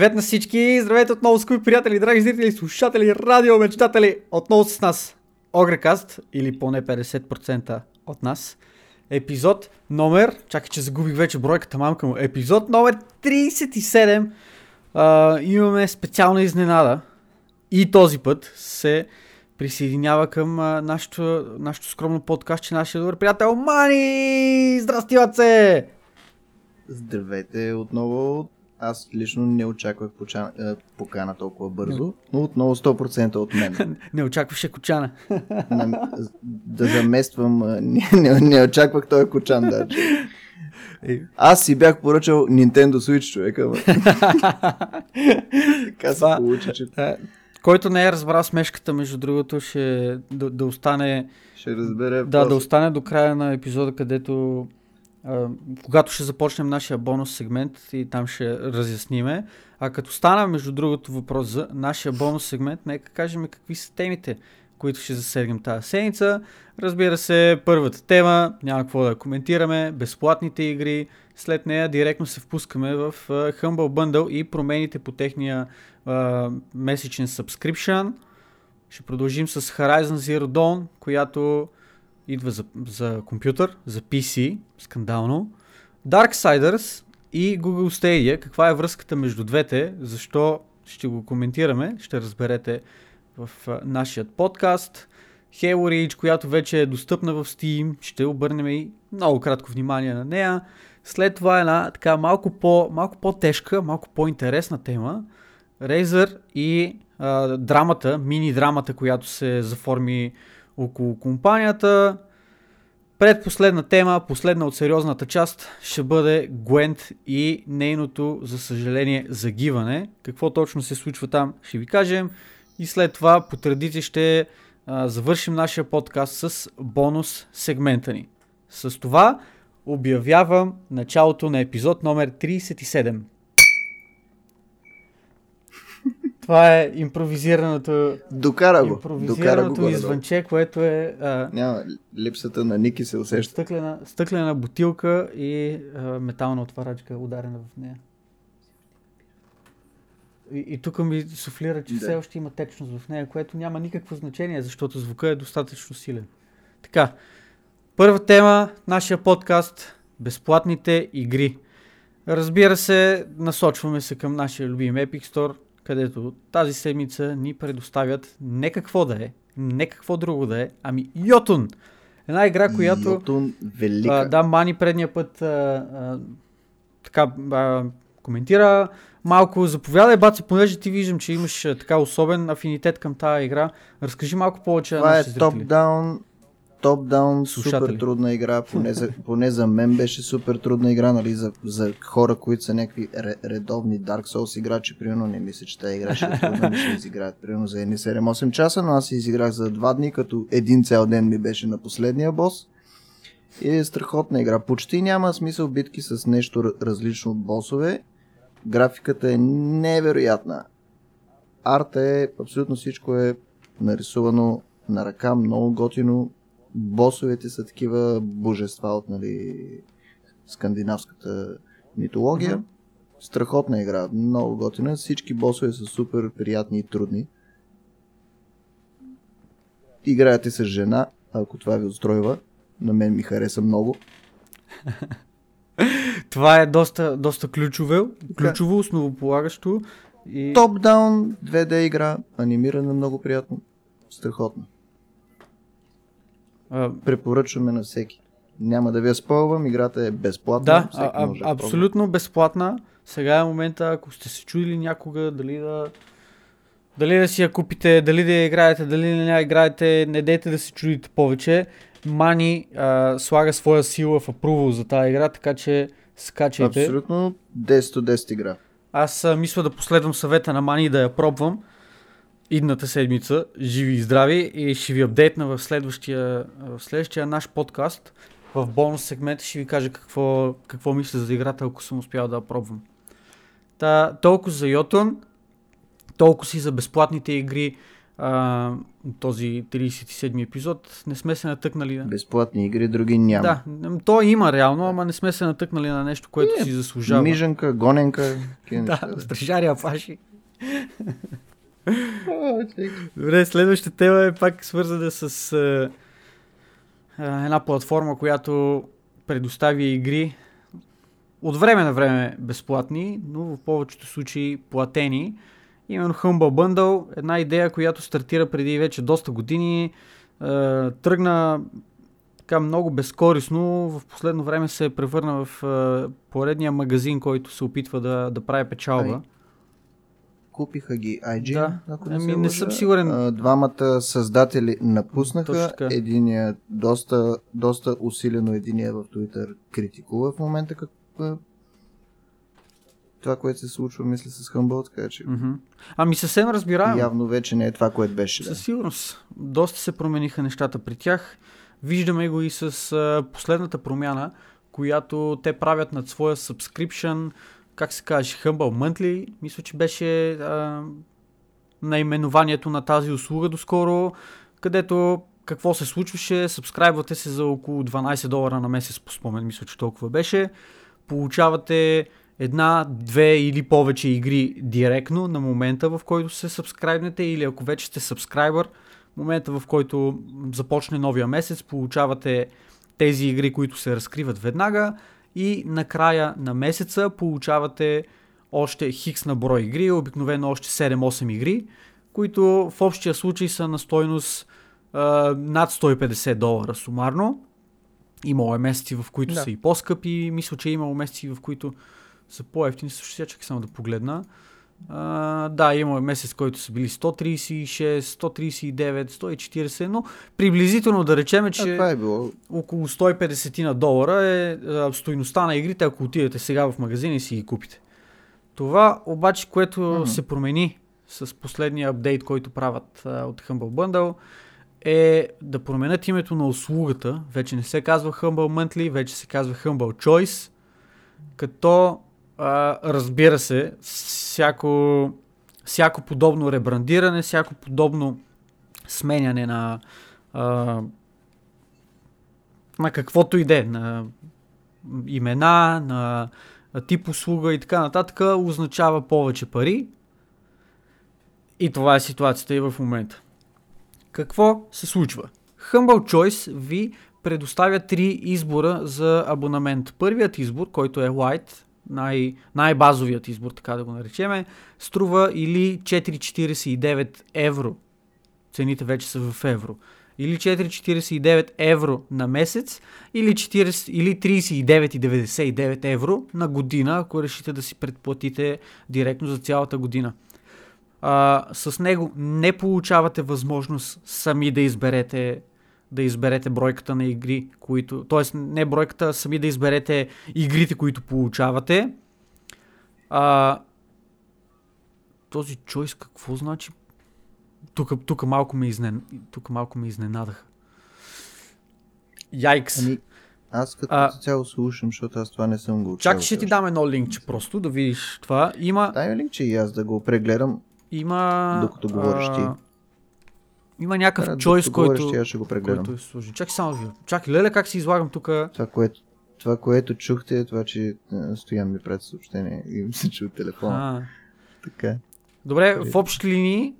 Привет на всички! Здравейте отново, скъпи приятели, драги зрители, слушатели, радио, мечтатели! Отново с нас Огрекаст, или поне 50% от нас. Епизод номер, чакай, че загубих вече бройката мамка му, епизод номер 37. А, имаме специална изненада и този път се присъединява към а, нашото, скромно подкаст, нашия добър приятел Мани! Здрасти, Ваце! Здравейте отново. Аз лично не очаквах почана, е, покана толкова бързо, но отново 100% от мен. Не очакваше кочана. На, да замествам, а, не, не, не очаквах този кочан даже. Аз си бях поръчал Nintendo Switch, човека. ама. така се получи, че Е, Който не е разбрал смешката, между другото, ще да, да остане ще разбере. Да, да после. остане до края на епизода, където когато ще започнем нашия бонус сегмент и там ще разясниме. А като стана, между другото, въпрос за нашия бонус сегмент, нека кажем какви са темите, които ще засегнем тази седмица. Разбира се, първата тема, няма какво да коментираме, безплатните игри. След нея директно се впускаме в Humble Bundle и промените по техния а, месечен subscription. Ще продължим с Horizon Zero Dawn, която идва за, за компютър, за PC, скандално. Darksiders и Google Stadia. Каква е връзката между двете? Защо ще го коментираме? Ще разберете в нашия подкаст. Halo Reach, която вече е достъпна в Steam. Ще обърнем и много кратко внимание на нея. След това една така малко, по, малко по-тежка, малко по-интересна тема. Razer и а, драмата, мини драмата, която се заформи около компанията. Предпоследна тема, последна от сериозната част, ще бъде Гвент и нейното, за съжаление, загиване. Какво точно се случва там, ще ви кажем. И след това, по традиция, ще а, завършим нашия подкаст с бонус сегмента ни. С това обявявам началото на епизод номер 37. Това е импровизираното, Докара го. Докара го импровизираното извънче, което е а, Няма, липсата на Ники се усеща. стъклена, стъклена бутилка и а, метална отварачка ударена в нея. И, и тук ми суфлира, че Да. все още има течност в нея, което няма никакво значение, защото звука е достатъчно силен. Така, първа тема, нашия подкаст безплатните игри. Разбира се, насочваме се към нашия любим Epic Store, където тази седмица ни предоставят не какво да е, не какво друго да е, ами Йотун. Една игра, която... Йотун велика. А, да, Мани предния път а, а, така а, коментира малко. Заповядай, Баци, понеже ти виждам, че имаш а, така особен афинитет към тази игра. Разкажи малко повече Това е топ-даун, топ-даун, супер трудна игра, поне за, поне за мен беше супер трудна игра, нали, за, за хора, които са някакви ре, редовни Dark Souls играчи, примерно не мисля, че тази игра ще е трудна, ще изиграят примерно за едни 7-8 часа, но аз изиграх за два дни, като един цял ден ми беше на последния бос. И е страхотна игра. Почти няма смисъл битки с нещо различно от босове. Графиката е невероятна. Арта е, абсолютно всичко е нарисувано на ръка, много готино. Босовете са такива божества от нали, скандинавската митология. Мгм. Страхотна игра, много готина. Всички босове са супер приятни и трудни. Играете с жена, ако това ви устройва. На мен ми хареса много. Това е доста, доста ключове, ключово, основополагащо. И... Топ-даун 2D игра, анимирана много приятно. Страхотно. А, Препоръчваме на всеки. Няма да ви я спълвам, играта е безплатна. да, а, а, може да абсолютно безплатна. Сега е момента, ако сте се чудили някога дали да дали да си я купите, дали да я играете, дали не я играете, не дейте да се чудите повече. Мани а, слага своя сила в апрувал за тази игра, така че скачайте. Абсолютно 10 от 10 игра. Аз а, мисля да последвам съвета на Мани и да я пробвам идната седмица, живи и здрави и ще ви апдейтна в следващия, в следващия наш подкаст. В бонус сегмента ще ви кажа какво, какво мисля за играта, ако съм успял да я пробвам. Та, толкова за Йотун, толкова си за безплатните игри. а, този 37 епизод, не сме се натъкнали на... Безплатни игри, други няма. Да, то има реално, ама не сме се натъкнали на нещо, което Е, си заслужава. Мижанка, гоненка. Да, неща, да. Добре, следващата тема е пак свързана с а, а, една платформа, която предоставя игри от време на време безплатни, но в повечето случаи платени. Именно Humble Bundle, една идея, която стартира преди вече доста години, а, тръгна така много безкорисно, в последно време се е превърна в а, поредния магазин, който се опитва да, да прави печалба. Ами, Купиха ги IG, Да. ако не, Ами, не съм сигурен. А, Двамата създатели напуснаха. Единият доста, доста усилено единия в Twitter критикува в момента как, това, което се случва, мисля, с Humble, така че. Ами съвсем разбираемо. явно вече не е това, което беше. Да. Със сигурност. Доста се промениха нещата при тях. Виждаме го и с а, последната промяна, която те правят над своя subscription, как се каже, Humble Monthly. Мисля, че беше а, наименованието на тази услуга доскоро, където какво се случваше, сабскрайбвате се за около 12 долара на месец, по спомен, мисля, че толкова беше. Получавате една, две или повече игри директно на момента, в който се сабскрайбнете или ако вече сте сабскрайбър, момента в който започне новия месец, получавате тези игри, които се разкриват веднага и накрая на месеца получавате още хикс на брой игри, обикновено още 7-8 игри, които в общия случай са на стойност а, над 150 долара сумарно. Имало е месеци, в които Да. са и по-скъпи, мисля, че е имало месеци, в които са по-ефтини. Също сега чакай само да погледна. А, да, имало е месец, който са били 136, 139, 140, но приблизително да речем, А, че това е било. около 150 на долара е а, стойността на игрите, ако отидете сега в магазина и си ги купите. Това обаче, което Мгм. се промени с последния апдейт, който правят а, от Humble Bundle, е да променят името на услугата. Вече не се казва Humble Monthly, вече се казва Humble Choice, като а, разбира се, всяко, всяко подобно ребрандиране, всяко подобно сменяне на а, на каквото и да е, на имена, на тип услуга и така нататък, означава повече пари. И това е ситуацията и в момента. Какво се случва? Humble Choice ви предоставя три избора за абонамент. Първият избор, който е White, най- най-базовият избор, така да го наречеме, струва или 4,49 евро. Цените вече са в евро. Или 4,49 евро на месец, или, 40, или 39,99 евро на година, ако решите да си предплатите директно за цялата година. А, с него не получавате възможност сами да изберете да изберете бройката на игри, които... Т.е. не бройката, а сами да изберете игрите, които получавате. А, този чойс какво значи? Тук, тук, малко ме изнен... тук малко ме изненадаха. Яйкс. Ами, аз като А- цяло слушам, защото аз това не съм го учил. Чакай, ще ти дам едно линкче просто да видиш това. Има... Дай ми линкче и аз да го прегледам. Има... Докато говориш ти. Има някакъв чойс, който, ще го прегледам. който е сложен. Чакай само видя. Чакай, леле, как си излагам тук. Това, което, това, което чухте е това, че а, Стоян ми пред съобщение и ми се чу телефона. А, Така. добре, в общи линии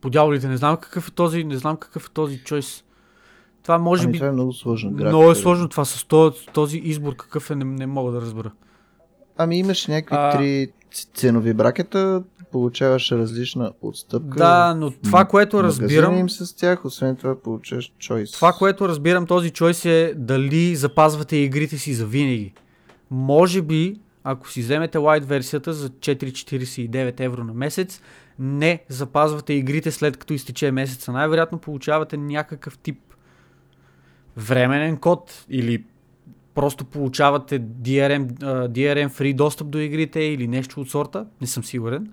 по дяволите, не знам какъв е този, не знам какъв е този чойс. Това може ами, би... това е много сложно. графика, Много е да. сложно това с този, този избор, какъв е, не, не мога да разбера. Ами имаш някакви А- три ценови бракета, получаваш различна отстъпка. Да, но това, което разбирам, им с тях, освен това получаваш choice. Това, което разбирам този чойс е дали запазвате игрите си за винаги. Може би, ако си вземете Lite версията за 4,49 евро на месец, не запазвате игрите след като изтече месеца. Най-вероятно получавате някакъв тип временен код или просто получавате DRM, DRM free достъп до игрите или нещо от сорта. Не съм сигурен.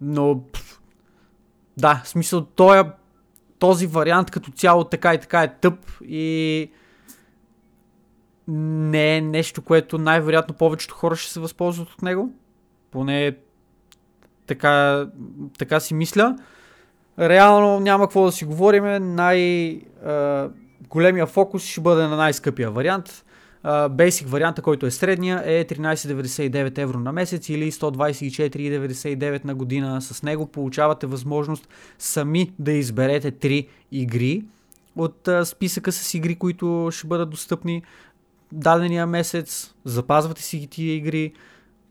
Но да, в смисъл, този, този вариант като цяло така и така е тъп и не е нещо, което най-вероятно повечето хора ще се възползват от него. Поне така, така си мисля. Реално няма какво да си говорим. Най-големия фокус ще бъде на най-скъпия вариант. Basic варианта, който е средния, е 13,99 евро на месец или 124,99 на година. С него получавате възможност сами да изберете 3 игри от списъка с игри, които ще бъдат достъпни дадения месец. Запазвате си ги тия игри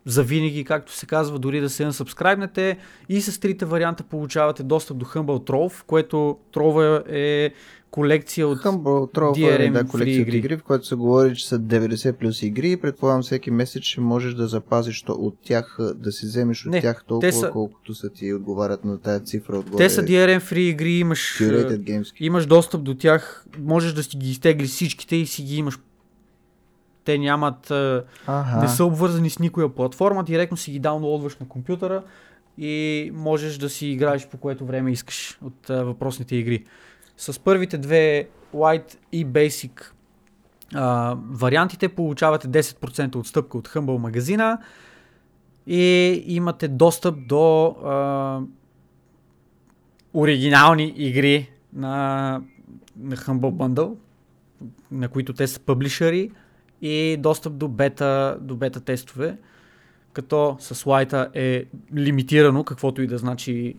за винаги, както се казва, дори да се насъбскрайбнете. И с трите варианта получавате достъп до Humble Trove, което Trove е колекция от Humble Trove DRM да, колекция игри. от игри, в която се говори, че са 90 плюс игри и предполагам всеки месец ще можеш да запазиш то от тях, да си вземеш от Не, тях толкова, са... колкото са ти отговарят на тая цифра отгоре. Те са DRM free игри, имаш, имаш достъп до тях, можеш да си ги изтегли всичките и си ги имаш те нямат, ага. не са обвързани с никоя платформа, директно си ги даунлоудваш на компютъра и можеш да си играеш по което време искаш от а, въпросните игри. С първите две White и Basic а, вариантите получавате 10% отстъпка от Humble магазина и имате достъп до а, оригинални игри на, на Humble Bundle, на които те са публишери и достъп до бета, до бета тестове, като с лайта е лимитирано, каквото и да значи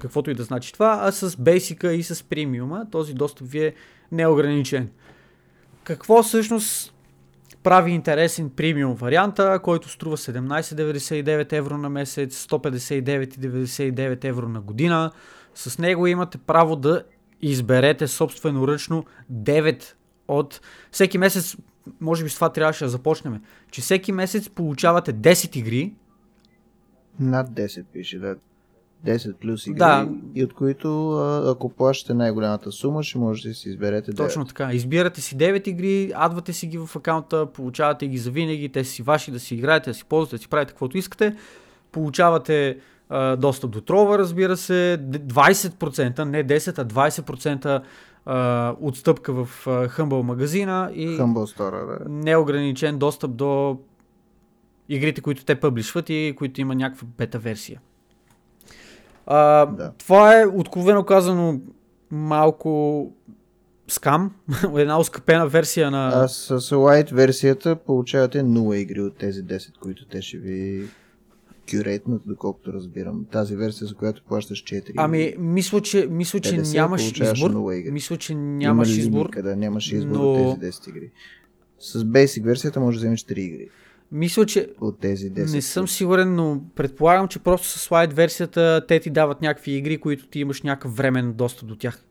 каквото и да значи това, а с Basic и с премиума този достъп ви е неограничен. Какво всъщност прави интересен премиум варианта, който струва 17,99 евро на месец, 159,99 евро на година. С него имате право да изберете собственоръчно 9 от... Всеки месец може би с това трябваше да започнем, че всеки месец получавате 10 игри. Над 10 пише, да. 10 плюс игри, да. и от които ако плащате най-голямата сума, ще можете да си изберете 9. Точно така. Избирате си 9 игри, адвате си ги в акаунта, получавате ги за винаги, те си ваши да си играете, да си ползвате, да си правите каквото искате. Получавате а, достъп до трова, разбира се, 20%, не 10, а 20% а, отстъпка в а, Humble магазина и Humble Store, да. неограничен достъп до игрите, които те пъблишват и които има някаква бета версия. А, да. Това е откровено казано малко скам, една ускъпена версия на... А с, с Lite версията получавате 0 игри от тези 10, които те ще ви кюрейтнат, доколкото разбирам. Тази версия, за която плащаш 4. Ами, мисля, че, мисля, че нямаш избор. Мисля, че нямаш избор. Къде нямаш избор но... от тези 10 игри. С Basic версията можеш да вземеш 3 игри. Мисля, че от тези 10. Не съм сигурен, но предполагам, че просто с слайд версията те ти дават някакви игри, които ти имаш някакъв времен достъп до тях.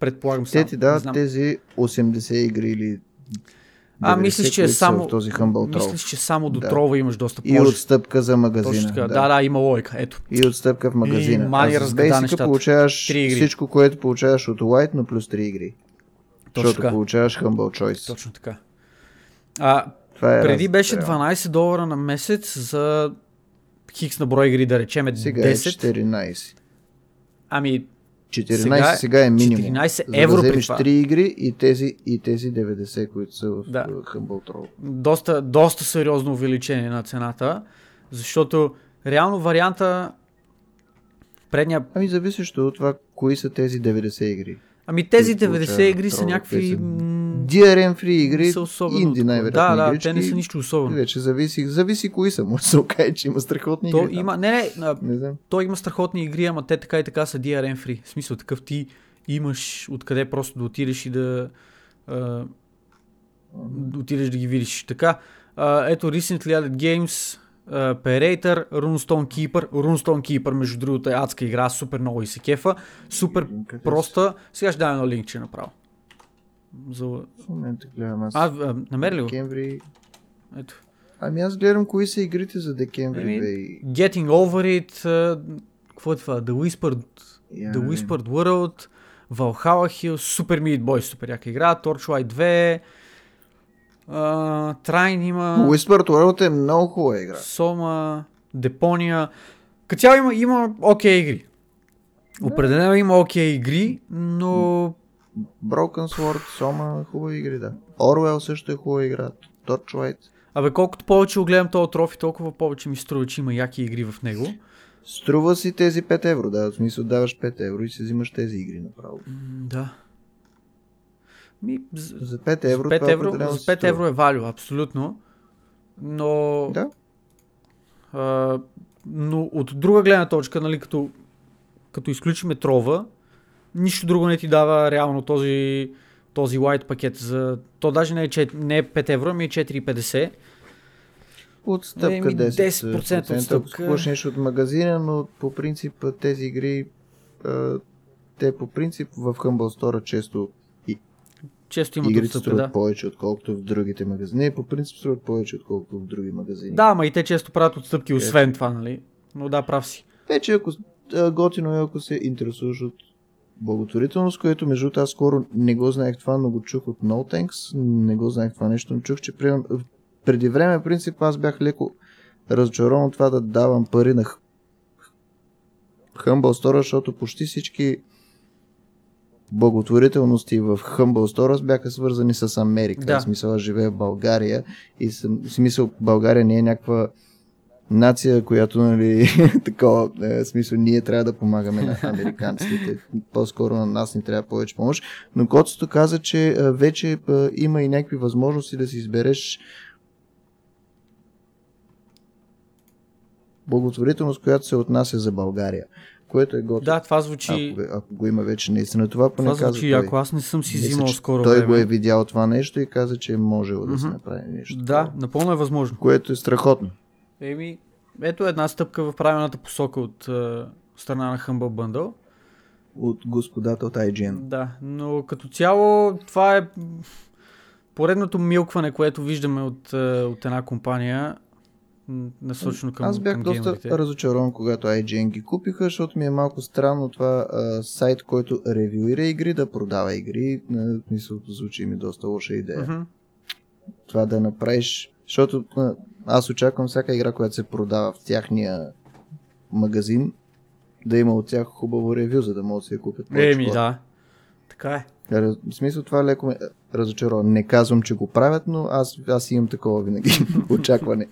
Предполагам Те ти дават тези 80 игри или а, мислиш, че е само, в този мислиш, че само до да. трова имаш достъп. И Може... отстъпка за магазина. Точно така. Да. да, да, има лойка. Ето. И отстъпка в магазина. И мани а с Basic получаваш всичко, което получаваш от White, но плюс 3 игри. Точно защото така. получаваш Humble Choice. Точно така. А, Това е преди раз, беше 12 долара на месец за хикс на брой игри, да речем 10. Сега е 14. Ами, 14 сега, сега е минимум. 14 евро за да вземеш 3 игри и тези, и тези 90, които са в да. Humble Troll. Доста, доста сериозно увеличение на цената, защото реално варианта предния... Ами зависещо от това, кои са тези 90 игри. Ами тези 90 игри са някакви... DRM free игри, са особено инди най-вероятно Да, да, игрички, те не са нищо особено. Вече зависи, зависи кои са. Може да се окаже, че има страхотни то игри. Има, не, не, а, не знам. то има страхотни игри, ама те така и така са DRM free. В смисъл такъв ти имаш откъде просто да отидеш и да а, да отидеш да ги видиш. Така, а, ето Recently Added Games, Perator, Runestone Keeper. Runestone Keeper, между другото, е адска игра, супер много и се кефа. Супер Къде проста. Сега ще дам едно линкче направо. За... В момента гледам аз. А, а намери ли го? Декември. Ето. Ами аз гледам кои са игрите за декември. Ами, Getting Over It, uh, какво е това? The Whispered, yeah, The Whispered World, Valhalla Hill, Super Meat Boy, супер яка игра, Torchlight 2, Uh, Трайн има... Whispered World е много хубава игра. Сома, Депония. Като цяло има, има окей okay игри. Определено има окей okay игри, но... Broken Sword, Сома, хубави игри, да. Orwell също е хубава игра. Torchlight. Абе, колкото повече го гледам този трофи, толкова повече ми струва, че има яки игри в него. Струва си тези 5 евро, да. В смисъл даваш 5 евро и си взимаш тези игри направо. Да. Ми, з- За 5 евро, за 5 това евро, за си 5 струва. евро е валю, абсолютно. Но, Да. а, но от друга гледна точка, нали, като, като изключиме трова, нищо друго не ти дава реално този, този лайт пакет. За, то даже не е, 4, не е 5 евро, ами е 4,50. Отстъпка Еми, 10%. 10% Ако отстъпка. купиш нещо от магазина, но по принцип тези игри, а, те по принцип в Humble Store често Често имат игрите струват да. повече, отколкото в другите магазини. Не, по принцип струват повече, отколкото в други магазини. Да, ма и те често правят отстъпки, освен това, нали? Но да, прав си. Вече ако готино е, ако се интересуваш от благотворителност, което между другото аз скоро не го знаех това, но го чух от No Thanks, не го знаех това нещо, но чух, че примерно, преди време, принцип, аз бях леко разочарован от това да давам пари на Humble Store, защото почти всички благотворителности в Humble Store бяха свързани с Америка. Да. В смисъл, аз живея в България и съм, в смисъл, България не е някаква нация, която, нали, такова, е, смисъл, ние трябва да помагаме на американците. По-скоро на нас ни трябва повече помощ. Но Коцето каза, че а, вече а, има и някакви възможности да си избереш благотворителност, която се отнася за България. Което е готово. Да, това звучи... Ако, ако го има вече наистина това, поне Това звучи той. яко. Аз не съм си взимал скоро Той време. го е видял това нещо и каза, че е можело да се Мгм. направи нещо. Да, напълно е възможно. Което е страхотно. Еми, ето една стъпка в правилната посока от е, страна на Humble Bundle. От господата от IGN. Да, но като цяло това е поредното милкване, което виждаме от, от една компания, насочено към, Аз бях към доста геймерите. разочарован, когато IGN ги купиха, защото ми е малко странно това а, сайт, който ревюира игри, да продава игри. Мисля, звучи ми доста лоша идея. Мгм. Това да направиш, защото а, аз очаквам всяка игра, която се продава в тяхния магазин, да има от тях хубаво ревю, за да могат да си я купят. Еми, да. Така е. В смисъл това леко ме разочарова. Не казвам, че го правят, но аз, аз имам такова винаги очакване.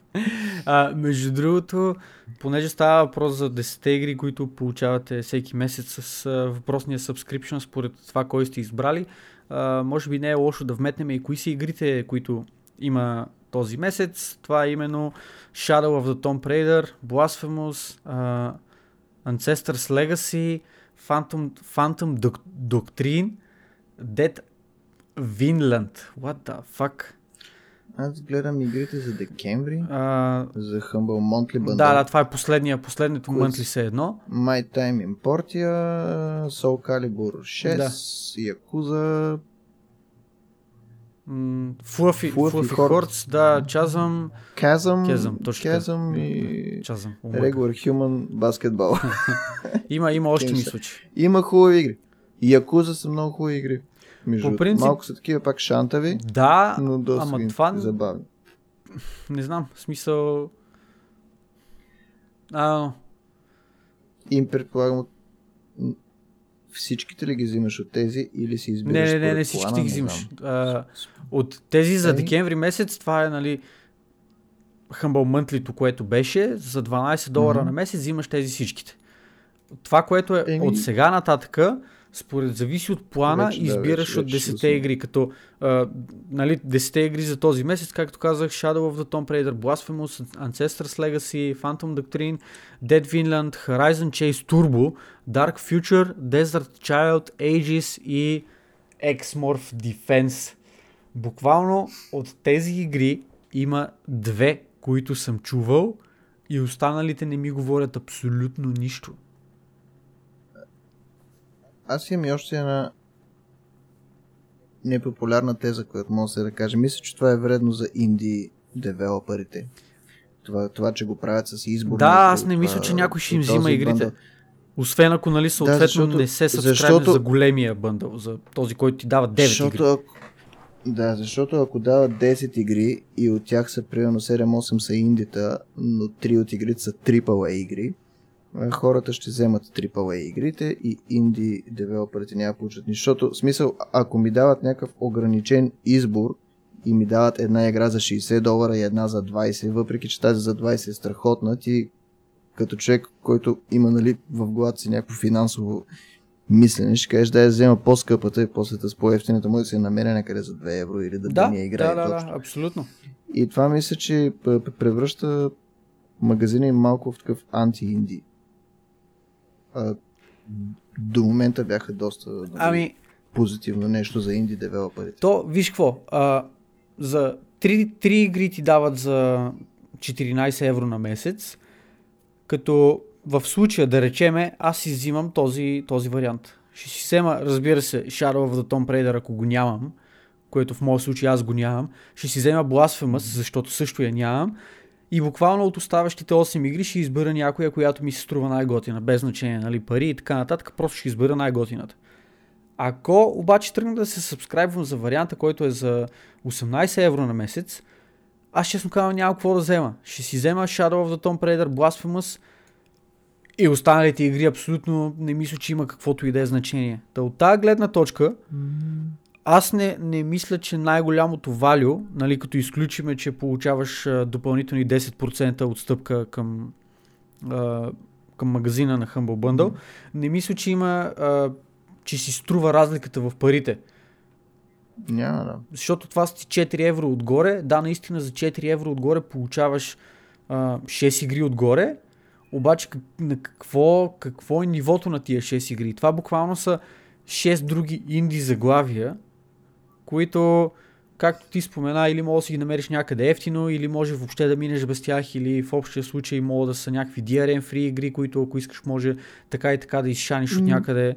А, между другото, понеже става въпрос за 10 игри, които получавате всеки месец с въпросния subscription, според това, кой сте избрали, а, може би не е лошо да вметнем и кои са игрите, които има този месец. Това е именно Shadow of the Tomb Raider, Blasphemous, а, Ancestors Legacy, Phantom, Phantom Doc- Doctrine, Dead Vinland. What the fuck? Аз гледам игрите за декември, А, за Humble Monthly Bundle. Да, да, това е последния, последното Които мънтли се едно. My Time in Portia, Soul Calibur 6, Да. Yakuza, М, Fluffy, Fluffy Fluffy Hordes. Да, Chasm, Chasm, Chasm, точно. Chasm и Chasm. Regular Human Basketball. Има, има още ми случаи. Има хубави игри. И Yakuza са много хубави игри. Между По принцип- Малко са такива пак шантави, Да, но доста ама това- забавни. не знам, в смисъл... А, Им предполагам от... Всичките ли ги взимаш от тези или си избираш не, не, не, не всички плана? ги взимаш. А, от тези за Еми. декември месец, това е, нали, Humble Monthly, което беше, за 12 долара Мгм. на месец взимаш тези всичките. Това, което е Еми. от сега нататъка, според зависи от плана, Вече, да, избираш вече- от вече ще 10 го игри, като а, нали, 10 игри за този месец, както казах, Shadow of the Tomb Raider, Blasphemous, Ancestors Legacy, Phantom Doctrine, Dead Vinland, Horizon Chase Turbo, Dark Future, Desert Child, Aegis и X-Morph Defense. Буквално от тези игри има две, които съм чувал и останалите не ми говорят абсолютно нищо. Аз имам и още една непопулярна теза, която може да се да каже. Мисля, че това е вредно за инди девелоперите. Това, това, че го правят с избор. Да, аз не мисля, че някой ще им взима игрите. Освен ако, нали, съответно защото- не се събскрайбне защото- за големия бъндъл, за този, който ти дава 9 защото, игри. да, защото ако дават 10 игри и от тях са примерно 7-8 са индита, но 3 от игрите са AAA игри, хората ще вземат AAA игрите и инди девелоперите няма да получат нищо. Защото, смисъл, ако ми дават някакъв ограничен избор и ми дават една игра за 60 долара и една за 20, въпреки че тази за 20 е страхотна, ти като човек, който има нали, в главата си някакво финансово мислене, ще кажеш да я взема по-скъпата и после с по-ефтината му да се намеря някъде за 2 евро или да, да, я играе. Да, да, да, абсолютно. И това мисля, че превръща магазина им малко в такъв анти-инди. А, до момента бяха доста нали, ами, позитивно нещо за инди девелоперите. То, виж какво, а, за 3, 3 игри ти дават за 14 евро на месец, като в случая да речеме, аз си взимам този, този вариант. Ще си взема, разбира се, Shadow of the Tomb Raider, ако го нямам, което в моят случай аз го нямам. Ще си взема Blasphemous, защото също я нямам. И буквално от оставащите 8 игри ще избера някоя, която ми се струва най-готина, без значение, нали, пари и така нататък, просто ще избера най-готината. Ако обаче тръгна да се сабскрайбвам за варианта, който е за 18 евро на месец, аз честно казвам няма какво да взема. Ще си взема Shadow of the Tomb Raider, Blasphemous и останалите игри абсолютно не мисля, че има каквото и да е значение. Та от тази гледна точка, аз не, не мисля, че най-голямото валю, нали, като изключиме, че получаваш а, допълнителни 10% отстъпка към, а, към магазина на Humble Bundle, mm-hmm. не мисля, че има, а, че си струва разликата в парите. Няма да. Защото това са 4 евро отгоре. Да, наистина за 4 евро отгоре получаваш а, 6 игри отгоре, обаче на какво, какво е нивото на тия 6 игри? Това буквално са 6 други инди заглавия, които, както ти спомена, или може да си ги намериш някъде ефтино, или може въобще да минеш без тях, или в общия случай могат да са някакви DRM free игри, които ако искаш може така и така да изшаниш от някъде.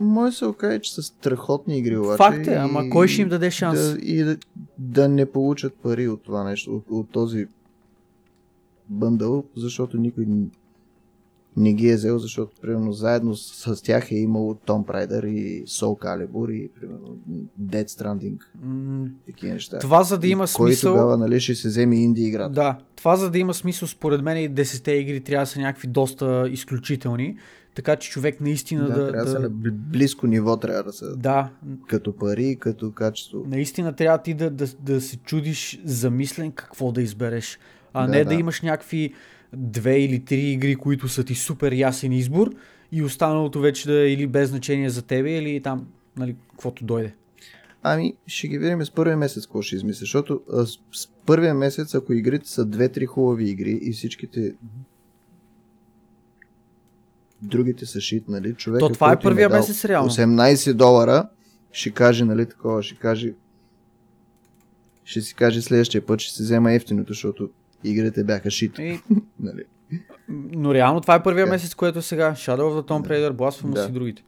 Може се окаже, че са страхотни игри, обаче. Факт е, ама кой ще им даде шанс? Да, и да, да не получат пари от това нещо, от, от този бъндъл, защото никой не ги е взел, защото примерно заедно с, с тях е имало Том Прайдър и Soul Calibur и примерно Dead Stranding. Mm, такива неща. Това за да има и смисъл... Кой тогава нали, ще се вземе инди играта? Да, това за да има смисъл според мен и 10 игри трябва да са някакви доста изключителни. Така че човек наистина да. Да, трябва да, да... близко ниво трябва да са. Да. Като пари, като качество. Наистина трябва ти да, да, да се чудиш замислен какво да избереш. А да, не да. да имаш някакви две или три игри, които са ти супер ясен избор и останалото вече да е или без значение за тебе, или там, нали, каквото дойде. Ами, ще ги видим с първия месец какво ще измисля, защото а, с, с първия месец, ако игрите са две-три хубави игри и всичките другите са шит, нали, човек. То това е първия месец реално. 18 долара ще каже, нали, такова, ще каже ще си каже следващия път, ще се взема ефтиното, защото игрите бяха шит. И... нали? Но реално това е първия yeah. месец, което е сега. Shadow of the Tomb Raider, Blasphemous да. и другите.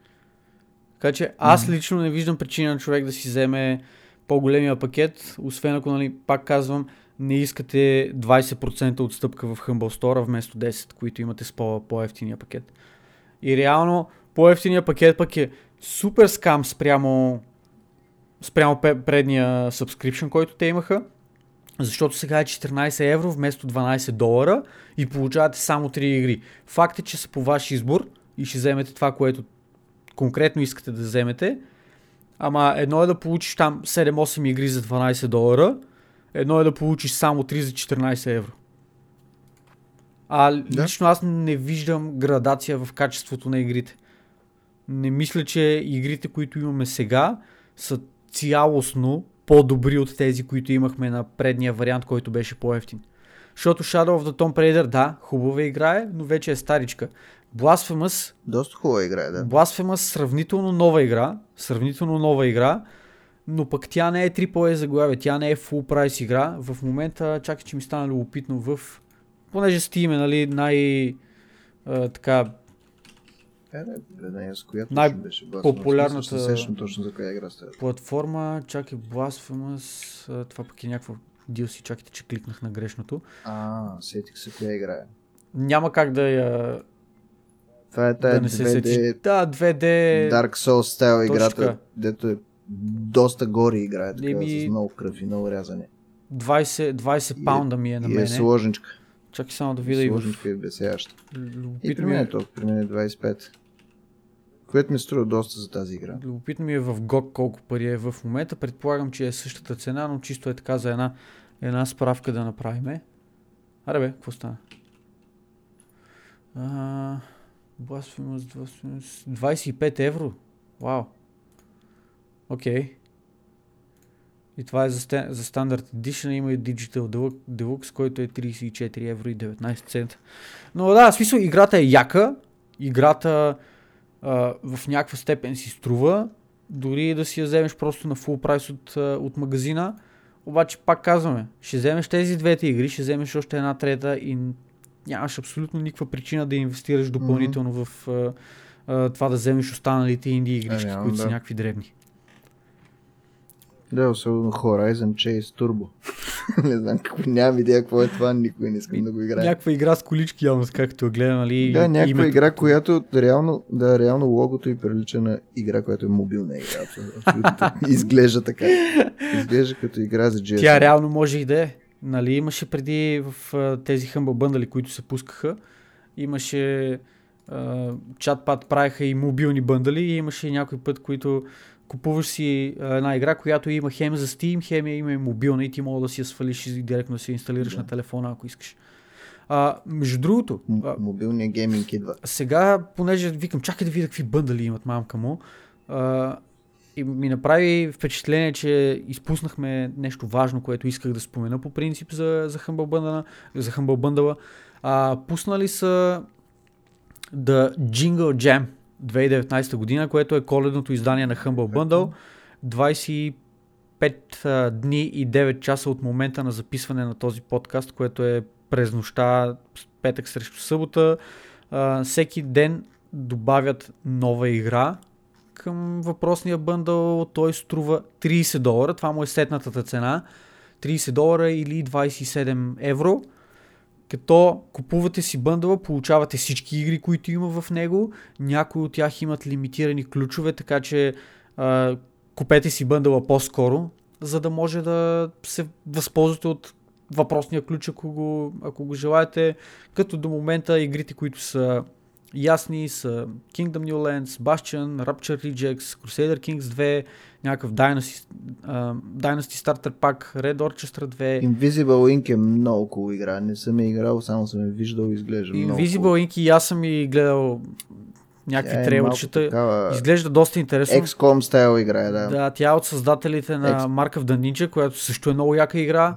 Така че аз лично не виждам причина на човек да си вземе по-големия пакет, освен ако, нали, пак казвам, не искате 20% отстъпка в Humble Store вместо 10, които имате с по-ефтиния пакет. И реално по-ефтиния пакет пък е супер скам спрямо, спрямо предния subscription, който те имаха. Защото сега е 14 евро вместо 12 долара и получавате само 3 игри. Факт е, че са по ваш избор и ще вземете това, което конкретно искате да вземете. Ама едно е да получиш там 7-8 игри за 12 долара, едно е да получиш само 3 за 14 евро. А да. лично аз не виждам градация в качеството на игрите. Не мисля, че игрите, които имаме сега, са цялостно по-добри от тези, които имахме на предния вариант, който беше по-ефтин. Защото Shadow of the Tomb Raider, да, хубава игра е, но вече е старичка. Blasphemous... Доста хубава игра е, да. Blasphemous сравнително нова игра, сравнително нова игра, но пък тя не е AAA заглавие, тя не е full price игра. В момента, чакай, че ми стана любопитно в... Понеже Steam е, нали, най... А, така... Е, не, с която най- беше популярната сещам точно за коя игра става. Платформа, чакай, Blasphemous, това пък е някаква DLC, чакайте, че кликнах на грешното. А, сетих се коя игра е. Няма как да я това е тая да 2D... Да, 2D... Dark Souls стайл играта, дето е доста горе играе, така, ми... с много кръв и много рязане. 20, 20 паунда ми е на мен. И е сложничка. Чакай само да видя и Сложничка е бесяща. И при мен е толкова, при мен е 25. Което ми струва доста за тази игра. Любопитно ми е в GOG колко пари е в момента. Предполагам, че е същата цена, но чисто е така за една, една справка да направиме. Аре бе, какво стана? А, Blasphemous, 25 евро. Вау. Окей. Okay. И това е за, за Standard Edition. Има и Digital Deluxe, който е 34 евро и 19 цента. Но да, в смисъл, играта е яка. Играта а, в някаква степен си струва. Дори да си я вземеш просто на full прайс от, от магазина. Обаче пак казваме, ще вземеш тези двете игри, ще вземеш още една трета и нямаш абсолютно никаква причина да инвестираш допълнително mm-hmm. в а, а, това да вземеш останалите инди игрички, Е, които да. са някакви дребни. Да, особено Horizon Chase Turbo. не знам какво, нямам идея какво е това, никой не искам да го играя. Някаква игра с колички, явно, както гледам, нали? Да, някаква името. игра, която реално, да, реално логото и прилича на игра, която е мобилна игра. Абсолютно. Изглежда така. Изглежда като игра за GSM. Тя реално може и да е. Нали, имаше преди в тези Humble Bundle, които се пускаха, имаше чат-пат правиха и мобилни бъндали и имаше и някой път, които купуваш си една игра, която има хем за Steam, хем има и мобилна и ти мога да си я свалиш и директно да си инсталираш Да. на телефона, ако искаш. А, между другото, М- Мобилният гейминг идва. сега, понеже викам, чакай да видя какви бъндали имат мамка му, а, и ми направи впечатление, че изпуснахме нещо важно, което исках да спомена по принцип за, за Humble Bundle. За Humble Bundle. А, пуснали са The Jingle Jam 2019 година, което е коледното издание на Humble Bundle. 25 а, дни и 9 часа от момента на записване на този подкаст, което е през нощта, петък срещу събота. Всеки ден добавят нова игра към въпросния бъндъл. Той струва 30 долара. Това му е сетната цена. 30 долара или 27 евро. Като купувате си бъндъла, получавате всички игри, които има в него. Някои от тях имат лимитирани ключове, така че а, купете си бъндъла по-скоро, за да може да се възползвате от въпросния ключ, ако го, ако го желаете. Като до момента игрите, които са ясни са Kingdom New Lands, Bastion, Rapture Rejects, Crusader Kings 2, някакъв Dynasty, uh, Dynasty Starter Pack, Red Orchestra 2, Invisible Ink е много cool игра. Не съм я играл, само съм я виждал и изглежда много Invisible cool. Ink и аз съм и гледал някакви Тя е трейлърчета. малко такава Изглежда доста интересно. XCOM стайл игра е, да. Да, тя е от създателите на Ex- Mark of the Ninja, която също е много яка игра.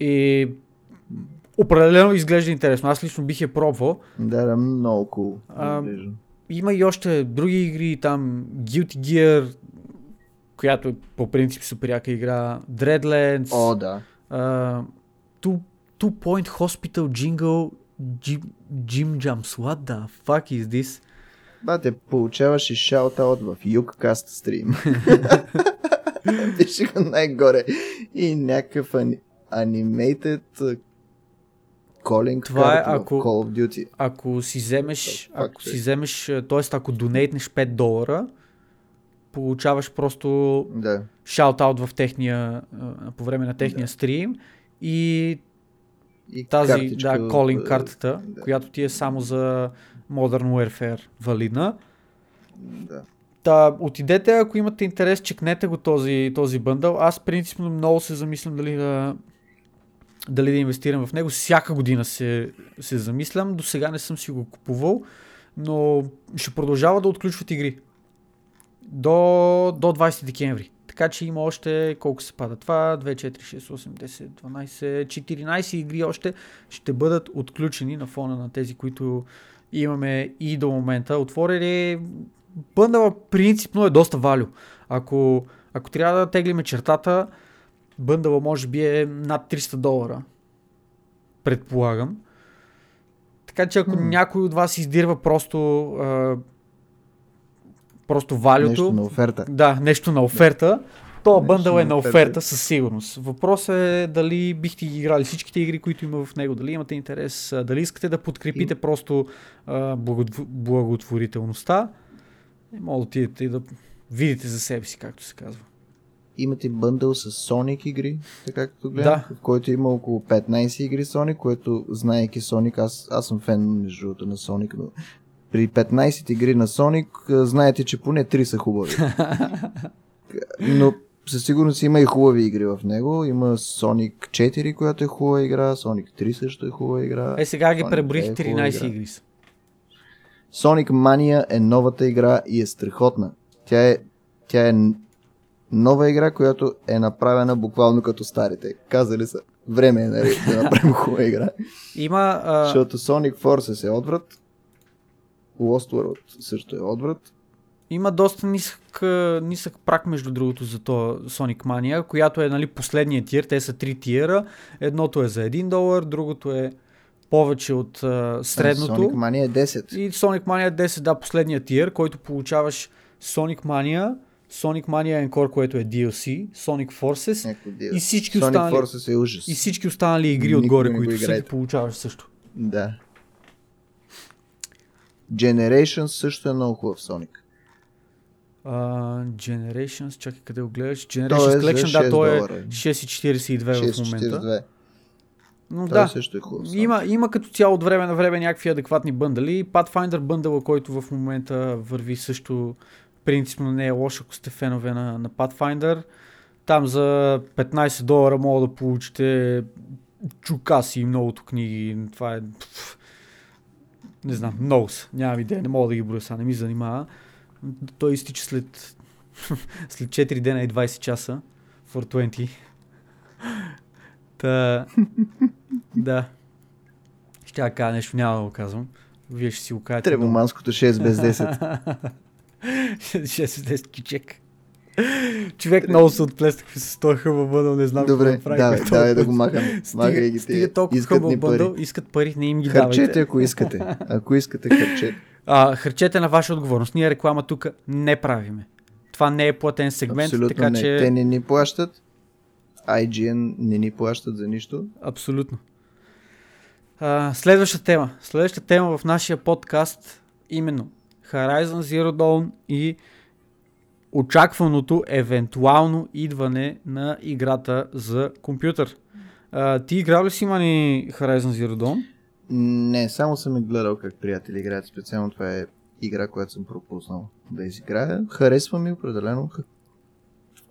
И определено изглежда интересно. Аз лично бих я пробвал. Да, да, много cool. А. Има и още други игри, там Guilty Gear, която е по принцип супер яка игра, Dreadlands, О, да. uh, Two, Two Point Hospital Jingle, Jim, Jim Jumps, what the fuck is this? Бате, получаваш и шаутаут в Югкаст стрим. Пише го най-горе. И някакъв ани... calling Това е, card ако- Call of Duty. Ако си вземеш, fuck, ако си вземеш, т.е. ако донейтнеш 5 долара, получаваш просто Да. шаут-аут в техния, а, по време на техния Да. стрим и И тази, картичка да, calling картата, да. която ти е само за Modern Warfare валидна. Да. Та, отидете, ако имате интерес, чекнете го този, този бъндъл. Аз принципно много се замислям дали да, дали да инвестирам в него. Всяка година се, се замислям. До сега не съм си го купувал, но ще продължава да отключват игри. До, до 20 декември. Така че има още колко се пада това? 2, 4, 6, 8, 10, 12, 14 игри още ще бъдат отключени на фона на тези, които имаме и до момента. Отворили бъндъла принципно е доста валю. Ако, ако трябва да теглиме чертата, бъндъла може би е над 300 долара. Предполагам. Така че ако М. някой от вас издирва просто а, просто валюто, Нещо на оферта. да, нещо на оферта, то бъндъл е на оферта. оферта със сигурност. Въпросът е дали бихте ги играли всичките игри, които има в него, дали имате интерес, дали искате да подкрепите просто а, благотв- благотворителността. И може да отидете и да видите за себе си, както се казва. Имате бъндъл с Sonic игри, така както гледам, в който има около 15 игри Sonic, което, знаеки Sonic, аз, аз съм фен между другото на Sonic, но при 15 игри на Sonic, знаете, че поне 3 са хубави. Но със сигурност има и хубави игри в него. Има Sonic 4, която е хубава игра, Sonic 3 също е хубава игра. Е, сега ги Sonic преброих, е хубава 13 игра. игри са. Sonic Mania е новата игра и е страхотна. Тя е, тя е нова игра, която е направена буквално като старите. Казали са, време е нали, да направим хубава игра. Има, а, Защото Sonic Forces е отврат. Lost World също е отврат. има доста нисък, нисък прак, между другото, за то Sonic Mania, която е нали, последния тир. Те са три тиера. Едното е за 1 долар, другото е повече от а, средното. Sonic Mania е 10. И Sonic Mania 10, да, последния тир, който получаваш Sonic Mania, Sonic Mania Encore, което е DLC, Sonic Forces дил. и всички Sonic останали- Forces е ужас. и всички останали игри Никога отгоре, които си ги получаваш също. Да. Generations също е много хубав Sonic. Uh, Generations, чакай къде го гледаш. Generations е Collection, да, 6 той е долара. 6,42 в момента. 642. Но Той да, също е хубав. Има, има като цяло от време на време някакви адекватни бъндали. Pathfinder бъндала, който в момента върви също принципно не е лош, ако сте фенове на, на Pathfinder. Там за 15 долара мога да получите чукаси и многото книги. Това е... пф, Не знам, много са. Нямам идея, не мога да ги броя сега, не ми занимава. Той изтича след, след 4 дена и 20 часа. 420. Та, да. Ще кажа нещо, няма да го казвам. Вие ще си го кажете. Требоманското 6 без 10. 6-10 кичек. Човек много се отплеснахме с този хъба бъдъл, не знам Добре, какво правим. давай, давай да го махаме. Махай ги стига толкова Искат бъндъл, пари. искат пари, не им ги Харчете, давайте. ако искате. Ако искате, харчете. А, харчете на ваша отговорност. Ние реклама тук не правиме. Това не е платен сегмент, Абсолютно така не. че... Те не ни плащат. IGN не ни плащат за нищо. Абсолютно. А, следваща тема. Следваща тема в нашия подкаст именно Horizon Zero Dawn и очакваното евентуално идване на играта за компютър. А, ти играл ли си мани Horizon Zero Dawn? Не, само съм е гледал как приятели играят. Специално това е игра, която съм пропуснал да изиграя. Харесва ми определено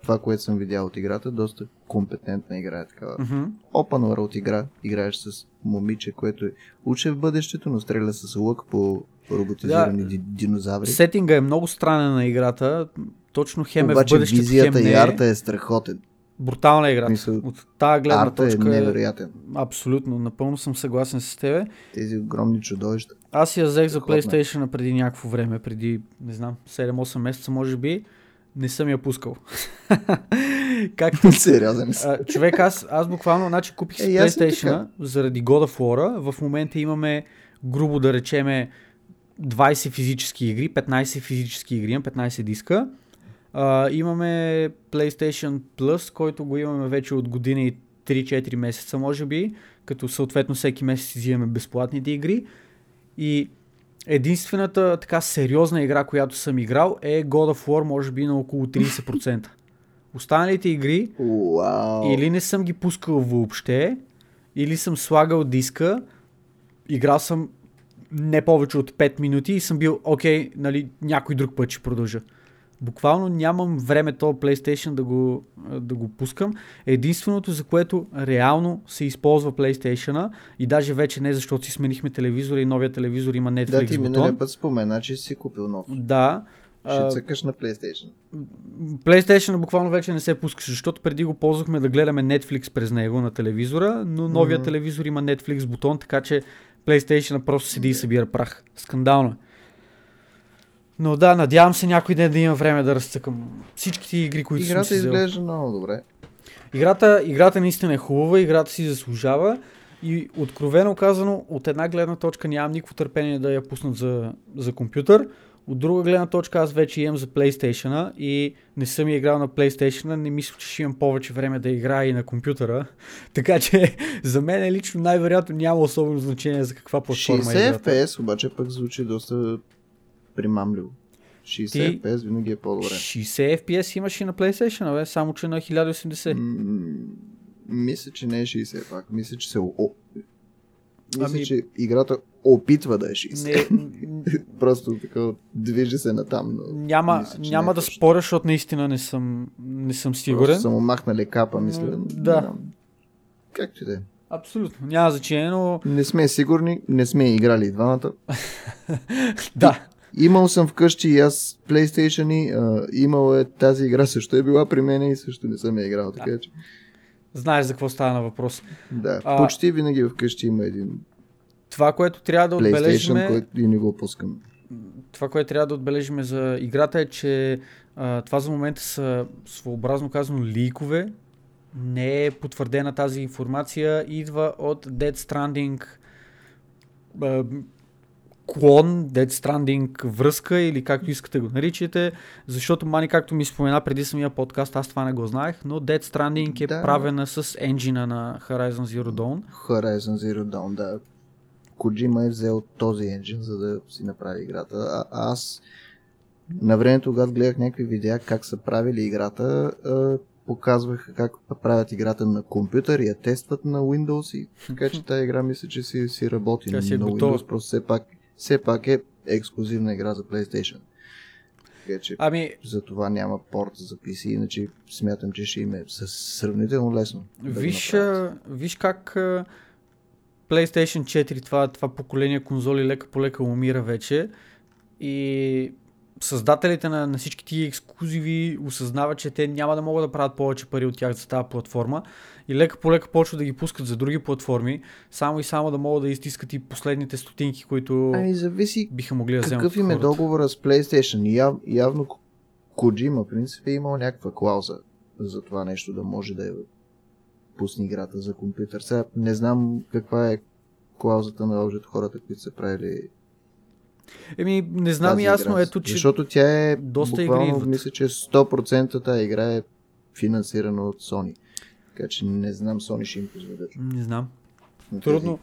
това, което съм видял от играта. Доста компетентна игра е такава. Мгм. Open World игра. Играеш с момиче, което е уче в бъдещето, но стреля с лък по роботизирани Да. ди- динозаври. Сетинга е много странен на играта. Точно хем е в Обаче бъдещето, визията хем и е. арта е страхотен. Брутална е. Мисъл, От тази гледна Арта е точка е... невероятен. Абсолютно, напълно съм съгласен с тебе. Тези огромни чудовища. Аз я взех за е. PlayStation преди някакво време, преди, не знам, 7-8 месеца може би. Не съм я пускал. Както Сериозен си. човек, аз, аз буквално, значи купих си Е, PlayStation заради God of War. В момента имаме, грубо да речеме, 20 физически игри, 15 физически игри, имам 15 диска. А, имаме PlayStation Plus, който го имаме вече от година и 3-4 месеца, може би, като съответно всеки месец взимаме безплатните игри. И единствената така сериозна игра, която съм играл е God of War, може би на около 30%. Останалите игри Уау. или не съм ги пускал въобще, или съм слагал диска, играл съм не повече от 5 минути и съм бил, окей, нали, някой друг път ще продължа. Буквално нямам време то PlayStation да го, да го пускам. Единственото, за което реално се използва PlayStation и даже вече не, защото си сменихме телевизора и новия телевизор има Netflix Да, ти миналия път спомена, че си купил нов. Да. Ще цъкаш на PlayStation. PlayStation буквално вече не се пускаше, защото преди го ползвахме да гледаме Netflix през него на телевизора, но новия Мгм. телевизор има Netflix бутон, така че PlayStation просто седи и събира прах. Скандално е. Но да, надявам се някой ден да има време да разцъкам всичките игри, които Играта съм си взел. изглежда много добре. Играта, играта наистина е хубава, играта си заслужава и откровено казано, от една гледна точка нямам никакво търпение да я пуснат за, за компютър. От друга гледна точка аз вече имам за PlayStation и не съм играл на PlayStation, не мисля, че ще имам повече време да играя и на компютъра. Така че за мен лично най-вероятно няма особено значение за каква платформа е 60 играта. FPS обаче пък звучи доста примамливо. 60 Ти- FPS винаги е по-добре. 60 FPS имаш и на PlayStation, бе, само че на 1080. М, Мисля, че не е 60 пак. Мисля, че се... О... Мисля, Ами- че играта опитва да е 60. Не, Просто така движи се натам. Но Няма, мисля, че няма е да точно. споря, защото наистина не съм, не съм сигурен. Просто са му махнали капа, мисля. Да. знам. Както и да е. Абсолютно. Няма значение, но Не сме сигурни, не сме играли двамата. да. Имал съм вкъщи и аз PlayStation и а, имал е тази игра също е била при мен и също не съм я играл, така че Знаеш за какво става на въпрос. да, А- почти винаги вкъщи има един Това, което трябва да отбележим, който и не го пускам. това, което трябва да отбележим за играта е, че а, това за момента са своеобразно казано ликове. Не е потвърдена тази информация. Идва от Dead Stranding а, клон, Dead Stranding връзка или както искате го наричате, защото Мани, както ми спомена преди самия подкаст, аз това не го знаех, но Dead Stranding е Да. правена с енджина на Horizon Zero Dawn. Horizon Zero Dawn, да. Kojima е взел този енджин, за да си направи играта. А, аз на времето, когато гледах някакви видеа как са правили играта, показваха как правят играта на компютър и я тестват на Windows и така че тази игра мисля, че си, си работи Тя си е на готова. Windows, просто все пак, все пак е ексклюзивна игра за PlayStation. Така че Ами, за това няма порт за PC, иначе смятам, че ще им е сравнително лесно. да Виж, направят. а, виж как PlayStation 4, това, това поколение конзоли лека по лека умира вече. И създателите на, на всички тия ексклюзиви осъзнават, че те няма да могат да правят повече пари от тях за тази платформа. И лека по лека почват да ги пускат за други платформи, само и само да могат да изтискат и последните стотинки, които Ами зависи биха могли да вземат какъв им е договора с PlayStation. Яв, явно Kojima, в принцип, е имал някаква клауза за това нещо да може да е пусне играта за компютър. Сега не знам каква е клаузата на лъжето хората, които са правили Еми, не знам тази ясно, игра. ето, че Защото тя е доста игри буквално, идват. мисля, че 100% тази игра е финансирана от Sony. Така че не знам Sony ще им позволят. не знам. на тези Трудно,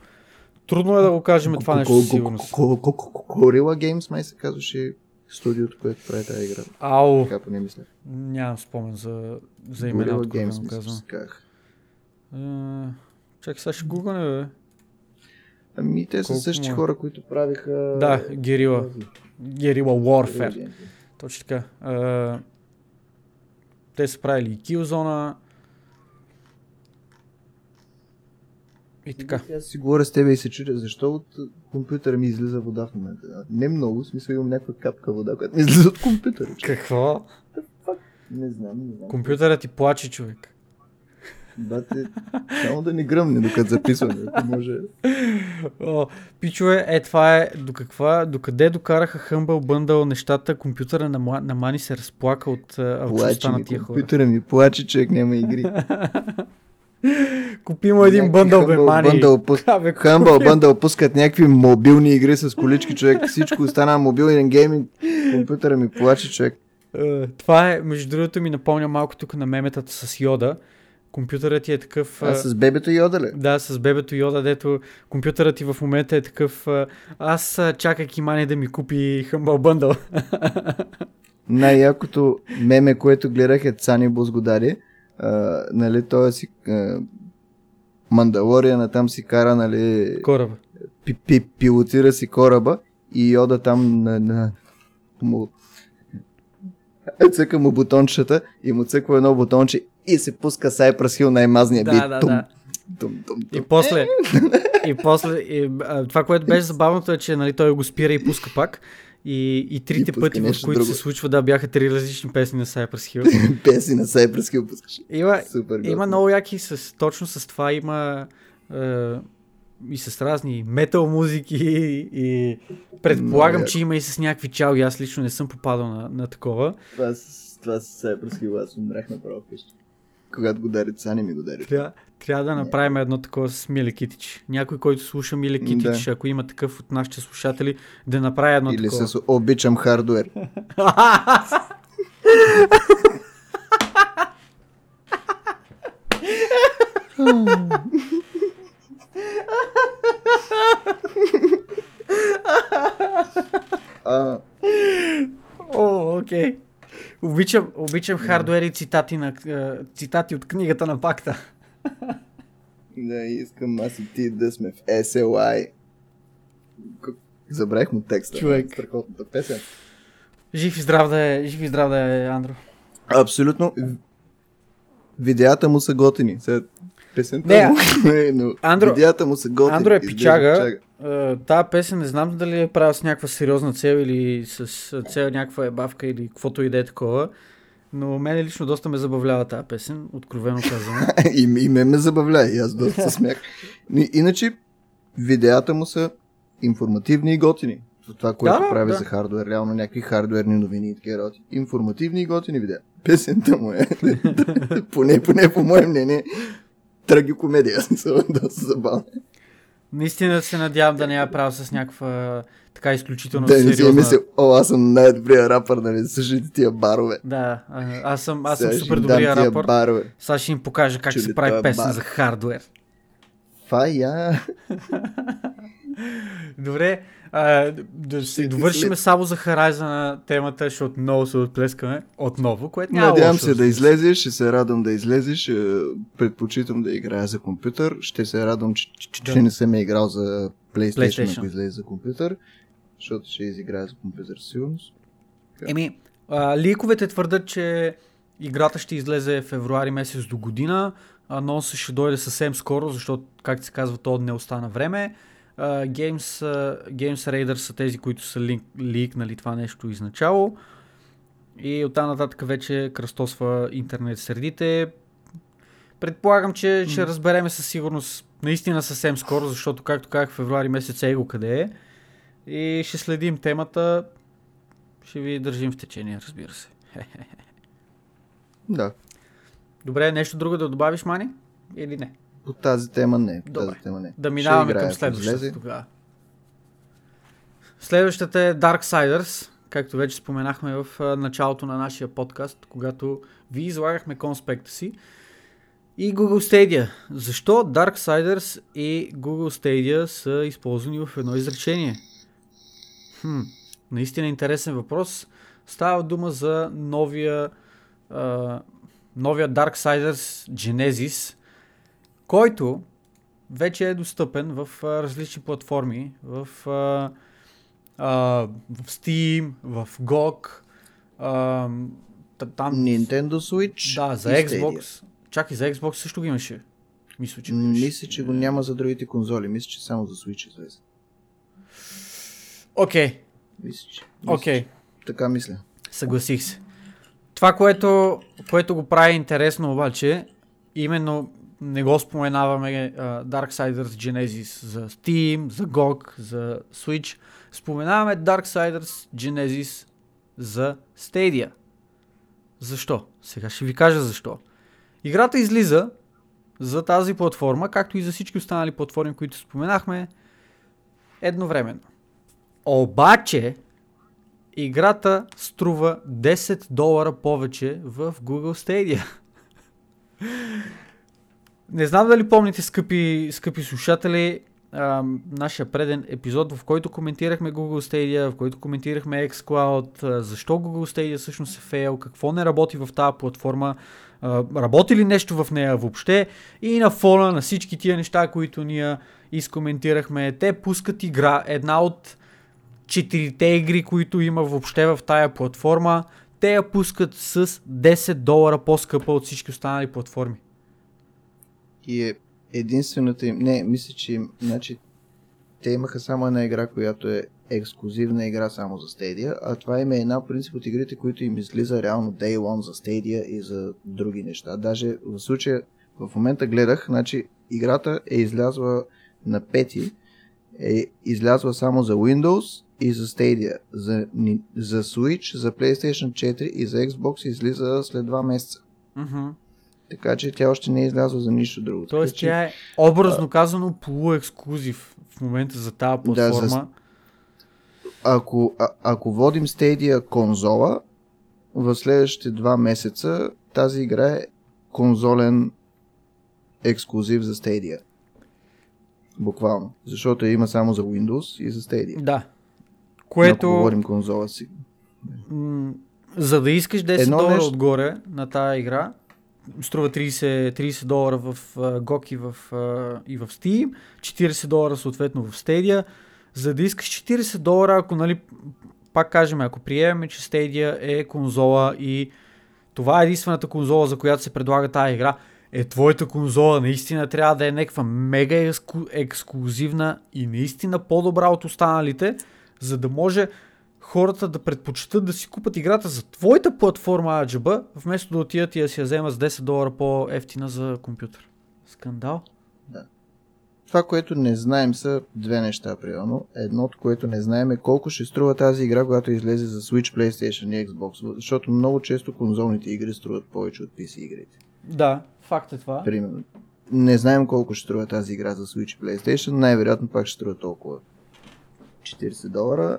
трудно е да го кажем това нещо със сигурност. Gorilla Games май се казваше студиото, което прави тази игра. Ау, Така поне мисля. нямам спомен за, за имена, от кога Games го мисля, че казвам. се казах. А, Чакай, сега ще гугане, бе. Ами те са същи му е? хора, които правиха... Да, Герила. Герила Warfare. Точно така. А, те са правили и Killzone. И така. Аз си говоря с тебе и се чудя, защо от компютъра ми излиза вода в момента. Не много, в смисъл имам някаква капка вода, която ми излиза от компютъра. Какво? Не знам, не знам. Компютърът ти плаче, човек. Бате, само да ни гръмне, докато записваме, ако може. О, пичове, е това е до каква, до къде докараха Humble Bundle нещата, компютъра на, на Мани се разплака от алчността на тия хора. компютъра ми плаче, човек няма игри. Купи му един бъндъл, бе, Мани. Bundle пус- купи. Bundle пускат някакви мобилни игри с колички, човек. Всичко остана мобилен гейминг. Компютъра ми плаче, човек. Е, Това е, между другото, ми напомня малко тук на меметата с Йода. Компютърът ти е такъв... А с бебето Йода ли? Да, с бебето Йода, дето компютърът ти в момента е такъв... Аз а, чакайки Мани да ми купи Humble Bundle. Най-якото меме, което гледах е Цани Бозгодари. А, нали, той си а, Мандалориана там си кара, нали, Кораба. пи, пи, пилотира си кораба и Йода там на, на му цъка му бутончета и му цъква едно бутонче и се пуска Cypress Hill най-мазния Да, бит. да, Тум, да. тум, тум, И тум. после, и после и, а, това, което беше забавното е, че нали, той го спира и пуска пак. И, и трите И пъти, в които друго. се случва, да, бяха три различни песни на Cypress Hill. Песи на Cypress Hill пускаш. Има, Супер има много яки, с, точно с това има е, и с разни метал музики и предполагам, че има и с някакви чалги. Аз лично не съм попадал на, на такова. Това с, това с Cypress Hill аз умрях направо вкъщи. Когато го дари Цани ми го дари. Трябва, трябва да направим едно такова с Миле Китич. Някой, който слуша Миле Китич, ако има такъв от нашите слушатели, да направи едно Или такова. с обичам хардуер. О, окей. Обичам, обичам хардуер и цитати, на, е, цитати от книгата на пакта. да, искам аз и ти да сме в SLI. Забравих му текста. Човек. Страхотната песен. Жив и здрав да е, жив и здрав да е, Андро. Абсолютно. Видеята му са готини. Сега, песента Не, му, е, но Андро- видеята му са готини. Андро е Изглежда пичага. Uh, Тая песен не знам дали е правил с някаква сериозна цел или с цел някаква ебавка или каквото и да е такова. Но мен лично доста ме забавлява тази песен, откровено казвам. и, и ме ме забавля, и аз доста се смях. Иначе, видеята му са информативни и готини. Това, което Да, прави да. за хардвер, реално някакви хардверни новини и такива работи. Информативни и готини видеа. Песента му е, поне, поне по мое мнение, трагикомедия. Смисъл, доста забавно. Наистина се надявам да не я правя с някаква така изключително Да не си е сериозна... мисля, о, аз съм най-добрия рапър, нали, слушайте тия барове. Да, аз съм, аз съм Сега супер добрия рапър. Барове. Сега ще им покажа как Чули се прави песен бар. за хардвер. Фая. Добре, а, да След- довършим само за Харайза на темата, защото много се отплескаме отново, което няма Надявам лошо, се да излезеш, ще се радвам да излезеш. е, Предпочитам да играя за компютър. Ще се радвам, че, че, Да. че не съм играл за PlayStation, PlayStation. ако излезе за компютър. Защото ще изиграя за компютър със сигурност. Еми, а, ликовете твърдят, че играта ще излезе февруари месец до година. Анонсът ще дойде съвсем скоро, защото, както се казва, то не остана време. А, Games, а, Games Raiders са тези, които са лик, ликнали това нещо изначало. И оттам нататък вече кръстосва интернет средите. Предполагам, че ще разбереме със сигурност наистина съвсем скоро, защото, както казах, февруари месец е го къде е. И ще следим темата. Ще ви държим в течение, разбира се. Да. Добре, нещо друго да добавиш, Мани? Или не? По тази тема не. По Добре. тази тема не. Да минаваме играя, към следващата тогава. Следващата е Darksiders, както вече споменахме в началото на нашия подкаст, когато ви излагахме конспекта си. И Google Stadia. Защо Darksiders и Google Stadia са използвани в едно изречение? Хм, наистина интересен въпрос. Става дума за новия, а, новия Darksiders Genesis, който вече е достъпен в а, различни платформи, в, а, а, в Steam, в GOG, а, та- там, Nintendo Switch да, за и Stadia. Xbox. Чакай, за Xbox също ги имаше. Мисля, че имаше. Мисля, че го няма за другите конзоли. Мисля, че само за Switch излезе. Окей, Мисля, че. мисля, окей. Така мисля. Съгласих се. Това, което, което го прави интересно обаче, именно не го споменаваме uh, Darksiders Genesis за Steam, за GOG, за Switch. Споменаваме Darksiders Genesis за Stadia. Защо? Сега ще ви кажа защо. Играта излиза за тази платформа, както и за всички останали платформи, които споменахме, едновременно. Обаче, играта струва 10 долара повече в Google Stadia. Не знам дали помните, скъпи, скъпи слушатели, а, нашия преден епизод, в който коментирахме Google Stadia, в който коментирахме xCloud, защо Google Stadia всъщност е фейл, какво не работи в тази платформа, а, работи ли нещо в нея въобще и на фона на всички тия неща, които ние изкоментирахме, те пускат игра, една от четирите игри, които има въобще в тая платформа, те я пускат с 10 долара по-скъпа от всички останали платформи. И е единствената им... Не, мисля, че им... Значи, те имаха само една игра, която е ексклюзивна игра само за Stadia, а това им е една принцип от игрите, които им излиза реално Day One за Stadia и за други неща. Даже в случая, в момента гледах, значи играта е излязла на пети, е излязла само за Windows и за Stadia. За, за Switch, за PlayStation 4 и за Xbox излиза след два месеца. Мгм. Така че тя още не е излязла за нищо друго. Тоест така, тя е образно казано полуексклюзив в момента за тази Да, за- платформа. ако, а, ако водим Stadia конзола, в следващите два месеца тази игра е конзолен ексклюзив за Stadia. Буквално. Защото я има само за Windows и за Stadia. Да. Но Ако Което, говорим конзола си. за да искаш 10 Едно долара нещо- отгоре на тази игра, струва 30, 30 долара в uh, GOG и в, uh, и в Steam, 40 долара съответно в Stadia. за да искаш 40 долара, ако нали, пак кажем, ако приемем, че Stadia е конзола и това е единствената конзола, за която се предлага тази игра, е твоята конзола наистина трябва да е някаква мега ексклюзивна и наистина по-добра от останалите, за да може хората да предпочитат да си купат играта за твоята платформа AGB, вместо да отидат и да си я вземат с 10 долара по-ефтина за компютър. Скандал? Да. Това, което не знаем са две неща, примерно. Едното, което не знаем е колко ще струва тази игра, когато излезе за Switch, PlayStation и Xbox, защото много често конзолните игри струват повече от PC игрите. Да, факт е това. Примерно. Не знаем колко ще струва тази игра за Switch и PlayStation, най-вероятно пак ще струва толкова 40 долара.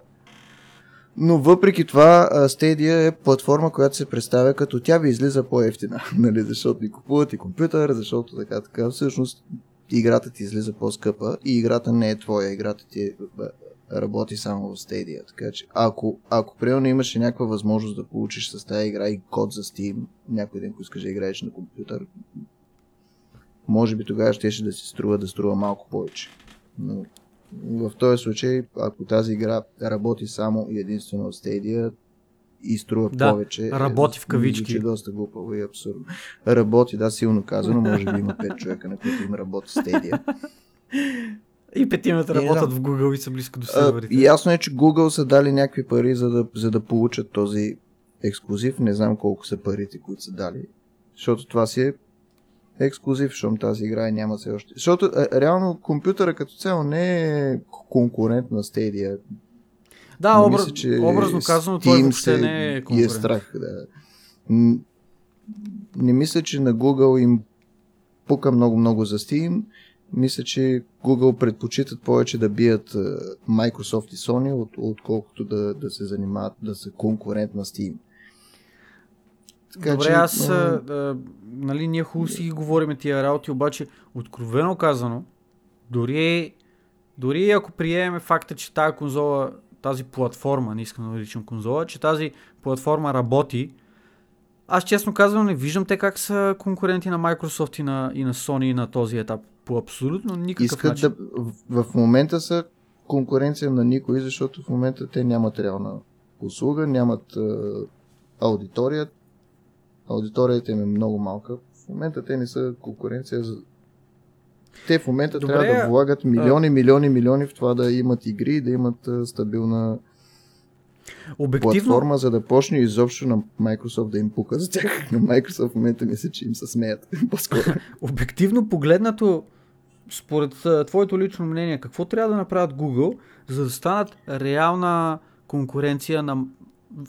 Но въпреки това, Stadia е платформа, която се представя като тя ви излиза по-ефтина, нали? защото ни купуват и компютър, защото така така. Всъщност играта ти излиза по-скъпа и играта не е твоя, играта ти е, работи само в Stadia. Така че ако, ако примерно имаше някаква възможност да получиш с тази игра и код за Steam, някой ден, ако искаш да играеш на компютър, може би тогава ще да си струва да струва малко повече. Но в този случай, ако тази игра работи само и единствено в Stadia и струва да, повече. Работи в кавички. Е доста глупаво и абсурдно. Работи, да, силно казано. Може би има 5 човека, на които им работи Stadia. И петимата работят да. в Google и са близко до серверите. Ясно е, че Google са дали някакви пари, за да, за да получат този ексклюзив. Не знам колко са парите, които са дали. Защото това си е ексклюзив, защото тази игра и няма все още. Защото е, реално компютъра като цяло не е конкурент на Stadia. Да, не образ, мисля, че образно казано, той въобще не е конкурент. е страх, да. Не мисля, че на Google им пука много-много за Steam. Мисля, че Google предпочитат повече да бият Microsoft и Sony, от, отколкото да, да се занимават, да са конкурент на Steam. Така, Добре, че, аз, а, а, нали, ние хубаво си ги говорим тия работи, обаче, откровено казано, дори, дори ако приемем факта, че тази конзола, тази платформа, не искам да наричам конзола, че тази платформа работи, аз честно казвам не виждам те как са конкуренти на Microsoft и на, и на Sony на този етап. По абсолютно никакъв Искат начин. Да, в, в момента са конкуренция на никой, защото в момента те нямат реална услуга, нямат а, аудитория, аудиторията им е много малка. В момента те не са конкуренция за... Те в момента Добре, трябва да влагат милиони, милиони, милиони в това да имат игри и да имат стабилна Обективно... платформа, за да почне изобщо на Microsoft да им пука за тях. На Microsoft в момента мисля, че им се смеят по-скоро. Обективно погледнато, според твоето лично мнение, какво трябва да направят Google, за да станат реална конкуренция на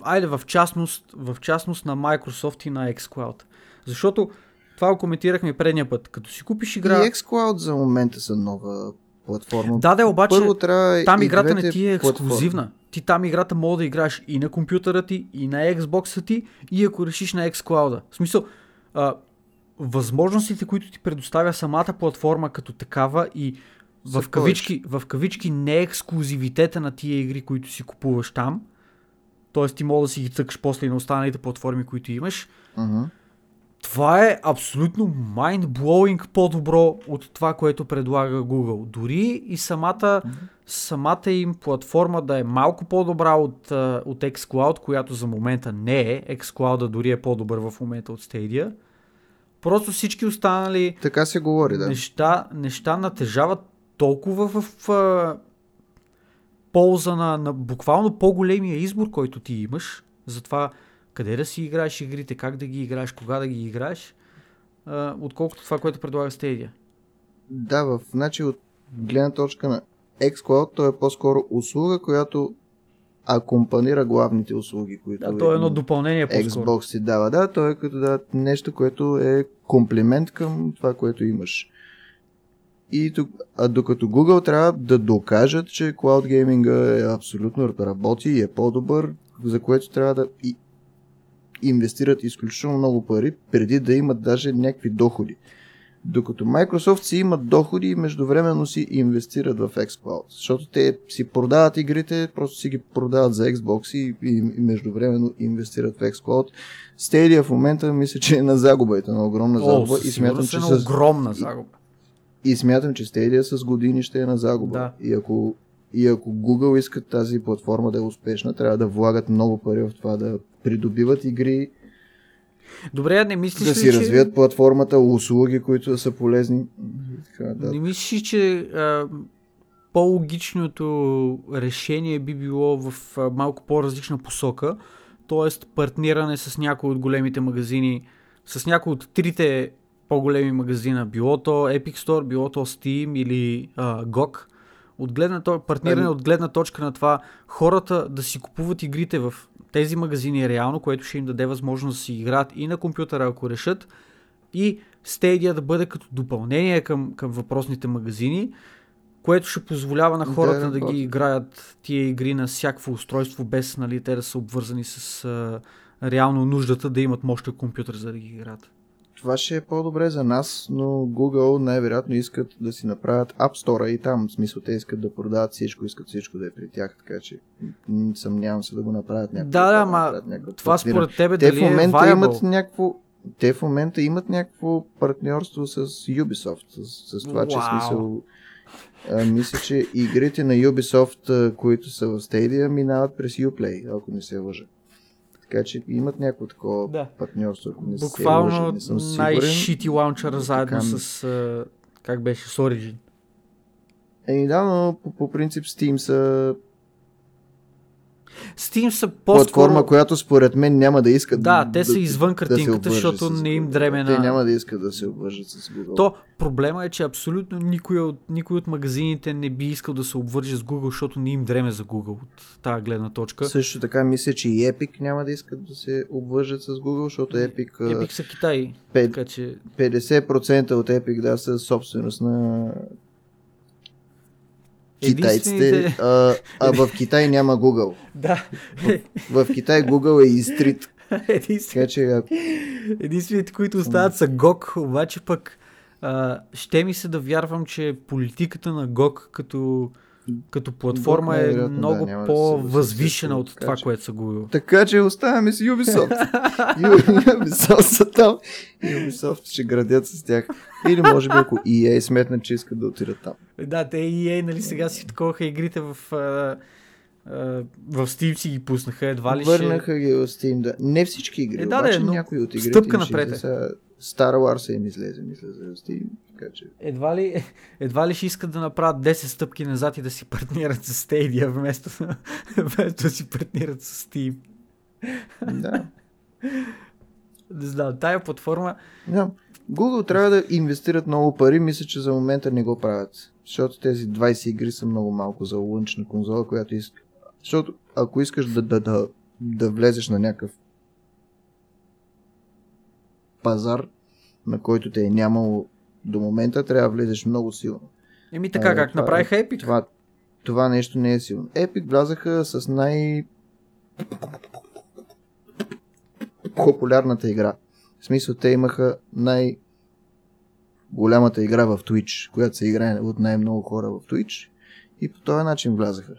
айде в частност, в частност на Microsoft и на xCloud. Защото това го коментирахме предния път. Като си купиш игра... И xCloud за момента са нова платформа. Да, да, обаче Първо трябва там играта не ти е ексклюзивна. Платформи. Ти там играта може да играеш и на компютъра ти, и на Xbox ти, и ако решиш на xCloud. В смисъл, а, възможностите, които ти предоставя самата платформа като такава и в кавички, в кавички не ексклюзивитета на тия игри, които си купуваш там, т.е. ти мога да си ги цъкаш после и на останалите платформи, които имаш. Uh-huh. Това е абсолютно mind-blowing по-добро от това, което предлага Google. Дори и самата, uh-huh. самата им платформа да е малко по-добра от, от xCloud, която за момента не е. xCloud дори е по-добър в момента от Stadia. Просто всички останали така се говори, да. неща, неща натежават толкова в, в полза на, на буквално по-големия избор, който ти имаш, за това къде да си играеш игрите, как да ги играеш, кога да ги играеш, а, отколкото това, което предлага Stadia. Да, в значи от гледна точка на xCloud, то е по-скоро услуга, която акомпанира главните услуги, които да, то е едно допълнение по-скоро. Xbox си дава. Да, то е като да, нещо, което е комплимент към това, което имаш. И а докато Google трябва да докажат, че Cloud Gaming е абсолютно работи и е по-добър, за което трябва да и, инвестират изключително много пари, преди да имат даже някакви доходи. Докато Microsoft си имат доходи и междувременно си инвестират в xCloud. Защото те си продават игрите, просто си ги продават за Xbox и, и, и междувременно инвестират в xCloud. Stadia в момента мисля, че е на загуба, е на огромна загуба. О, и смятам, че е с... огромна загуба. И смятам, че Stadia с години ще е на загуба. Да. И ако И ако Google искат тази платформа да е успешна, трябва да влагат много пари в това да придобиват игри, Добре, не мислиш да ли, си че... развият платформата, услуги, които да са полезни. Така, да. Не мислиш, ли, че а, по-логичното решение би било в а, малко по-различна посока, т.е. партниране с някои от големите магазини, с някои от трите по-големи магазина, било то Epic Store, било то Steam или а, GOG, от гледна, то- партниране Ами- от гледна точка на това хората да си купуват игрите в тези магазини реално, което ще им даде възможност да си играят и на компютъра, ако решат, и Stadia да бъде като допълнение към, към въпросните магазини, което ще позволява на Да, хората да, да. ги играят тия игри на всякакво устройство, без нали, те да са обвързани с а, реално нуждата да имат мощен компютър, за да ги играят. Това ще е по-добре за нас, но Google най-вероятно искат да си направят App Store и там, в смисъл, те искат да продават всичко, искат всичко да е при тях, така че съмнявам се да го направят някакво. Да, да, да ма, някакво Това според тебе Те дали в момента е имат някакво те в момента имат някакво партньорство с Ubisoft, с, с това, че Вау. смисъл а, мисля, че игрите на Ubisoft, които са в Stadia, минават през Uplay, ако не се лъжа. Така че имат някакво такова Да. партньорство, не се лъжа, Буквално не съм сигурен. най-шити лаунчера но заедно така с... а, как беше? С Origin. Еми да, но по, по принцип Steam са Steam са по-скоро... платформа, която според мен няма да искат Да, те са да- извън да картинката, обвържат защото не им дреме Те на- няма да искат да се обвържат с Google. То проблема е, че абсолютно никой от, никой от магазините не би искал да се обвърже с Google, защото не им дреме за Google от тази гледна точка. Също така мисля, че и Epic няма да искат да се обвържат с Google, защото Epic, Epic са Китай, пет- така че 50% от Epic да са собственост на китайците, Единствените- а, а в Китай няма Google. да, В Китай Google е изтрит. единствен, че единствените, които остават са GOG, обаче пък а, ще ми се да вярвам, че политиката на GOG като, като платформа е много да по-възвишена от това, така, което са Google. така че оставяме с Ubisoft. Ubisoft са там. Ubisoft ще градят с тях. Или може би ако EA сметнат, че искат да отидат там. Да, те EA, нали, сега си таковаха игрите в, а, в Steam си ги пуснаха, едва ли ще... Върнаха ги в Steam, да. Не всички игри, Е, да, обаче но някои от игрите стъпка ще напред е. излезе. Star Wars им излезе, мисля, за Steam. Така че... Едва ли, едва ли ще искат да направят 10 стъпки назад и да си партнират с Stadia, вместо, вместо да си партнират с Steam. Да. Не знам, тая платформа... Да. Google трябва да инвестират много пари, мисля, че за момента не го правят. Защото тези 20 игри са много малко за лънч на конзола, която иска. Защото ако искаш да, да, да, да влезеш на някакъв пазар, на който те е нямало до момента, трябва да влезеш много силно. Еми така, А, как това е- направиха Epic. Това, това нещо не е силно. Epic влязаха с най популярната игра. В смисъл, те имаха най голямата игра в Twitch, която се играе от най-много хора в Twitch и по този начин влязаха.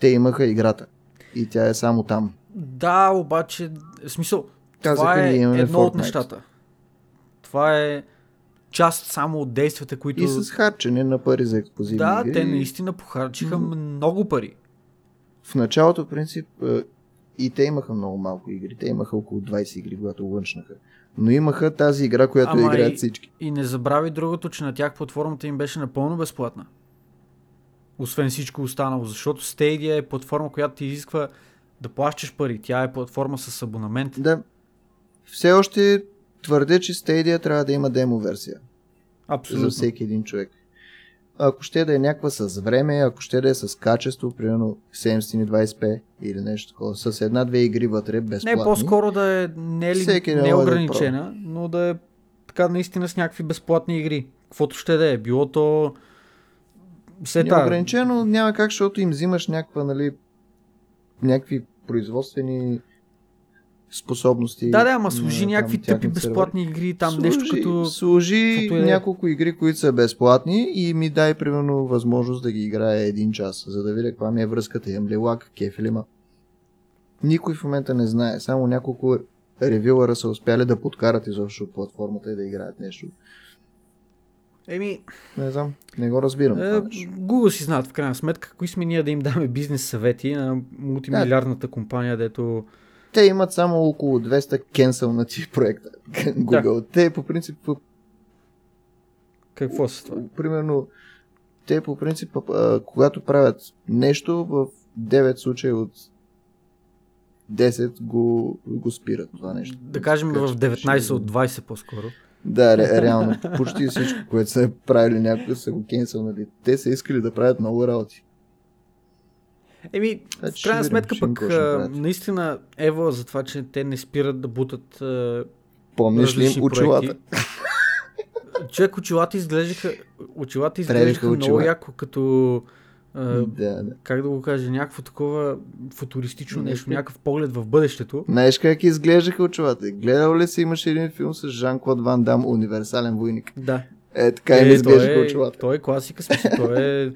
Те имаха играта и тя е само там. Да, обаче, в смисъл, Казаха това е едно от Fortnite. нещата. Това е част само от действията, които... И с харчене на пари за ексклюзивни Да, игри. те наистина похарчиха много пари. В началото, в принцип, е, и те имаха много малко игри. Те имаха около 20 игри, когато лънчнаха. Но имаха тази игра, която Ама играят и- всички. И не забрави другото, че на тях платформата им беше напълно безплатна. Освен всичко останало, защото Stadia е платформа, която ти изисква да плащаш пари. Тя е платформа с абонамент. Да. Все още твърдя, че Stadia трябва да има демо версия Абсолютно. за всеки един човек. Ако ще да е някаква с време, ако ще да е с качество, примерно 720p или нещо такова, с една-две игри вътре, Не, безплатни. по-скоро да е не, ли, да не да ограничена, но да е така наистина с някакви безплатни игри. Каквото ще да е. Било то... Все та, Неограничено няма как, защото им взимаш някаква, нали, някакви производствени способности. Да, да, ама служи някакви тъпи безплатни игри, там служи, нещо като... Служи да е. няколко игри, които са безплатни и ми дай примерно възможност да ги играя един час, за да видя каква ми е връзката. Имам ли лак, кеф ли има. Никой в момента не знае. Само няколко ревюъра са успяли да подкарат изобщо платформата и да играят нещо. Еми, Не знам, не го разбирам. е. Google си знаят в крайна сметка, кои сме ние да им даме бизнес съвети на мултимилиардната компания, дето... Те имат само около 200 кенселнати проекта. Google. Те по принцип, Какво са това? примерно, те по принцип, когато правят нещо, в 9 случая от 10 го, го спират това нещо. Да кажем в че 19 ще- от 20 по-скоро. Да, ре, реално. Почти всичко, което са правили някога, са го кенселнали. Те са искали да правят много работи. Еми, Значи в крайна сметка пък а, наистина Ева за това, че те не спират да бутат а, Помниш ли им очилата? Човек, очилата изглеждаха, очилата изглеждаха много очила. яко, като Да, да. как да го кажа, някакво такова футуристично Не, нещо, не. някакъв поглед в бъдещето. Знаеш как изглеждаха очилата? Гледал ли си имаше един филм с Жан-Клод Ван Дам, Универсален войник? Да. Е, така им Е, изглеждаха е, очилата. той е класика, смисъл, той е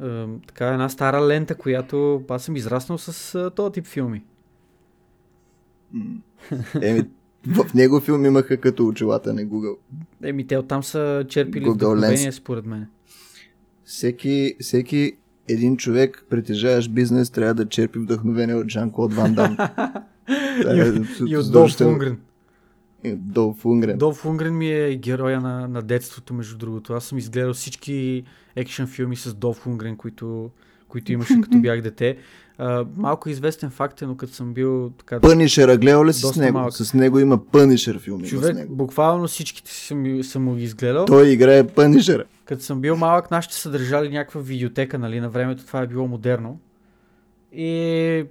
така една стара лента, която аз съм израснал с този тип филми. Еми, в него филм имаха като очилата на Google. Еми, те оттам са черпили Google вдъхновение, според мен. Всеки, всеки един човек, притежаващ бизнес, трябва да черпи вдъхновение от Жан-Клод Ван Дам. и, е, от- и от Долф. Унгрен. Долф Унгрен. Долф Унгрен ми е героя на, на детството, между другото. Аз съм изгледал всички екшен филми с Долф Унгрен, които, които имаше като бях дете. А, малко известен факт е, но като съм бил така... Пънишера, гледал ли си с него? малък. С него има Пънишер филм. има с Човек, него. буквално всичките си съм, съм ги изгледал. Той играе Пънишера. Като съм бил малък, нашите са държали някаква видеотека, нали, на времето това е било модерно. И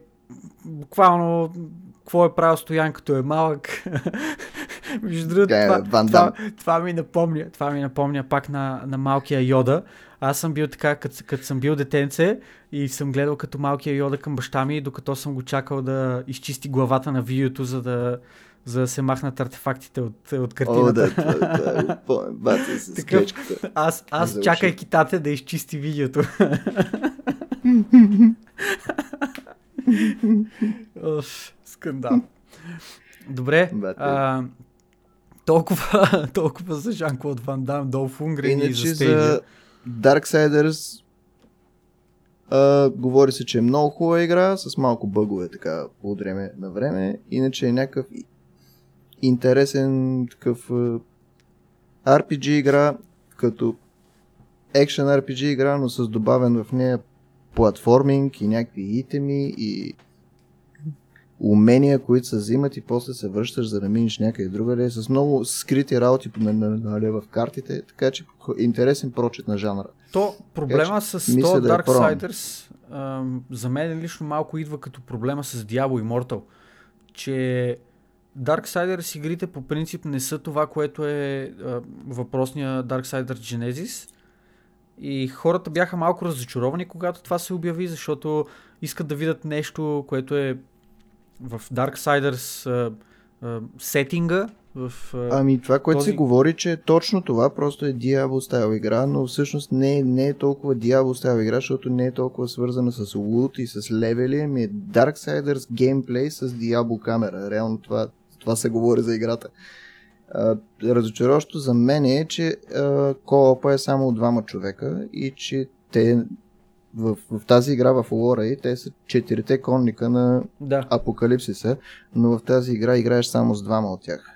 буквално, какво е правил Стоян като е малък. Между другото, Така е, това, това, това, ми напомня, това ми напомня пак на, на малкия Йода. Аз съм бил така, като, като съм бил детенце и съм гледал като малкия Йода към баща ми, докато съм го чакал да изчисти главата на видеото, за да, за да се махнат артефактите от, от О, картината. да, това, това го помня. Бати с Такъв-. Аз, аз чакайки тате да изчисти видеото. Скандал. Добре, а, толкова, толкова за Жан-Клод Ван Дам, Долф Унгрен и за Stadia. за Darksiders а, говори се, че е много хубава игра, с малко бъгове така по време на време. Иначе е някакъв интересен такъв RPG игра, като екшен RPG игра, но с добавен в нея платформинг и някакви итеми и умения, които се взимат и после се връщаш, за да минеш някъде другаде, с много скрити работи на, на, нали, в картите, така че интересен прочет на жанра. То проблема с мисля то да е Darksiders ам, за мен лично малко идва като проблема с Diablo Immortal. Че Darksiders игрите по принцип не са това, което е а, въпросния Darksiders Genesis. И хората бяха малко разочаровани, когато това се обяви, защото искат да видят нещо, което е в Darksiders а, а, сетинга. В, а, Ами това, което този- се говори, че е точно това, просто е Diablo стайл игра, но всъщност не, не е толкова Diablo стайл игра, защото не е толкова свързана с лут и с левели, ами е Darksiders геймплей с Diablo камера. Реално това, това се говори за играта. А, разочароващо за мен е, че а, коопа е само от двама човека и че те в, в тази игра в лора и те са четирите конника на да. апокалипсиса, но в тази игра играеш само с двама от тях.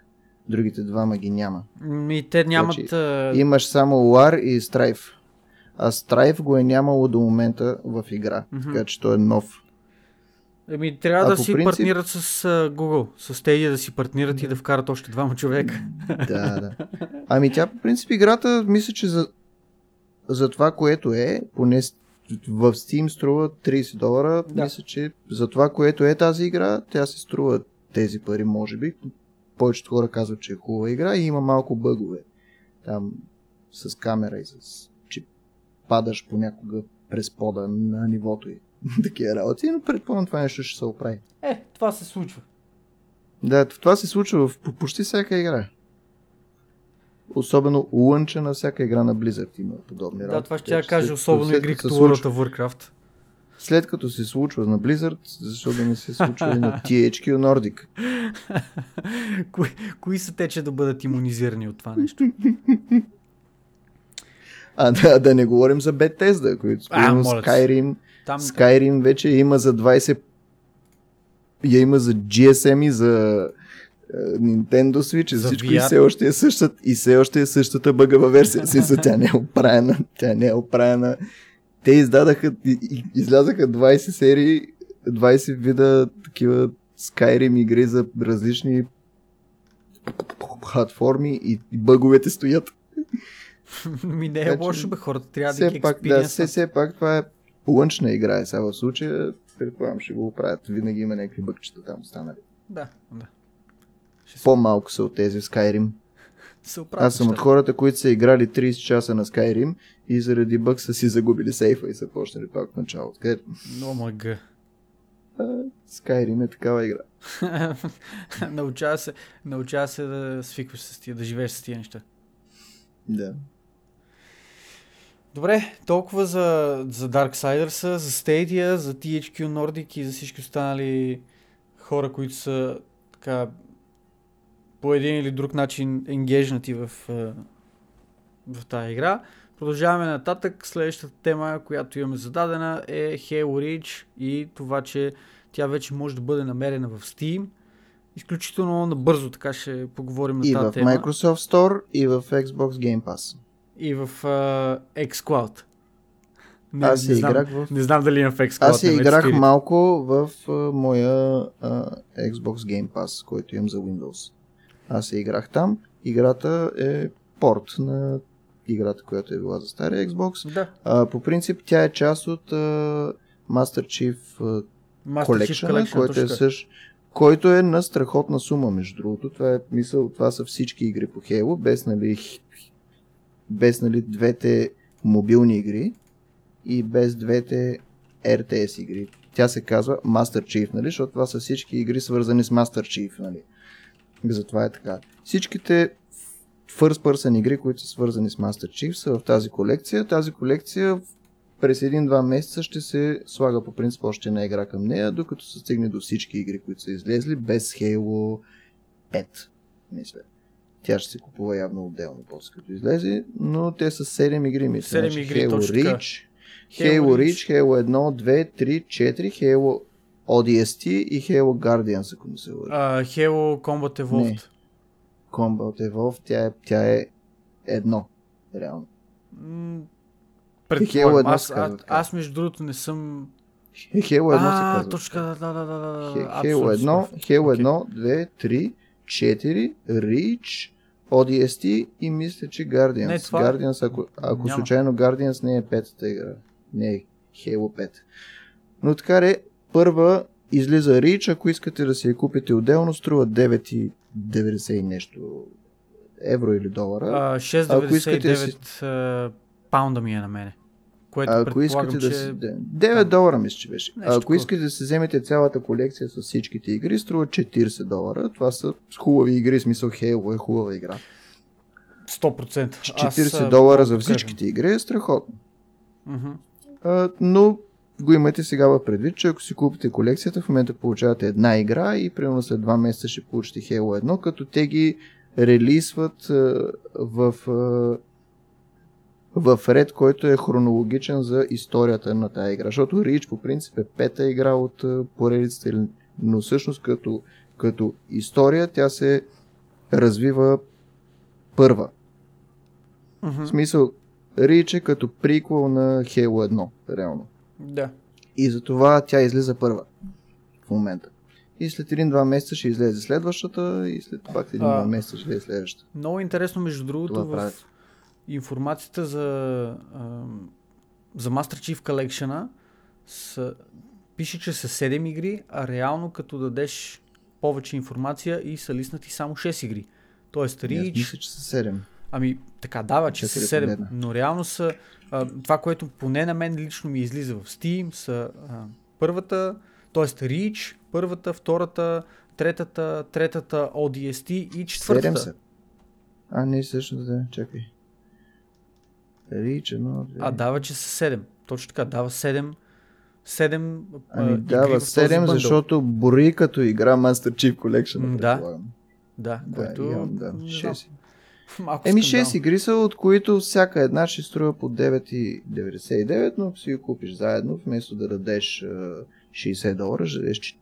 Другите двама ги няма. И те нямат... Значи, Имаш само War и Strife. А Strife го е нямало до момента в игра, Мгм. така че той е нов. Еми, трябва А да си принцип- партнират с а, Google, с Stadia да си партнират и да вкарат още двама човека. да, да. Ами тя по принцип играта, мисля, че за, за това, което е, поне в Steam струва 30 долара, Да. мисля, че за това, което е тази игра, тя се струва тези пари, може би. Повечето хора казват, че е хубава игра и има малко бъгове. Там с камера и с че падаш понякога през пода на нивото и такива работи, но предполагам това нещо ще се оправи. Е, това се случва. Да, това се случва в по- почти всяка игра. Особено лънча на всяка игра на Blizzard има подобни работи. Да, това ще я кажа, особено игри като World of Warcraft. След като се случва на Blizzard, защо да не се случва и на THQ Nordic? кои, кои са те, че да бъдат иммунизирани от това нещо? А да, да не говорим за Bethesda, които А. Skyrim, Там, Skyrim вече има за 20 я има за GSM и за Nintendo Switch, и За всичко и VR. все още е същата, и все още е същата бъгава версия. Си, тя не е оправена, тя не е оправена. Те издадаха, и- и- излязаха 20 серии, 20 вида такива Skyrim игри за различни платформи и, и бъговете стоят. ми не е че лошо, бе, хората трябва да ги пак, да, все, все пак това е лънчна игра. е. Сега в случая, предполагам, ще го оправят. Винаги има някакви бъкчета там останали. Да, да. По-малко са от тези в Skyrim. Аз съм от хората, които са играли 30 часа на Skyrim и заради бък са си загубили сейфа и са почнали пак от началото. Където О, мой гъ. а, Skyrim е такава игра. научава се, научава се да свикваш с тия, да живееш с тия неща. Да. Добре, толкова за, за Darksiders, за Stadia, за THQ Nordic и за всички останали хора, които са така по един или друг начин енгежнати в, в тази игра. Продължаваме нататък. Следващата тема, която имаме зададена е Halo Reach и това, че тя вече може да бъде намерена в Steam. Изключително набързо така ще поговорим на И тази в тема. Microsoft Store, и в Xbox Game Pass. И в uh, xCloud. Не, Аз не, знам, играх в... не знам дали има в xCloud. Аз играх цитири. малко в а, моя а, Xbox Game Pass, който имам за Windows. Аз се играх там. Играта е порт на играта, която е била за стария Xbox. Да. А, по принцип тя е част от а, Master Chief а, Master Collection, Chief Collection, който е точно така. същ, който е на страхотна сума, между другото. Това е мисъл, това са всички игри по Halo, без нали, без нали, двете мобилни игри и без двете RTS игри. Тя се казва Master Chief, нали, защото това са всички игри свързани с Master Chief, нали. Затова е така. Всичките first person игри, които са свързани с Master Chief са в тази колекция. Тази колекция през един-два месеца ще се слага по принцип още една игра към нея, докато се стигне до всички игри, които са излезли, без Halo 5, мисля. Тя ще се купува явно отделно, после като излезе, но те са 7 игри, мисля. Седем Значи игри, Halo точно така. Reach, Halo. Reach, Halo 1, 2, 3, 4, Halo ODST и Halo Guardians, ако не се лъжа. А, Halo Combat Evolved. Combat Evolved, тя е, тя е едно, реално. Halo Предполагам. едно Аз, се казва аз, аз, между другото не съм... Halo 1 се казва. точно така, да, да, да, да, Halo 1, супер. Halo. 1, 2, 3, 4, Reach, ODST и мисля, че Guardians. Не, това- Guardians, ако, ако Няма. случайно Guardians не е петата игра. Не е Halo 5. Но така е, първа излиза Reach, ако искате да си я купите отделно, струва 9,90 и нещо евро или долара. А, Ако искате да си- 6,99 паунда ми е на мене. Което ако искате да че... си... да, 9 долара мисля, че беше. Нещо ако такова. искате да си вземете цялата колекция с всичките игри, струва 40 долара. Това са хубави игри, смисъл Halo е хубава игра. 100%. 40 Аз, долара за всичките игри е страхотно. Мгм. А, но го имате сега в предвид, че ако си купите колекцията, в момента получавате една игра и примерно след 2 месеца ще получите Halo 1, като те ги релисват а, в, а, в ред, който е хронологичен за историята на тази игра. Защото Reach по принцип е пета игра от а, поредицата, но всъщност като, като история тя се развива първа. Мгм. В смисъл, Рич е като приквел на Halo 1, реално. Да. И затова тя излиза първа в момента. И след един-два месеца ще излезе следващата и след пак един-два месеца ще излезе следващата. Много интересно, между другото, Това в правят. информацията за, за Master Chief Collection са, пише, че са 7 игри, а реално като дадеш повече информация и са лиснати само 6 игри. Тоест Аз Reach, мисля, че са 7. ами така дава, че са Чакай да 7, погледна. но реално са а, това, което поне на мен лично ми излиза в Steam, са а, първата, т.е. Reach, първата, втората, третата, третата ODST и 7 четвъртата. са. А, не, всъщност да, чакай. Рич, едно, две. А дава, че са 7. Точно така, дава 7. 7 Ами дава 7, защото брои като игра Master Chief Collection. Да. Да, Да, което... имам, да. не знам. 6. Малко Еми скандално. 6 игри са, от които всяка една ще струва по 9,99, но ако си го купиш заедно, вместо да дадеш а, 60 долара, ще дадеш 40,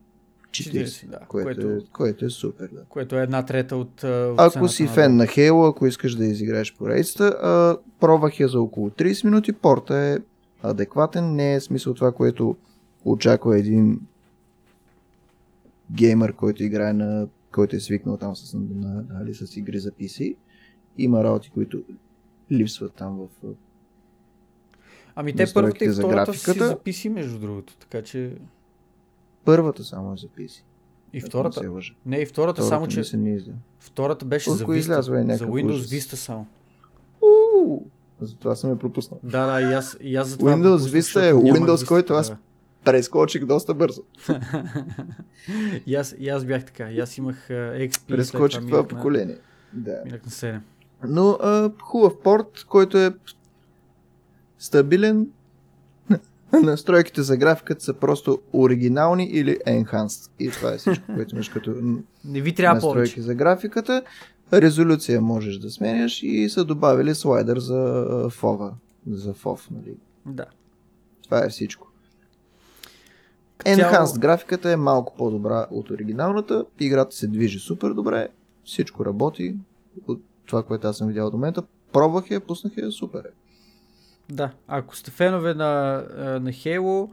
40, да, което, което- е, което е супер. Да. Което е една трета от... от Ако си на фен на Halo, ако искаш да изиграеш поредицата, а, пробвах я за около 30 минути, порта е адекватен, не е смисъл това, което очаква един геймър, който играе на който е свикнал там с, на, нали, с игри за PC. Има работи, които липсват там в... Ами те първата и за втората са си записи, между другото. Така че... Първата само е за PC. И втората. Не се. Не, и втората, Втората само че... мисля не. Втората беше От за Vista. излязла е за Windows ужас. Vista само. Уу, Затова съм я пропуснал. Да, да, и аз, и аз за това Windows пропуснах, Vista е Windows, Vista който аз- тогава. Прескочих доста бързо. и, аз, и аз бях така. И аз имах XP. Прескочих това на- поколение. Да. Минах на 7. Но а, хубав порт, който е стабилен. Настройките за графиката са просто оригинални или enhanced. И това е всичко, което имаш като Не ви трябва настройки повече. за графиката. Резолюция можеш да сменяш и са добавили слайдер за фова. За фов, нали? Да. Това е всичко. Като цяло- Enhanced графиката е малко по-добра от оригиналната. Играта се движи супер добре. Всичко работи. От това, което аз съм видял до момента. Пробвах я, пуснах я, супер е. Да, ако сте фенове на, а, на Halo,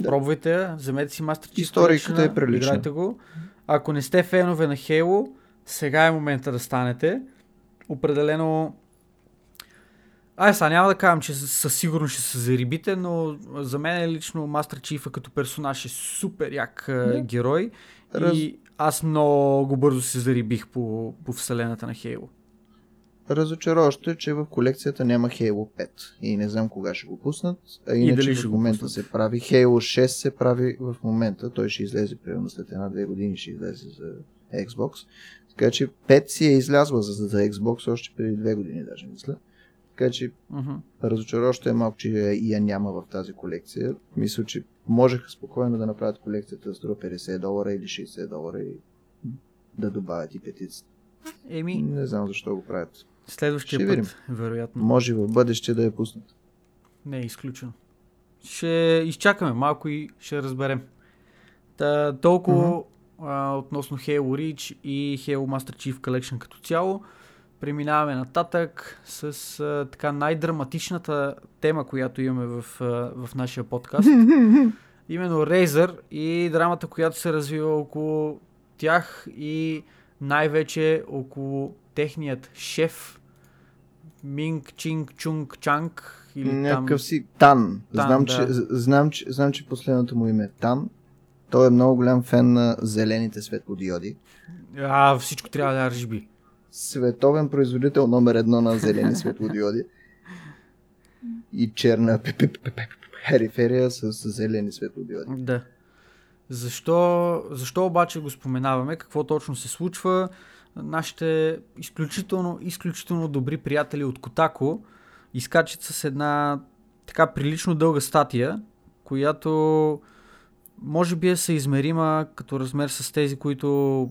Да. пробвайте я, вземете си Master Chief Историката е прилична. играйте го. Ако не сте фенове на Halo, сега е момента да станете. Определено... Ай, сега няма да казвам, че със сигурност ще се зарибите, но за мен лично Master Chief като персонаж е супер як а, Да. герой. Раз- И аз много бързо се зарибих по, по вселената на Halo. Разочароващо е, че в колекцията няма Halo 5 и не знам кога ще го пуснат. А И иначе дали в ще го момента пуснат. се прави. Halo 6 се прави в момента. Той ще излезе примерно след една-две години ще излезе за Xbox. Така че 5 си е излязла за, за Xbox още преди две години даже мисля. Така че Мгм. разочароващо е малко, че я няма в тази колекция. Мисля, че можеха спокойно да направят колекцията струва 50 долара или 60 долара и да добавят и петицата. Еми, Не знам защо го правят. следващия Ще път, видим. вероятно. Може в бъдеще да я пуснат. Не е изключено. Ще изчакаме малко и ще разберем. Та, толкова а, относно Halo Reach и Halo Master Chief Collection като цяло. Преминаваме нататък с а, така най-драматичната тема, която имаме в, а, в нашия подкаст. Именно Razer и драмата, която се развива около тях и най-вече около техният шеф Минг Чинг Чунг Чанг или там... Някакъв си Тан. Тан, знам, да. че, знам, че, знам, че последното му име е Тан. Той е много голям фен на зелените светлодиоди. А, всичко трябва да е RGB. Световен производител номер едно на зелени светлодиоди. И черна пе- пе- пе- пе- пе- периферия с с зелени светлодиоди. Да. Защо, защо обаче го споменаваме? Какво точно се случва? Нашите изключително, изключително добри приятели от Котако изкачат с една така прилично дълга статия, която може би е съизмерима като размер с тези, които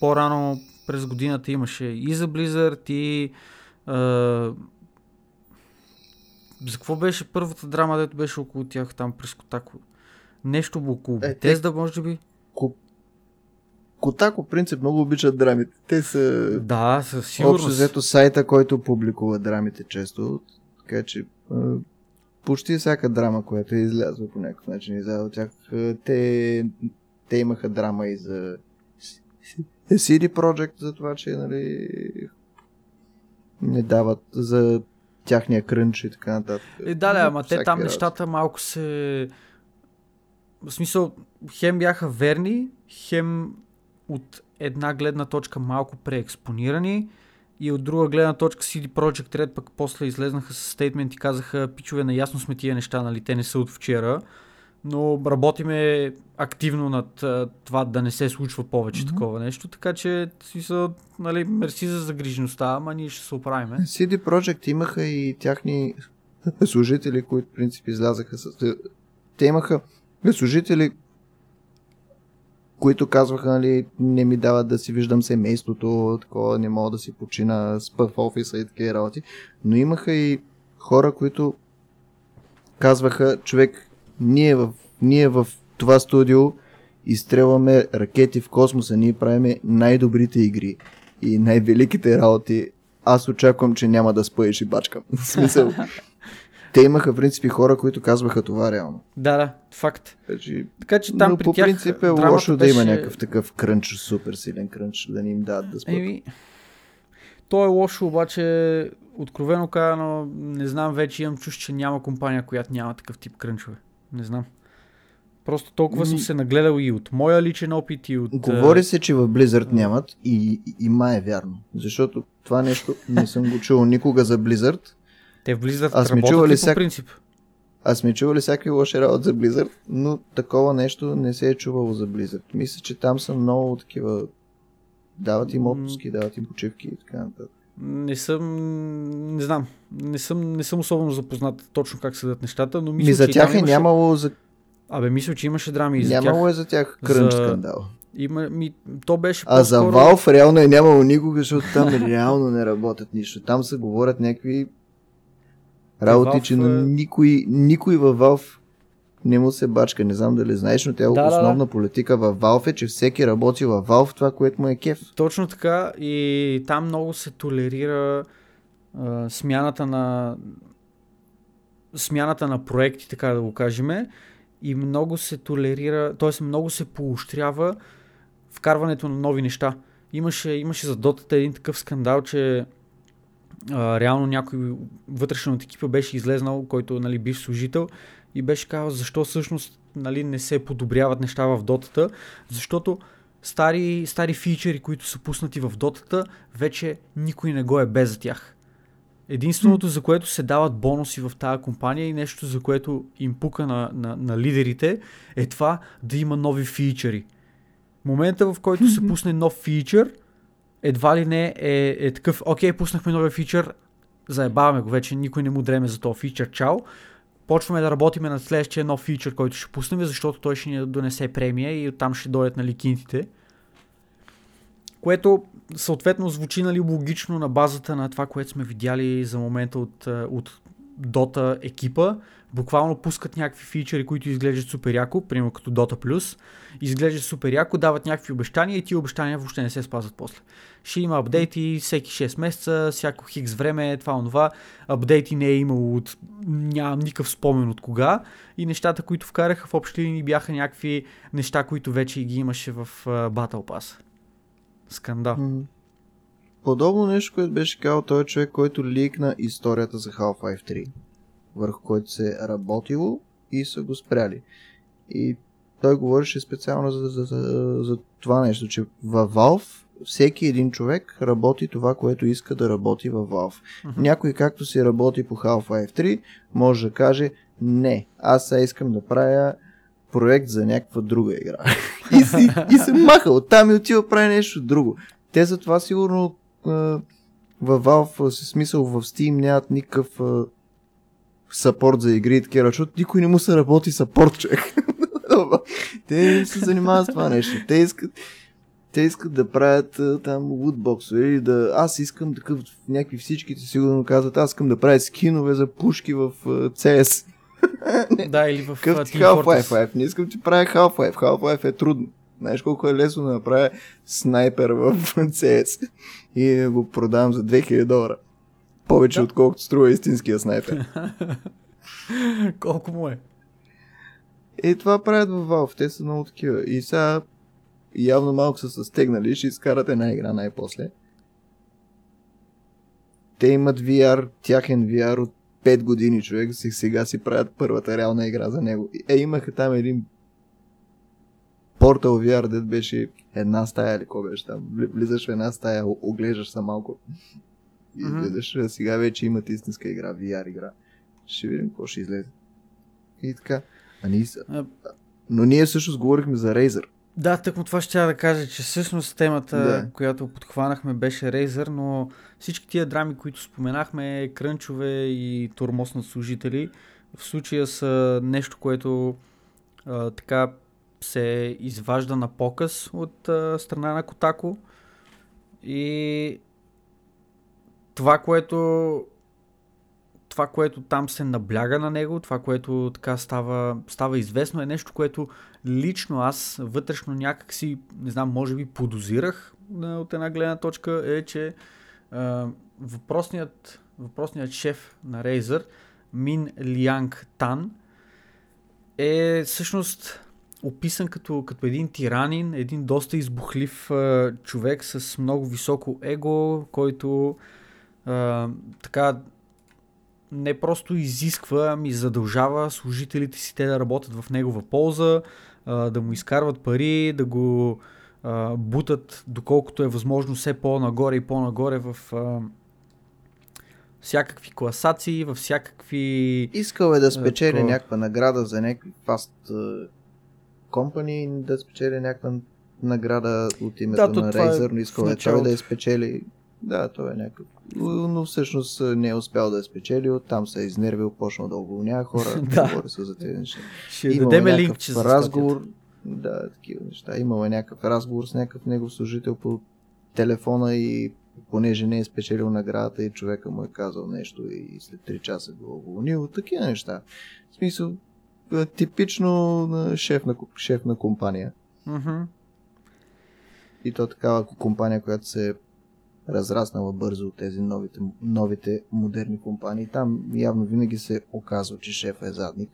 по-рано през годината имаше и за Blizzard и а, за какво беше първата драма, дето беше около тях там през Котако? Нещо около Е, те- Бетезда, може би? Ко... Котако принцип много обичат драмите. Те са Да, със общо сигурност. взето сайта, който публикува драмите често. Така че почти всяка драма, която е излязла по някакъв начин излязла от тях, те, те имаха драма и за CD Projekt за това, че нали, не дават за тяхния крънч и така нататък. Е, да, да, ама те там работи. нещата малко се... В смисъл, хем бяха верни, хем от една гледна точка малко преекспонирани и от друга гледна точка CD Projekt Red пък после излезнаха с стейтмент и казаха, пичове, наясно сме тия неща, нали, те не са от вчера, но работиме активно над това да не се случва повече Мгм. такова нещо, така че в смисъл, нали, мерси за загрижеността, ама ние ще се оправиме. CD Projekt имаха и тяхни служители, които в принцип излязаха с... Те имаха служители които казваха, нали, не ми дават да си виждам семейството, такова, не мога да си почина, спа в офиса и такива работи. Но имаха и хора, които казваха, човек, ние в, ние в това студио изстрелваме ракети в космоса, ние правиме най-добрите игри и най-великите работи. Аз очаквам, че няма да спъеш и бачкам. В смисъл, те имаха, в принципи, хора, които казваха това реално. Да, да, факт. Значи, Така че там но при по тях принцип е лошо да има беше- някакъв такъв крънч, супер силен крънч, да не им дадат да спят. Еми, то е лошо, обаче, откровено казано, не знам, вече имам чуш, че няма компания, която няма такъв тип крънчове. Не знам. Просто толкова съм се нагледал и от моя личен опит и от... Говори се, че в Blizzard нямат и, и, и май е вярно. Защото това нещо не съм го чувал никога за Blizzard. Те влизат, Аз сме чували ли по всяк- принцип? Аз сме чували всякакви лоши работи за Blizzard, но такова нещо не се е чувало за Blizzard. Мисля, че там са много такива... Дават им отпуски, дават им почивки и така нататък. Не съм... Не знам. Не съм, не съм особено запознат точно как седат нещата, но мисля, Ми за че тях е имаше... нямало за... Абе, мисля, че имаше драми и за Нямало тях. е за тях крънч За- скандал. Има, ми, то беше А за Valve реално е нямало никога, защото там реално не работят нищо. Там се говорят някакви работи, Valve че е- никой, никой във Valve не му се бачка. Не знам дали знаеш, но тя Да, да, основна политика във Valve е, че всеки работи във Valve това, което му е кеф. Точно така и там много се толерира а, смяната на смяната на проекти, така да го кажем, и много се толерира, т.е. много се поощрява вкарването на нови неща. Имаше, имаше за дотата един такъв скандал, че а, реално някой вътрешен от екипа беше излезнал, който нали, бив служител и беше казал защо всъщност нали, не се подобряват неща в дотата, защото стари, стари фичери, които са пуснати в дотата, вече никой не го е без за тях. Единственото, за което се дават бонуси в тази компания и нещо, за което им пука на, на, на лидерите, е това да има нови фичери. Момента, в който се пусне нов фичър, едва ли не е, е такъв, окей, пуснахме новия фичър, заебаваме го, вече никой не му дреме за този фичър, чао. Почваме да работиме над следващия нов фичър, който ще пуснем, защото той ще ни донесе премия и оттам ще дойдат нали, кинтите. Което съответно звучи нали, логично на базата на това, което сме видяли за момента от, а, от Dota екипа. Буквално пускат някакви фичери, които изглеждат супер яко, примерно като Dota Plus. Изглеждат супер яко, дават някакви обещания и тия обещания въобще не се спазват после. Ще има апдейти всеки 6 месеца, всяко хикс време, това онова. Апдейти не е имало от... нямам никакъв спомен от кога. И нещата, които вкараха в общи линии бяха някакви неща, които вече ги имаше в Battle Pass. Скандал. Подобно нещо, което беше казал той човек, който ликна историята за Half-Life 3, върху който се е работило и са го спряли. И той говореше специално за, за, за, за това нещо, че във Valve всеки един човек работи това, което иска да работи във Valve. Мгм. Някой, както си работи по Half-Life 3, може да каже, не, аз сега искам да правя проект за някаква друга игра. и, си, и се маха оттам и отива прави нещо друго. Те затова сигурно във Valve, с смисъл в Steam нямат никакъв сапорт за игри и такива, защото никой не му се работи сапорт, човек. Те се занимават с това нещо. Те искат, те искат да правят там лутбоксове или да... Аз искам такъв, някакви всичките сигурно казват, аз искам да правя скинове за пушки в а, CS. Да, или в Какъв а, ти Half-Life? Life? Не искам ти правя Half-Life. Half-Life е трудно. Знаеш колко е лесно да направя снайпер в CS и го продавам за 2000 долара. Повече Да. отколкото струва истинския снайпер. Колко му е? И това правят във Valve. Те са много такива. И сега явно малко са се стегнали. Ще изкарат една игра най-после. Те имат VR, тяхен VR от 5 години човек. си- Сега си правят първата реална игра за него. Е, имаха там един Portal VR, дет беше една стая или какво беше там. Вли- Влизаш в една стая, оглеждаш се малко. И излизаш. А Сега вече имат истинска игра, VR игра. Ще видим какво ще излезе. И така. А ние. А, Но ние всъщност говорихме за Razer. Да, тъкмо това ще да кажа, че всъщност темата, Да. която подхванахме беше Razer, но всички тия драми, които споменахме, крънчове и тормоз на служители, в случая са нещо, което а, така се изважда на показ от а, страна на Котако и това, което това, което там се набляга на него, това, което така става, става известно, е нещо, което лично аз вътрешно някак си, не знам, може би подозирах от една гледна точка, е, че а, въпросният, въпросният шеф на Razer, Мин Лианг Тан, е всъщност описан като, като един тиранин, един доста избухлив а, човек с много високо его, който а, така не просто изисква, ами задължава служителите си те да работят в негова полза, а, да му изкарват пари, да го а, бутат доколкото е възможно все по-нагоре и по-нагоре в а, всякакви класации, във всякакви... Искал е да спечели някаква награда за някакви фаст компании, да спечели някаква награда от името да, на Razer, но искал е той да я спечели. Да, той е някакъв. Но всъщност не е успял да е спечели, там се е изнервил, почнал да уволнява хора. да. Говори се за тези неща. Ще дадем линк, че разговор. Да, такива неща. Имало е някакъв разговор с някакъв негов служител по телефона и понеже не е спечелил наградата и човека му е казал нещо и след 3 часа го е уволнил. Такива неща. В смисъл, типично шеф на, шеф на компания. Mm-hmm. И то такава компания, която се е разраснала бързо от тези новите, новите модерни компании. Там явно винаги се оказва, че шеф е задник.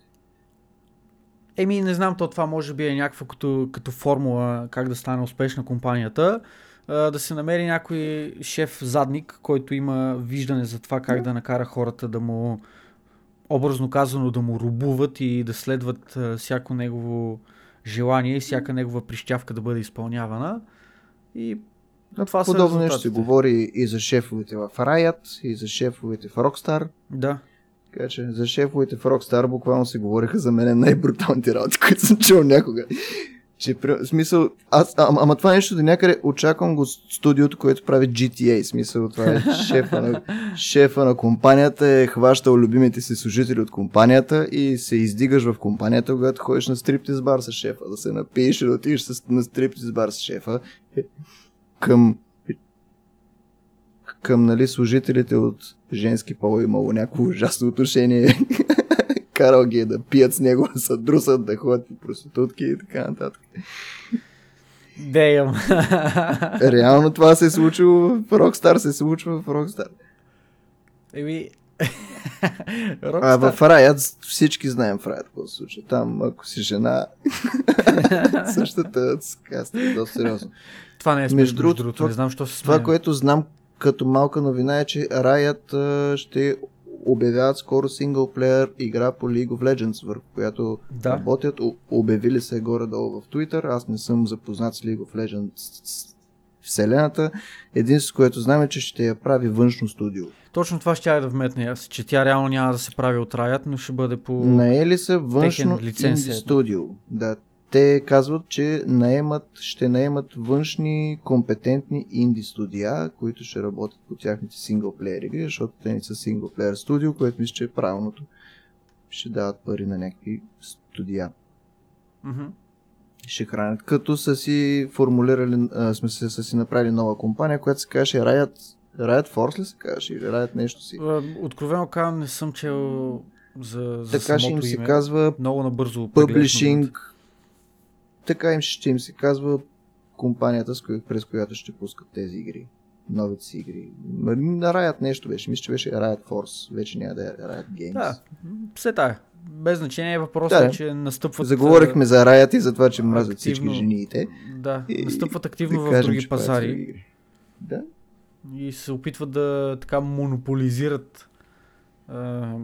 Еми, не знам, то това може би е някаква като, като формула как да стане успешна компанията. Да се намери някой шеф задник, който има виждане за това как да накара хората да му образно казано да му рубуват и да следват всяко негово желание и всяка негова прищявка да бъде изпълнявана. И а това Подобно нещо се говори и за шефовете в Riot, и за шефовете в Rockstar. Да. Така че за шефовете в Rockstar буквално се говориха за мен най-бруталните работи, които съм чул някога. Че, в смисъл, аз, а, ама това нещо до някъде очаквам го студиото, което прави GTA. Смисъл, това е шефа на, шефа на компанията, е хващал любимите си служители от компанията и се издигаш в компанията, когато ходиш на стриптиз бар с шефа, да се напиеш и да отидеш на стриптиз бар с шефа. Към към нали, служителите от женски пол е имало някакво ужасно отношение карал ги е да пият с него, да се друсат, да ходят по проститутки и така нататък. Деям. Реално това се е случило в Rockstar, се случва в Rockstar. Еми, А в Riot всички знаем в Riot какво се случва. Там, ако си жена, същата е доста сериозно. Това не е между другото, другото, не знам, що се Това, което знам като малка новина е, че Riot ще обявяват скоро синглплеер игра по League of Legends, върху която да. работят. Обявили се горе-долу в Twitter. Аз не съм запознат с League of Legends вселената. Единството, което знам е, че ще я прави външно студио. Точно това ще я да вметне аз, че тя реално няма да се прави от Riot, но ще бъде по Наели се външно студио. Да, те казват, че наемат, ще наемат външни компетентни инди студия, които ще работят по тяхните синглплеер игри, защото те не са синглплеер студио, което мисля, че е правилното. Ще дават пари на някакви студия. Mm-hmm. Ще хранят. Като са си формулирали, а, сме се, са си направили нова компания, която се казваше Riot, Riot Force ли се казваше? Или Riot нещо си? Откровено казвам, не съм чел за, за така ще им се казва много набързо Publishing така им ще им се казва компанията, с коя, през която ще пускат тези игри. Новите си игри. На Riot нещо беше. Мисля, че беше Riot Force. Вече няма да е Riot Games. Да, все тая. Без значение е въпросът, да, че настъпват... Заговорихме за Riot и за това, че мразят всички жените. Да, и, настъпват активно да в кажем, други пазари. Да. И се опитват да така монополизират а,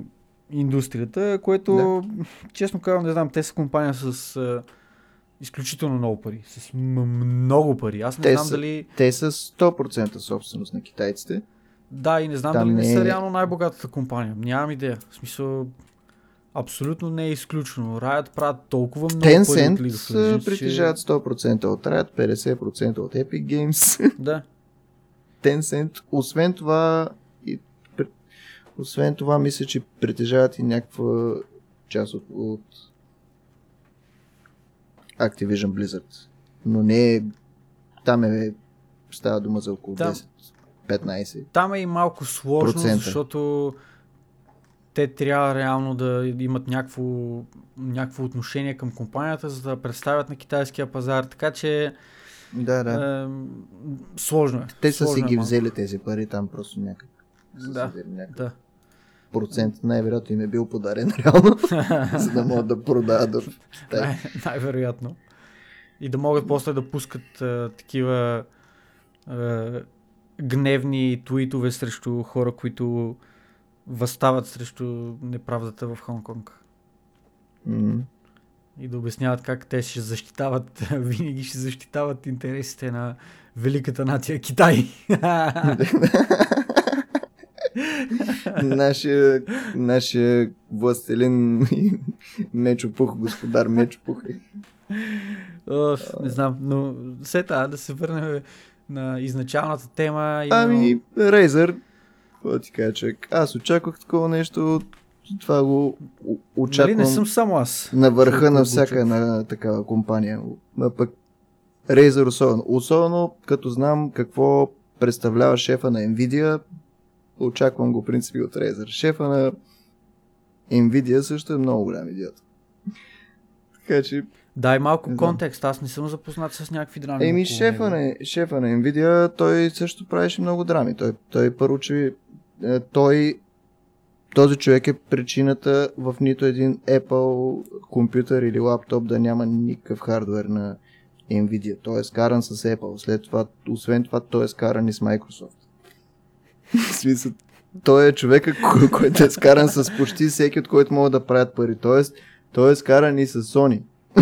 индустрията, което, да. честно казвам, не знам, те са компания с... А, изключително много пари. С много пари. Аз не те знам са, дали. Те са 100% собственост на китайците. Да, и не знам Там дали не, не са е- реално най-богатата компания. Нямам идея. В смисъл, абсолютно не е изключено. Riot правят толкова много Tencent пари от League притежават 100% от Riot, 50% от Epic Games. Да. Tencent, освен това, и, освен това, мисля, че притежават и някаква част от, от Activision Blizzard. Но не е... Там е... Става дума за около Там- 10-15. Там е и малко сложно, Процента. защото те трябва реално да имат някакво, някакво отношение към компанията, за да представят на китайския пазар, така че Да, да. е, сложно е. Те са си Сложно е ги малко. взели тези пари там просто някак. Да, си да. Процент най-вероятно им е бил подарен реално, за да могат да продават в Китай. Най- най-вероятно. И да могат после да пускат а, такива а, гневни твитове срещу хора, които възстават срещу неправдата в Хонг-Конг. М. И да обясняват как те ще защитават, винаги ще защитават интересите на великата нация Китай. Нашия, нашия властелин Мечопух, господар Мечопух. Оф, не знам, но все така да се върнем на изначалната тема. именно- Ами, Razer, какво ти кажа, човек? Аз очаквах такова нещо, това го о- Нали очаквам не съм само аз. на върха на всяка една такава компания. А пък Razer особено. Особено като знам какво представлява шефа на Nvidia, очаквам го принципи от Razer. Шефа на Nvidia също е много голям идиот. Така че Дай малко контекст, аз не съм запознат с някакви драми. Еми, шефа на, шефа на Nvidia, той също правеше много драми. Той, той първо, че е, той, този човек е причината в нито един Apple компютър или лаптоп да няма никакъв хардвер на Nvidia. Той е скаран с Apple. След това, освен това, той е скаран и с Microsoft. В смисъл, той е човека, кой- който е скаран с почти всеки, от който могат да правят пари. Тоест, той е скаран и с Sony.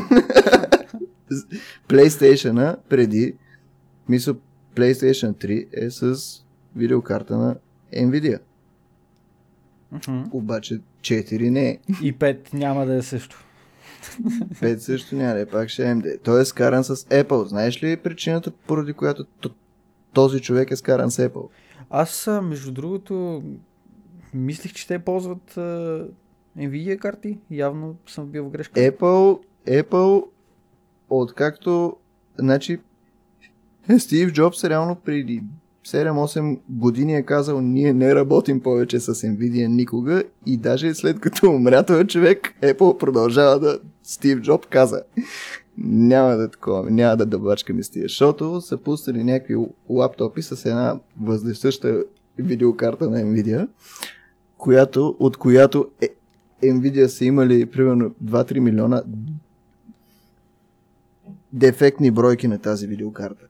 PlayStation преди, мисля, PlayStation 3 е с видеокарта на Nvidia. Мгм. Обаче 4 не е. И 5 няма да е също. 5 също няма да е, пак ще е AMD. Той е скаран с Apple. Знаеш ли причината, поради която този човек е скаран с Apple? Аз, между другото, мислих, че те ползват а, Nvidia карти. Явно съм бил в грешка. Apple, Apple, откакто, значи, Стив Джобс реално преди 7-8 години е казал, ние не работим повече с Nvidia никога и даже след като умря този човек, Apple продължава да, Стив Джоб каза, няма да такова, няма да дъбачкаме с тия, защото са пуснали някакви лаптопи с една въздействаща видеокарта на Nvidia, която, от която е, Nvidia са имали примерно 2-3 милиона дефектни бройки на тази видеокарта.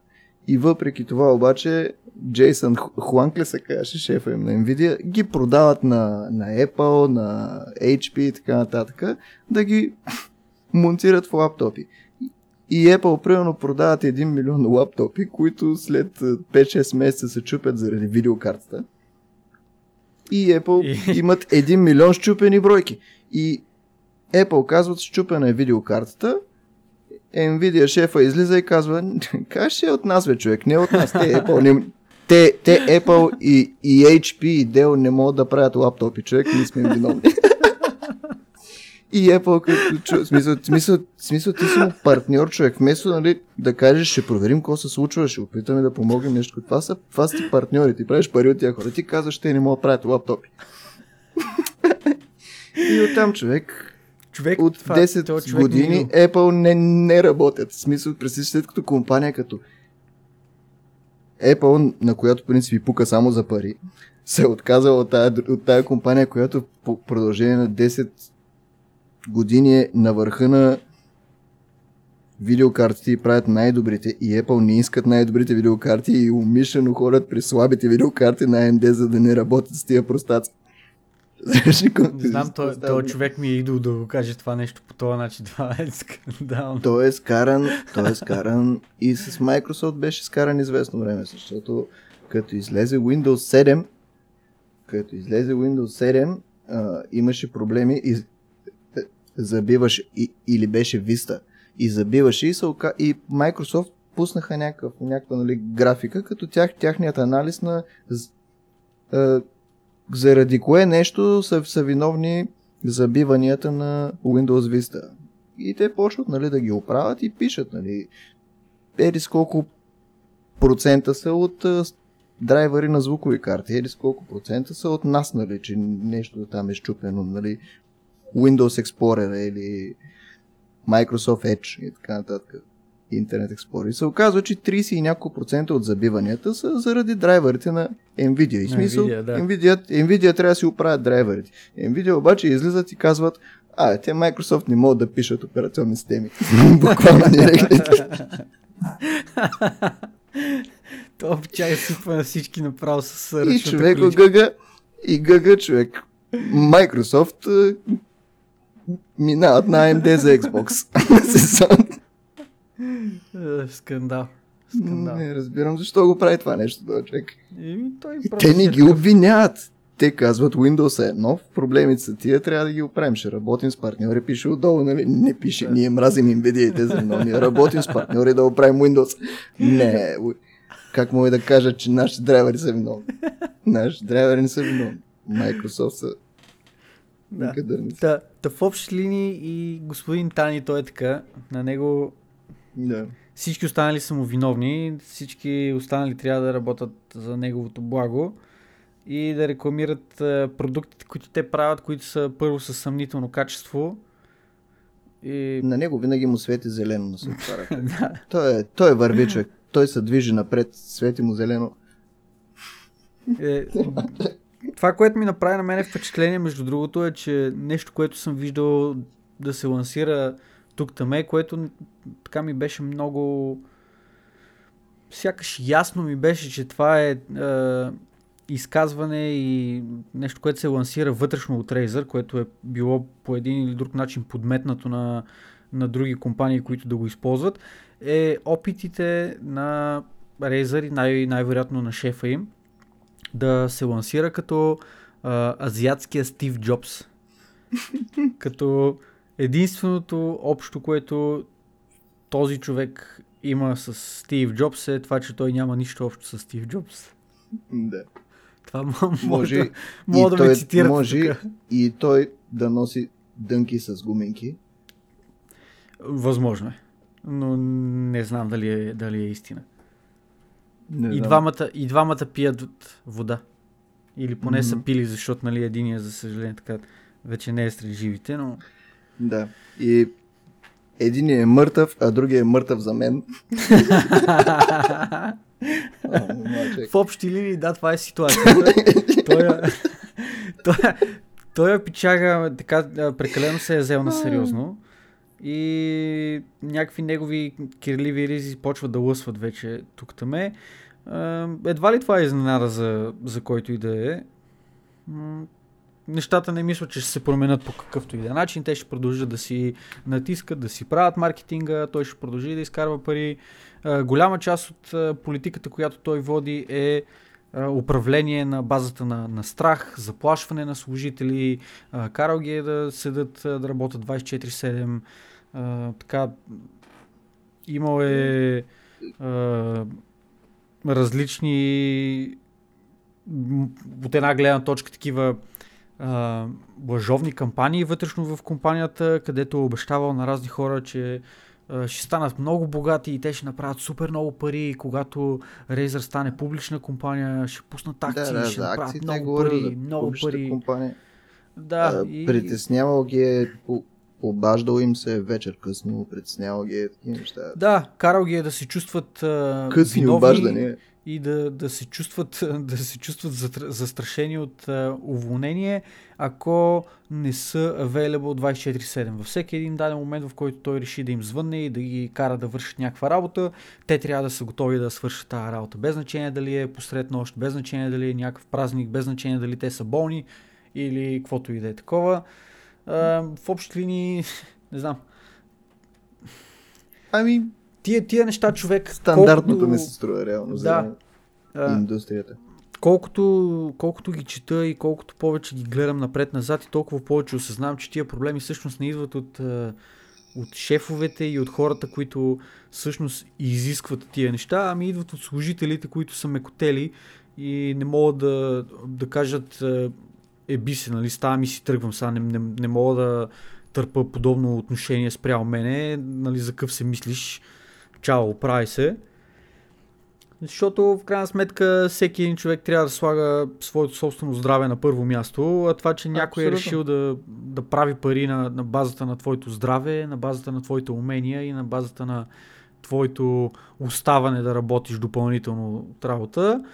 И въпреки това обаче Джейсън Ху- Хуанк ли се казваше шефа им на Nvidia, ги продават на, на Apple, на HP и така нататък, да ги монтират в лаптопи. И Apple примерно продават 1 милион лаптопи, които след а, 5-6 месеца се чупят заради видеокартата. И Apple И- имат 1 милион щупени бройки. И Apple казват, щупена е видеокартата, Nvidia шефа излиза и казва, как ще е от нас, бе, човек, не от нас, те Apple не... Те, те Apple и, и HP и Dell не могат да правят лаптопи, човек, ние сме виновни. И Apple, като чу, смисъл, смисъл, смисъл, ти си му партньор, човек, вместо нали, да кажеш, ще проверим какво се случва, ще опитаме да помогнем нещо. Това са, това са ти партньори, ти правиш пари от тия хора, ти казваш, те не могат да правят лаптопи. и оттам човек, Човек, от това- 10 този човек години не- Apple не, не работят. В смисъл, представи след като компания като Apple, на която принцип пука само за пари, се е отказала от тая, от тая компания, която по продължение на 10 години е на върха на видеокартите и правят най-добрите и Apple не искат най-добрите видеокарти и умишлено ходят при слабите видеокарти на AMD, за да не работят с тия простаци. Не знам, той, той човек ми е идол да го каже това нещо по този начин. Това е скандално. Той е скаран, той е скаран и с Microsoft беше скаран известно време, защото като излезе Windows 7, като излезе Windows 7, а, имаше проблеми и е, забиваше и, или беше Vista и забиваше и, се, и Microsoft пуснаха някакъв, някаква нали, графика, като тях, тяхният анализ на а, заради кое нещо са, са виновни забиванията на Windows Vista. и те почват нали, да ги оправят и пишат. Нали, еди с колко процента са от драйвери на звукови карти, еди с колко процента са от нас, нали, че нещо там е щупено, нали, Windows Explorer или Microsoft Edge и така нататък. Internet Explorer. И се оказва, че 30 и няколко процента от забиванията са заради драйверите на Nvidia. И смисъл, Nvidia, да. Nvidia, Nvidia трябва да си оправят драйверите. Nvidia обаче излизат и казват, а, те Microsoft не могат да пишат операционни системи. Буквално ни рекнете. То чай сипва на всички направо с И ръчната човек го количка. гъга, и гъга човек. Microsoft минават на AMD за Xbox. Е, Скандал. Скандал. Не разбирам защо го прави това нещо, този човек. Той И те не си ги обвиняват. Те казват Windows е нов, проблемите са тия, трябва да ги оправим. Ще работим с партньори, пише отдолу, нали? Не пише, ние мразим Nvidia и те за много. Ние работим с партньори да оправим Windows. Не, как мога да кажа, че нашите драйвери са виновни? Нашите драйвери не са виновни. Microsoft са Да. Та, та в общи линии и господин Тани, той е така. На него Да. всички останали са му виновни, всички останали трябва да работят за неговото благо и да рекламират продуктите, които те правят, които са първо със съмнително качество. И... На него винаги му свети зелено на светвара. да. той, е, той е върви човек. Той се движи напред, свети му зелено. Е, това, което ми направи на мен впечатление, между другото, е, че нещо, което съм виждал да се лансира тук таме, което така ми беше много... Сякаш ясно ми беше, че това е, е изказване и нещо, което се лансира вътрешно от Razer, което е било по един или друг начин подметнато на, на други компании, които да го използват, е опитите на Razer и най- най-вероятно на шефа им да се лансира като а, азиатския Стив Джобс. като единственото общо, което този човек има с Стив Джобс е това, че той няма нищо общо с Стив Джобс. Да. Това може, Може, да, да ме той цитират. може тук. и той да носи дънки с гуминки. Възможно е. Но не знам дали е, дали е истина. Не И двамата, и двамата пият вода. Или поне са Мгм. пили, защото нали, единия, за съжаление, така вече не е сред живите, но Да. И един е мъртъв, а другия е мъртъв за мен. В общи линии, да, това е ситуацията. той, той, той е пичага, така, прекалено се е взел на сериозно. И някакви негови кирливи ризи почват да лъсват вече тук таме. Едва ли това е изненада за, за който и да е. Нещата не мисля, че ще се променят по какъвто и да е начин. Те ще продължат да си натискат, да си правят маркетинга, той ще продължи да изкарва пари. Голяма част от политиката, която той води е управление на базата на, на страх, заплашване на служители, карал ги е да седат, да работят 24-7. А, така, имал е а, различни от една гледна точка такива лъжовни кампании вътрешно в компанията, където обещавал на разни хора, че ще станат много богати и те ще направят супер много пари когато Razer стане публична компания, ще пуснат акции, да, да, ще за направят акциите много пари, за много пари. Компания. Да, А, и... Притеснявал ги е, обаждал им се вечер късно, притеснявал ги е такива неща. Да, карал ги е да се чувстват а, Късни виновни обаждания. И да, да се чувстват, да се чувстват застрашени от уволнение, ако не са available 24-7. Във всеки един даден момент, в който той реши да им звънне и да ги кара да вършат някаква работа, те трябва да са готови да свършат тази работа. Без значение дали е посред нощ, без значение дали е някакъв празник, без значение дали те са болни или каквото и да е такова. В общи линии, не знам, Ами, тия, тия неща човек... стандартното колкото- ми се струва реално за Да. индустрията. колкото, колкото ги чета и колкото повече ги гледам напред-назад и толкова повече осъзнавам, че тия проблеми всъщност не идват от, от шефовете и от хората, които всъщност изискват тия неща, ами идват от служителите, които са мекотели и не могат да, да кажат еби се, нали, ставам и си тръгвам сега, не, не, не мога да търпа подобно отношение спрямо мене, нали, за къв се мислиш, чао, прави се. Защото в крайна сметка всеки един човек трябва да слага своето собствено здраве на първо място, а това, че някой е Абсолютно. решил да, да прави пари на, на базата на твоето здраве, на базата на твоите умения и на базата на твоето оставане да работиш допълнително от работа,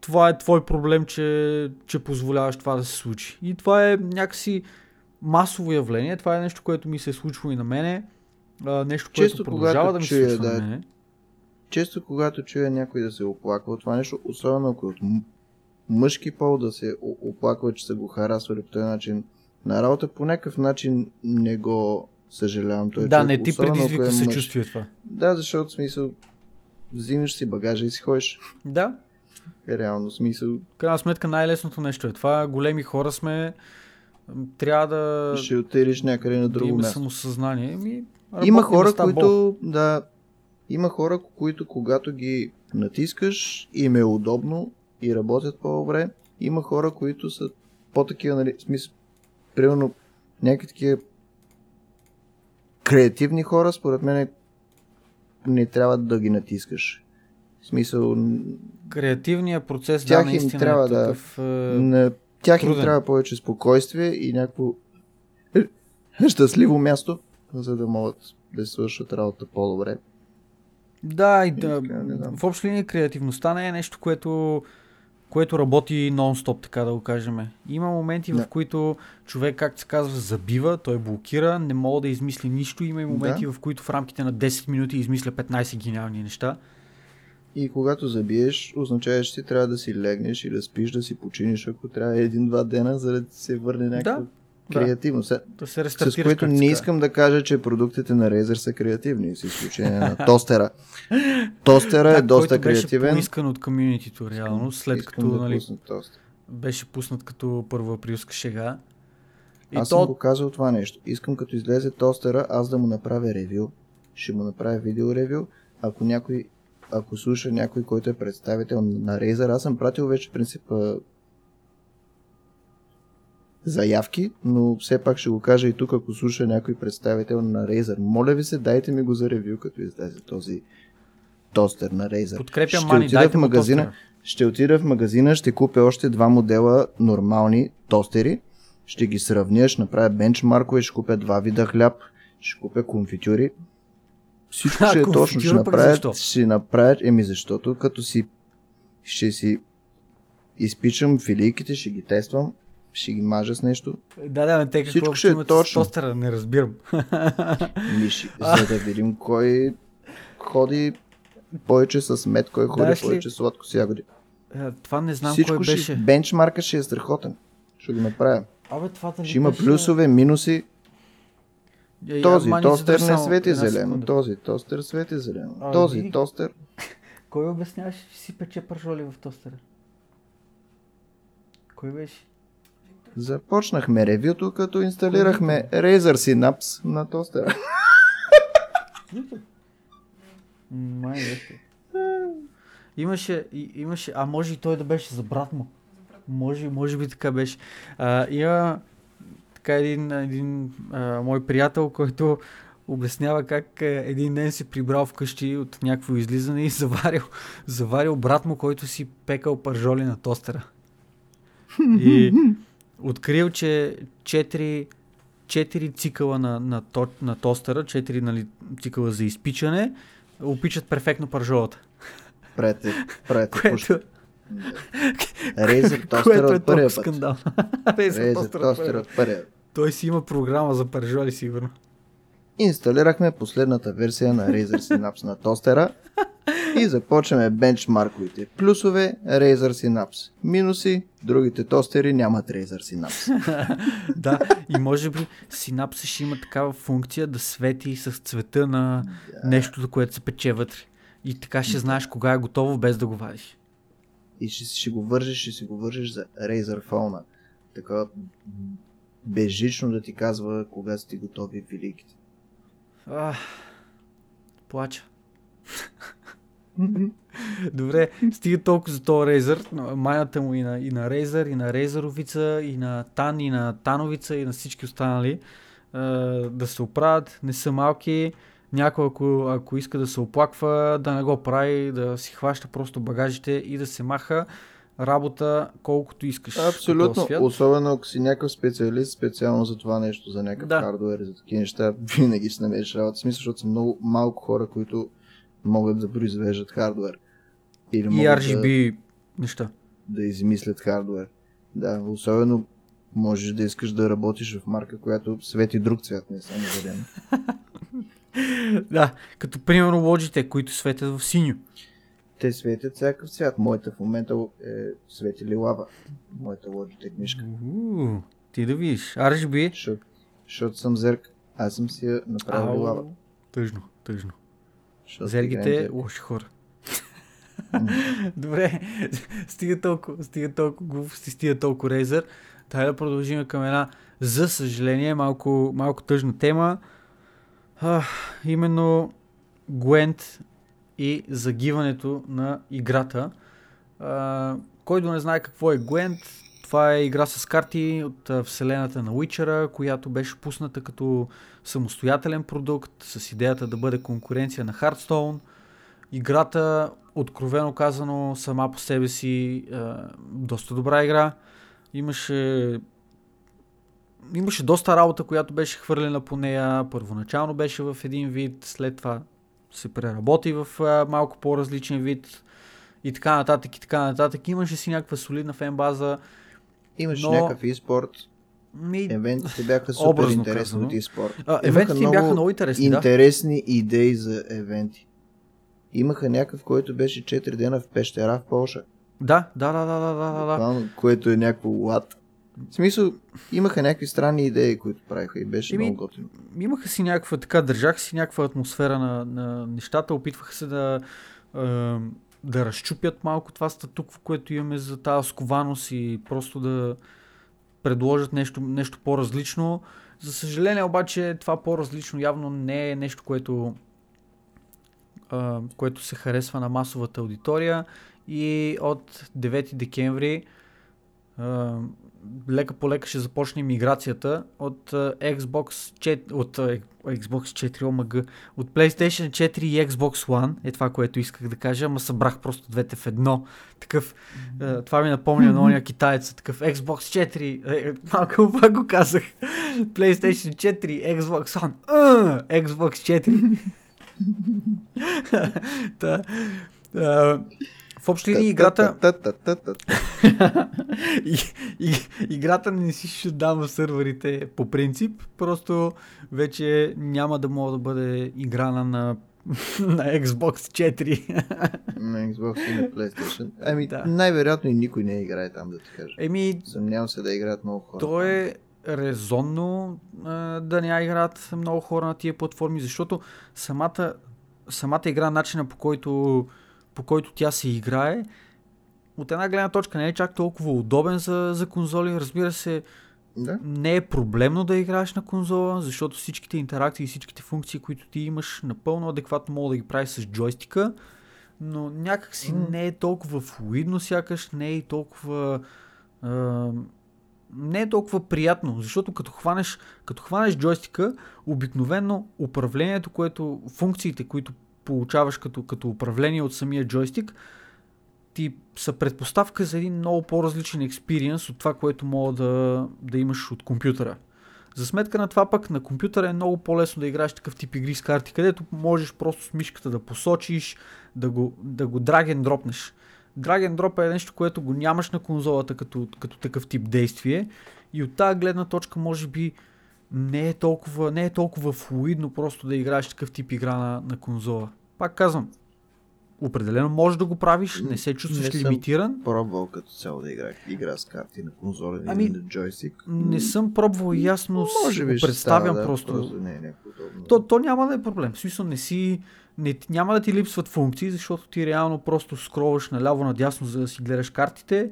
това е твой проблем, че, че позволяваш това да се случи. И това е някакси масово явление, това е нещо, което ми се е случило и на мене, а, нещо, Често, което продължава да ми чуя, да, мене. Често когато чуя някой да се оплаква от това нещо, особено ако е от мъжки пол да се оплаква, че са го харасвали по този начин на работа, по някакъв начин не го съжалявам. Той Да, човек, не ти предизвика е съчувствие това. Да, защото смисъл взимаш си багажа и си ходиш. Да, Е реално смисъл. крайна сметка най-лесното нещо е това. Големи хора сме, трябва да, Ще отидеш някъде на да друго имаме място. самосъзнание. Ми, Има хора, които, да, има хора, които когато ги натискаш, им е удобно и работят по-добре. Има хора, които са по-такива, нали, смисъл, примерно, някакви такива креативни хора, според мен не трябва да ги натискаш. В смисъл, Креативният процес, Тях да, им наистина трябва е да- такъв... е, на тях им труден. трябва повече спокойствие и някакво щастливо място, за да могат да свършат работа по-добре. Да, и да, в общи линии креативността не е нещо, което, което работи нон-стоп, така да го кажем. Има моменти, в Да. които човек, както се казва, забива, той блокира, не мога да измисли нищо. Има и моменти, в които в рамките на 10 минути измисля 15 гениални неща. И когато забиеш, означава, че ти трябва да си легнеш и да спиш, да си починиш, ако трябва един-два дена, за да ти се върне някаква Да, креативност. Сега, Да се С което не искам да кажа, че продуктите на Razer са креативни, с изключение на тостера. Тостера е Да, доста който беше креативен. поискан от комьюнитито, реално, след Искам като да нали, беше пуснат като първоаприлска шега. И Аз то, съм го казал това нещо. Искам като излезе тостера, аз да му направя ревю. Ще му направя видео ревю. Ако някой, ако слуша някой, който е представител на Razer, аз съм пратил вече принципа заявки, но все пак ще го кажа и тук, ако слуша някой представител на Razer. Моля ви се, дайте ми го за ревю, като излезе този тостер на Razer. подкрепя ще Мани, отида в магазина, тостера. ще отида в магазина, ще купя още два модела нормални тостери, ще ги сравня, ще направя бенчмаркове, ще купя два вида хляб, ще купя конфитюри. Всичко А, ще е точно, ще пък направя, защо? ще направя, еми защото като си ще си изпичам филийките, ще ги тествам, ще ги мажа с нещо, Да, да, те какво Всичко ще е точно. тостера, не разбирам. миши, за да видим кой ходи повече с мед, кой ходи Даш ли- повече с сладко с ягоди. Това не знам Всичко кой ще, беше. бенчмарка ще е страхотен. Ще го направя. Абе, това дали Ще има беше- плюсове, минуси. Я- Този тостер не свети зелено. Този тостер свети зелено. А, Този види. тостер. Кой обясняваше, че си пече пържоли в тостера? Кой беше? Започнахме ревюто, като инсталирахме Razer Synapse на тостера. Май. Имаше, имаше, а може и той да беше за брат му. Може, може би така беше. А, има така един, един а, мой приятел, който обяснява как е, един ден си прибрал вкъщи от някакво излизане и заварил, заварил брат му, който си пекал пържоли на тостера. И открил, че 4, 4 цикъла на, на, то, на тостера, 4 нали, цикъла за изпичане, опичат перфектно пържолата. Прете, прете. Което, Razer тостер е от първия път. скандал. Razer тостер от първия. Той си има програма за пържоли, сигурно. Инсталирахме последната версия на Razer Synapse на тостера и започваме бенчмарковите. Плюсове Razer Synapse. Минуси другите тостери нямат Razer Synapse. да, и може би синапса ще има такава функция да свети с цвета на нещото, което се пече вътре. И така ще знаеш кога е готово, без да го вадиш. И ще, ще го вържиш, ще си го вържиш за Razer Phone. Така безжично да ти казва кога са ти готови великите. Ах, плача. Добре, стига толкова за този Razer. Майната му и на, и на Razer, и на Razeровица, и на Тан, и на Тановица, и на всички останали е, да се оправят. Не са малки. Някой, ако, ако иска да се оплаква, да не го прави, да си хваща просто багажите и да се маха работа колкото искаш. Абсолютно. Особено ако си някакъв специалист, специално за това нещо, за някакъв да. хардвер, за такива неща, винаги ще намериш работа. Смисъл, защото са много малко хора, които могат да произвеждат хардвер. Или и RGB да, неща. Да измислят хардвер. Да, особено можеш да искаш да работиш в марка, която свети друг цвят, не само зелен. да, като примерно Logitech, които светят в синьо. Те светят всякакъв цвят. Моята в момента е свети лилава. Моята мишка. Uh, ти да видиш. RGB? Защото съм зерк. Аз съм си я направил лилава. Тъжно, тъжно. Зергите, лоши хора. Добре, стига толкова, стига толкова глупости, стига толкова Razer. Дай да продължим към една, за съжаление, малко, малко тъжна тема. А, именно Gwent и загиването на играта. А, който не знае какво е Gwent, това е игра с карти от вселената на Witcher, която беше пусната като самостоятелен продукт с идеята да бъде конкуренция на Hearthstone. Играта, откровено казано, сама по себе си е, доста добра игра. Имаше имаше доста работа, която беше хвърлена по нея. Първоначално беше в един вид, след това се преработи в а, малко по-различен вид и така нататък и така нататък. Имаше си някаква солидна фен база. Имаше но... някакъв e-спорт. Ми... Евентите бяха супер интересни от. А, евентите много бяха много интересни, интересни да? идеи за евенти. Имаха някакъв, който беше 4 дена в пещера в Польша. Да, да, да, да, да, да, да. Което е някакво лад. В смисъл, имаха някакви странни идеи, които правиха и беше Ими, много готино. Имаха си някаква, така, държаха си някаква атмосфера на, на нещата, опитваха се да, е, да разчупят малко това статукво, което имаме за тази скованост и просто да предложат нещо, нещо по-различно. За съжаление обаче това по-различно явно не е нещо, което, е, което се харесва на масовата аудитория и от 9 декември лека по лека ще започне миграцията от uh, Xbox 4, от uh, Xbox 4 OMG, от PlayStation 4 и Xbox One, е това, което исках да кажа, ама събрах просто двете в едно. Такъв, uh, това ми напомня на ония китаец, такъв Xbox 4, е, малко пак го казах, PlayStation 4, Xbox One, uh, Xbox 4. Та, uh, в общи линии играта... играта не си ще дава сървърите по принцип, просто вече няма да мога да бъде играна на на Xbox 4. на Xbox и на PlayStation. Ами, да. най-вероятно и никой не играе там, да ти кажа. Еми, Съмнявам се да играят много хора. То е резонно а, да не играят много хора на тия платформи, защото самата, самата игра, начина по който по който тя се играе, от една гледна точка не е чак толкова удобен за, за конзоли. Разбира се, да. не е проблемно да играеш на конзола, защото всичките интеракции и всичките функции, които ти имаш, напълно адекватно мога да ги правиш с джойстика, но някакси mm. не е толкова флуидно, сякаш не е толкова... А, не е толкова приятно, защото като хванеш, като хванеш джойстика, обикновено управлението, което, функциите, които получаваш като, като управление от самия джойстик, ти са предпоставка за един много по-различен експириенс от това, което мога да, да имаш от компютъра. За сметка на това пък на компютъра е много по-лесно да играеш такъв тип игри с карти, където можеш просто с мишката да посочиш, да го, да го драген дропнеш. Драген дроп е нещо, което го нямаш на конзолата като, като такъв тип действие и от тази гледна точка може би не е толкова, не е толкова флуидно просто да играеш такъв тип игра на, на конзола. Пак казвам, определено можеш да го правиш, не се чувстваш не лимитиран. Съм пробвал като цяло да игра, игра с карти на конзола ами, или на джойстик. Не съм пробвал ясно, може би представям става, просто. Да, просто не е то, то няма да е проблем. В смисъл не си, не, няма да ти липсват функции, защото ти реално просто скроваш наляво надясно, за да си гледаш картите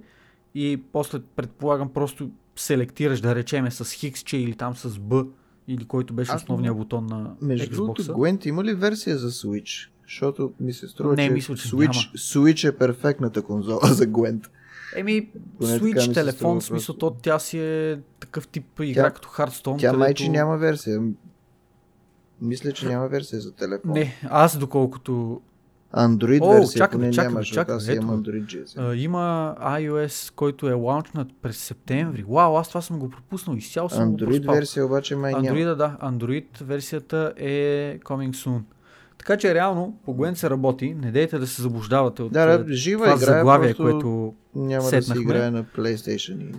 и после предполагам просто селектираш, да речеме с хиксче или там с Б, или който беше Аз основният бутон на Между другото, Gwent има ли версия за Switch? Защото ми се струва, Не, че, мисля, че Switch, Switch е перфектната конзола за Gwent. Еми, Поне ми Switch телефон, в смисъл, то тя си е такъв тип игра Тя- като Hearthstone. Тя където... майче няма версия. Мисля, че няма версия за телефон. Не, аз доколкото Android О, версия чакай, поне чакай, няма, бе, защото чакай, аз ето имам го. Android GS. а, има iOS, който е лаунчнат през септември. Вау, аз това съм го пропуснал. Изцяло съм го Android проспал. версия обаче май няма. Android, да. Android версията е coming soon. Така че реално по Gwen се работи. Не дейте да се заблуждавате от Да, е, да, жива това игра, заглавие, просто което няма да се сетнахме. играе на PlayStation и на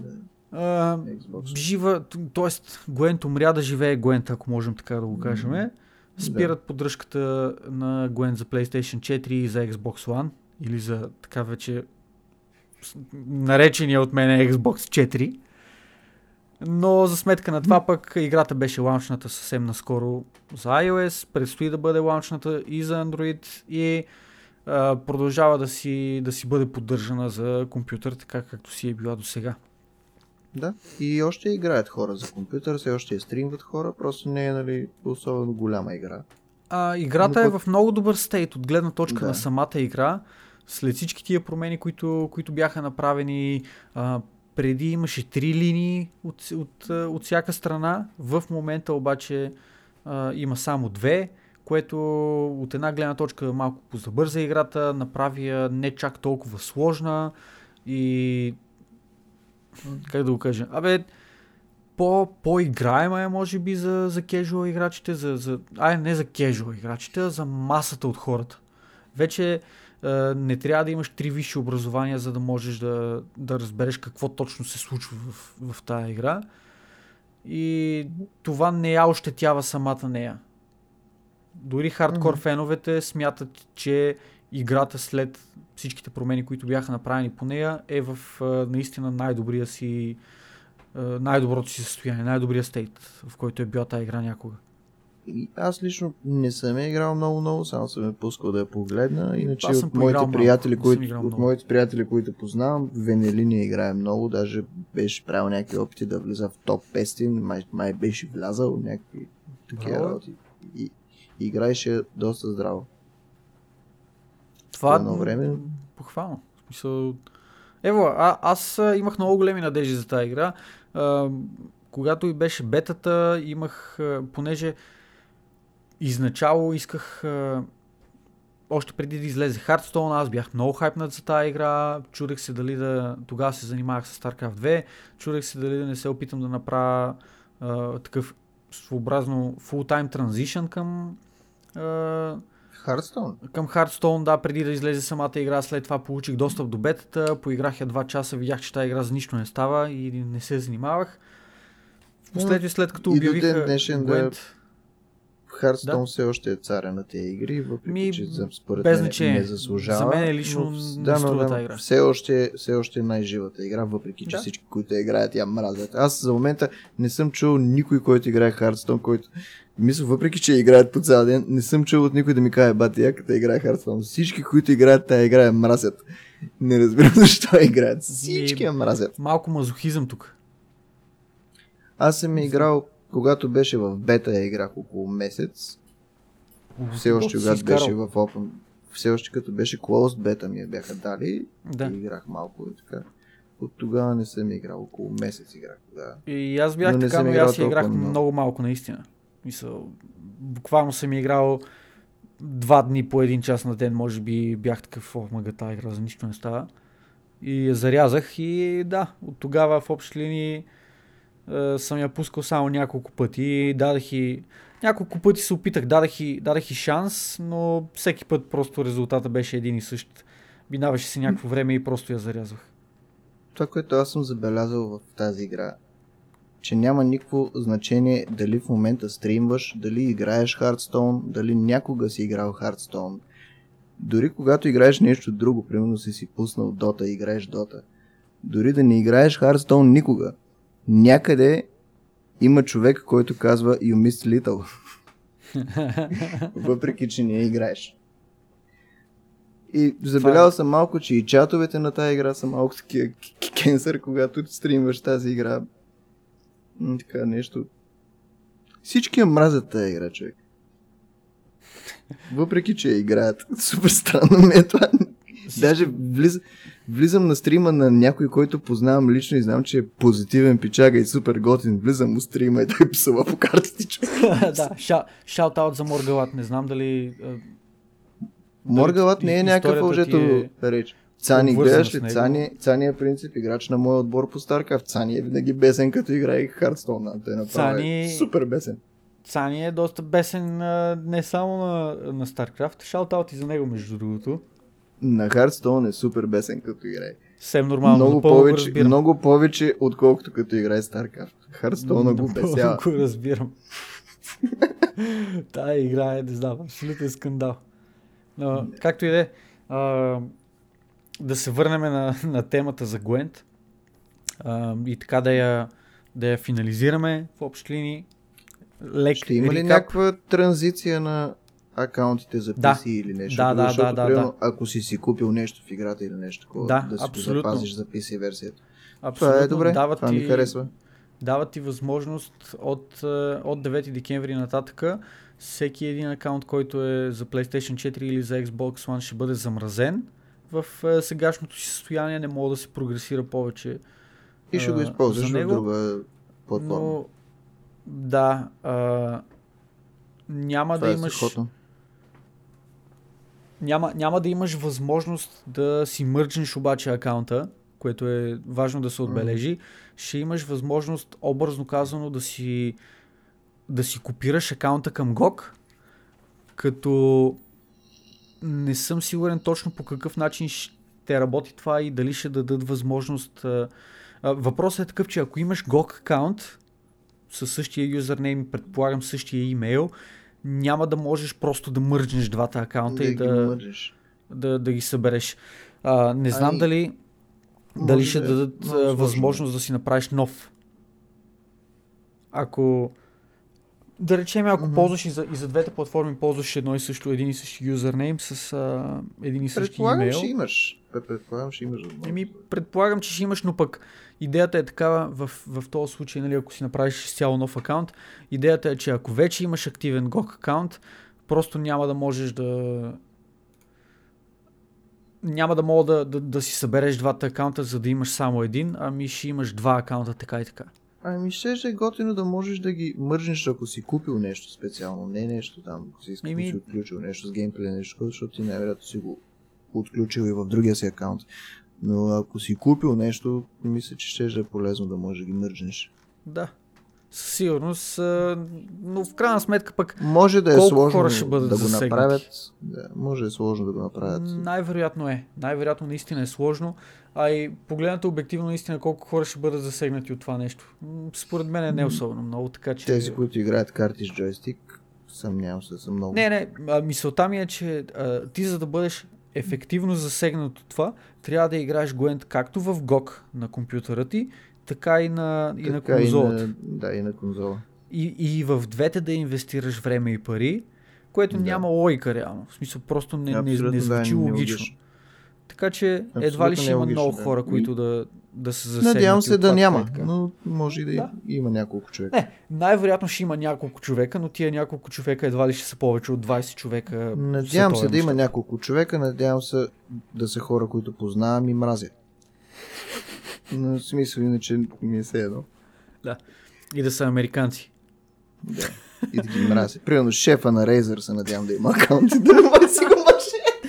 а, Xbox. жива, т.е. Gwent умря да живее Gwent, ако можем така да го кажем. Спират поддръжката на Gwent за PlayStation 4 и за Xbox One или за така вече наречения от мен Xbox 4. Но за сметка на това пък играта беше лаунчната съвсем наскоро за iOS, предстои да бъде лаунчната и за Android и а, продължава да си, да си бъде поддържана за компютър, така както си е била до сега. Да, и още играят хора за компютър, все още стримват хора, просто не е нали, особено голяма игра. А, играта Но е пък- в много добър стейт от гледна точка Да. на самата игра. След всички тия промени, които, които бяха направени, а, преди имаше три линии от, от, от всяка страна. В момента обаче а, има само две, което от една гледна точка малко позабърза играта, направи я не чак толкова сложна и как да го кажа, абе, по, по-играема е, може би, за, за кежуал играчите, за, за, ай, не за кежуал играчите, а за масата от хората. Вече е, не трябва да имаш три висши образования, за да можеш да, да разбереш какво точно се случва в, в тази игра. И това не я ощетява самата нея. Дори хардкор феновете смятат, че играта след всичките промени, които бяха направени по нея, е в е, наистина най-добрия си е, най-доброто си състояние, най-добрия стейт, в който е била тази игра някога. И аз лично не съм я играл много-много, само съм я пускал да я погледна. Иначе Аз от моите, приятели, съм които, от много. моите приятели, които познавам, Венелини играе много, даже беше правил някакви опити да влиза в топ 500, май, май беше влязал някакви такива работи. И играеше доста здраво. Това едно време. Похвално. Смисъл... Ево, а, аз имах много големи надежди за тази игра. А, когато и беше бетата, имах, понеже изначало исках а, още преди да излезе Hearthstone, аз бях много хайпнат за тази игра. Чудех се дали да... Тогава се занимавах с StarCraft 2. Чудех се дали да не се опитам да направя а, такъв своеобразно full-time transition към а, Хардстоун? към Hearthstone, да, преди да излезе самата игра, след това получих достъп до бетата, поиграх я 2 часа, видях, че тази игра за нищо не става и не се занимавах. Впоследствие, след като И до ден обявиха днешен да- Gwent, Хардстоун Да. все още е царя на тези игри, въпреки Ми, че за- според без мен не заслужава. За мен лично но- да, но, да, игра. все още, все още е най-живата игра, въпреки че Да. всички, които играят, я мразят. Аз за момента не съм чул никой, който играе Хардстоун, който мисля, въпреки че играят по цял ден, не съм чул от никой да ми каже, бати, яката играе Хардстоун. Всички, които играят тази игра, я мразят. Не разбирам защо играят. Всички я мразят. малко мазохизъм тук. Аз съм играл, когато беше в бета, я играх около месец. Все още, когато беше в Open, все още като беше closed бета ми я бяха дали Да. и играх малко и така. От тогава не съм играл, около месец играх тогава. И аз бях Но така, но аз играх много. много. малко наистина. Мисъл, буквално съм играл два дни по един час на ден, може би бях такъв, о, мага тази игра за нищо не става. И я зарязах и да, от тогава в общи линии съм я пускал само няколко пъти. Дадах и... Няколко пъти се опитах, дадах и, дадах и шанс, но всеки път просто резултата беше един и същ. Минаваше си някакво време и просто я зарязвах. Това, което аз съм забелязал в тази игра, че няма никакво значение дали в момента стримваш, дали играеш Hearthstone, дали някога си играл Hearthstone. Дори когато играеш нещо друго, примерно си си пуснал Dota и играеш Dota, дори да не играеш Hearthstone никога, някъде има човек, който казва You missed little. Въпреки, че не играеш. И забелязал съм малко, че и чатовете на тази игра са малко такива кенсър, когато стримваш тази игра. Така нещо. Всички я мразят тази игра, човек. Въпреки, че я играят. Супер странно ми е това. Даже влиза, влизам на стрима на някой, който познавам лично и знам, че е позитивен пичага и супер готин. Влизам му стрима и той псува по картите. да, шаут-аут за Моргалат. Не знам дали... а, Моргалът не е някакъв лъжето е реч. Цани, гледаш ли? Цани, Цани е принцип, играч на моя отбор по Старкрафт. Цани е винаги бесен, като играе Хардстоун. Той направо Цани- супер бесен. Цани е доста бесен не само на, на StarCraft. Шаут-аут и за него, между другото. На Хардстоун е супер бесен, като играе. Съвсем нормално. много, повече, разбирам. много повече, отколкото като играе Старкрафт. Хардстоуна го бесява. го разбирам. Тая игра е, не знам, абсолютен скандал. Но, както и да е, да се върнем на, на темата за а, и така да я, да я финализираме в общи линии. Лек Ще има ли рекап. някаква транзиция на акаунтите за PC Да. или нещо? Да, да, Защото, да, да, примерно, Ако си си купил нещо в играта или нещо такова, Да, да си абсолютно. го запазиш за PC версията. Абсолютно, Това е добре, дават това ми ти- харесва. дават ти възможност от, е, от 9 декември нататъка всеки един акаунт, който е за PlayStation 4 или за Xbox One ще бъде замразен. В е, сегашното си състояние не мога да се прогресира повече. И ще го а, използваш в друга платформа. Но да, а, няма Това да е имаш страхотно. Няма, няма да имаш възможност да си мърджнеш обаче акаунта, което е важно да се отбележи. Ще имаш възможност, образно казано, да си, да си копираш акаунта към GOG, като не съм сигурен точно по какъв начин ще работи това и дали ще дадат възможност. Въпросът е такъв, че ако имаш GOG акаунт със същия юзернейм, предполагам същия имейл, няма да можеш просто да мърджнеш двата акаунта да и да, да, да ги събереш. А, не знам Ами, дали, дали ще да е дадат сложно. възможност да си направиш нов. Ако да речем, ако Мгм. ползваш и за, и за двете платформи, ползваш едно и също, един и същи юзернейм с а, един и същи Предполагам, имейл. ще имаш. Предполагам, ще имаш. Еми, предполагам, че ще имаш, но пък идеята е такава в, в този случай, нали, ако си направиш изцяло нов акаунт, идеята е, че ако вече имаш активен GOG акаунт, просто няма да можеш да няма да мога да, да, да си събереш двата акаунта, за да имаш само един, ами ще имаш два акаунта така и така. Ами ще е готино да можеш да ги мържнеш, ако си купил нещо специално, не нещо там, ако си, Еми- си отключил нещо с геймплей, нещо, защото ти най-вероятно си го отключил и в другия си акаунт. Но ако си купил нещо, мисля, че ще е полезно да можеш да ги мържнеш. Да. Със сигурност, но в крайна сметка пък Може да е Колко сложно хора ще бъдат да го засегнати? направят. Да, може да е сложно да го направят. Най-вероятно е. Най-вероятно наистина е сложно. А и погледнато обективно наистина колко хора ще бъдат засегнати от това нещо. Според мен е не особено много, така че... Тези, които играят карти с джойстик, съмнявам се, са много. Не, не, мисълта ми е, че а, ти за да бъдеш ефективно засегнат от това, трябва да играеш Gwent както в GOG на компютъра ти, така и на, и на Така конзолата. И на, да, и на конзола. И, и в двете да инвестираш време и пари, което Да. няма логика реално. В смисъл просто не, не, Абсолютно, не да, звучи нелогично. логично. Така че едва Абсолютно ли ще има нелогично, много да. хора, И- които да, да са засегнати. Надявам се да няма, така. но може и да, Да. има няколко човека. Не, най-вероятно ще има няколко човека, но тия няколко човека едва ли ще са повече от 20 човека. Надявам се да има няколко човека, надявам се да са хора, които познавам и мразя. Но в смисъл иначе ми е все едно. И да са американци. Да. И да ги мразя. Примерно шефа на Razer се надявам да има акаунт да да си го мъже.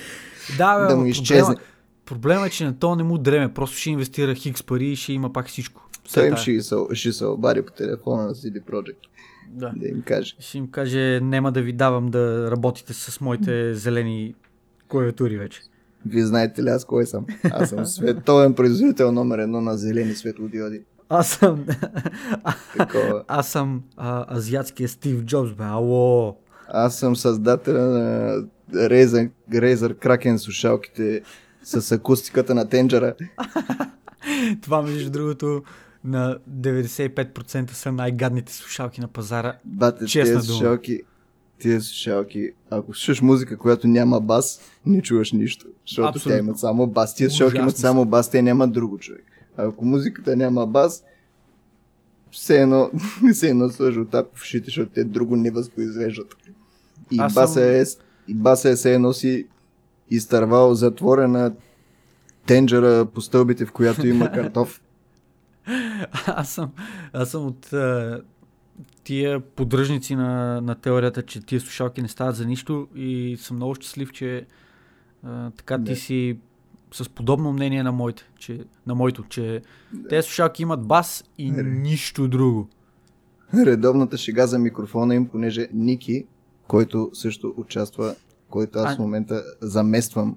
Да, бе, Да му изчезне. Проблема, проблема е, че на то не му дреме. Просто ще инвестира хикс пари и ще има пак всичко. Все Той им ще, се, ще се обади по телефона на CD Projekt. Да. Да им каже. Ще им каже, няма да ви давам да работите с моите зелени клавиатури вече. Вие знаете ли аз кой съм? Аз съм световен производител номер едно на зелени светлодиоди. Аз съм... Такова. Аз съм а, азиатския Стив Джобс, бе. Ало! Аз съм създателя на Razer, Razer Kraken слушалките с акустиката на тенджера. Това, между другото, на 95% са най-гадните слушалки на пазара. Бате, Честна тези дума. слушалки, тези слушалки, ако слушаш музика, която няма бас, не чуваш нищо. Защото Абсолютно. тя имат само бас. Тези слушалки имат само бас, те нямат друго човек. А ако музиката няма бас, все едно, все едно сложи от в ушите, защото те друго не възпроизвеждат. И Аз баса, съм- е, и баса е се едно си изтървал затворена тенджера по стълбите, в която има картоф. аз, съм, аз съм от а, тия поддръжници на, на теорията, че тия слушалки не стават за нищо и съм много щастлив, че а, така ти Да. си с подобно мнение на моите, че, на моето, че тези слушалки имат бас и Ре. нищо друго. Редовната шега за микрофона им, понеже Ники, който също участва, който аз А- в момента замествам.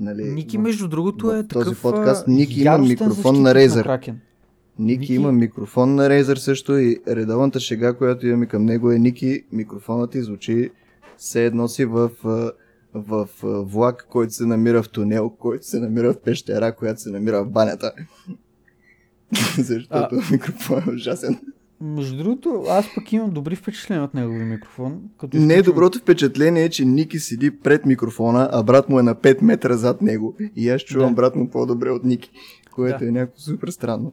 Нали, Ники, в- между другото, в е този такъв подкаст а, Ники има микрофон на Razer. Kraken. Ники, Ники- има микрофон на Razer също и редовната шега, която имаме към него е Ники, микрофонът ти звучи все едно си в, а, в, а, влак, който се намира в тунел, който се намира в пещера, която се намира в банята. Защото микрофонът е ужасен. Между другото, аз пък имам добри впечатления от неговия микрофон. Като Не, изключим- доброто впечатление е, че Ники седи пред микрофона, а брат му е на 5 метра зад него. И аз чувам Да. брат му по-добре от Ники, което Да. е някакво супер странно.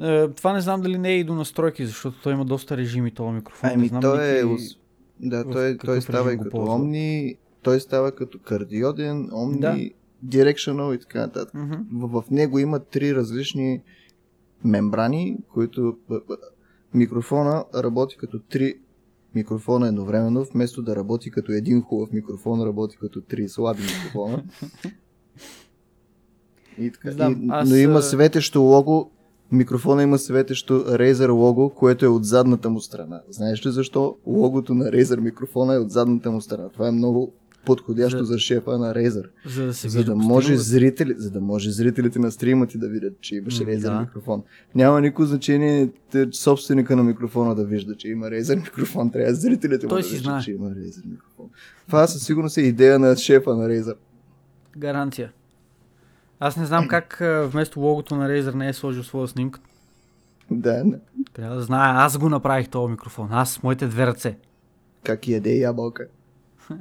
Е, това не знам дали не е и до настройки, защото той има доста режими този микрофон. не Ами знам той е... Ус- Да, той, той става и като ползва. омни, той става като кардиоден, омни, Да. directional и така нататък. Мгм. В, в него има три различни мембрани, които микрофона работи като три микрофона едновременно, вместо да работи като един хубав микрофон, работи като три слаби микрофона. И така. Знам, и, аз, но има светещо лого, микрофона има светещо Razer лого, което е от задната му страна. Знаеш ли защо логото на Razer микрофона е от задната му страна? Това е много подходящо За- за, шефа на Razer. За да се За да, може да- зрители, за да може зрителите на стрима ти да видят, че имаш Razer да. микрофон. Няма никакво значение те, собственика на микрофона да вижда, че има Razer микрофон. Трябва зрителите му Той да си виждат, знае. че има Razer микрофон. Това със сигурност е идея на шефа на Razer. Гаранция. Аз не знам как вместо логото на Razer не е сложил своя снимка. Да, не. Трябва да знае, аз го направих този микрофон. Аз с моите две ръце. Как яде ябълка.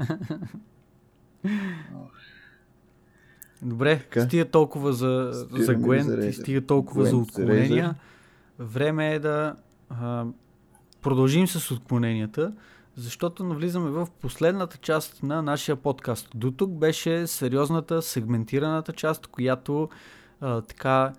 Добре, Така. стига толкова за, Стигаме за за и стига толкова Гуент за отклонения. Време е да а, продължим с отклоненията, защото навлизаме в последната част на нашия подкаст. До тук беше сериозната, сегментираната част, която а, така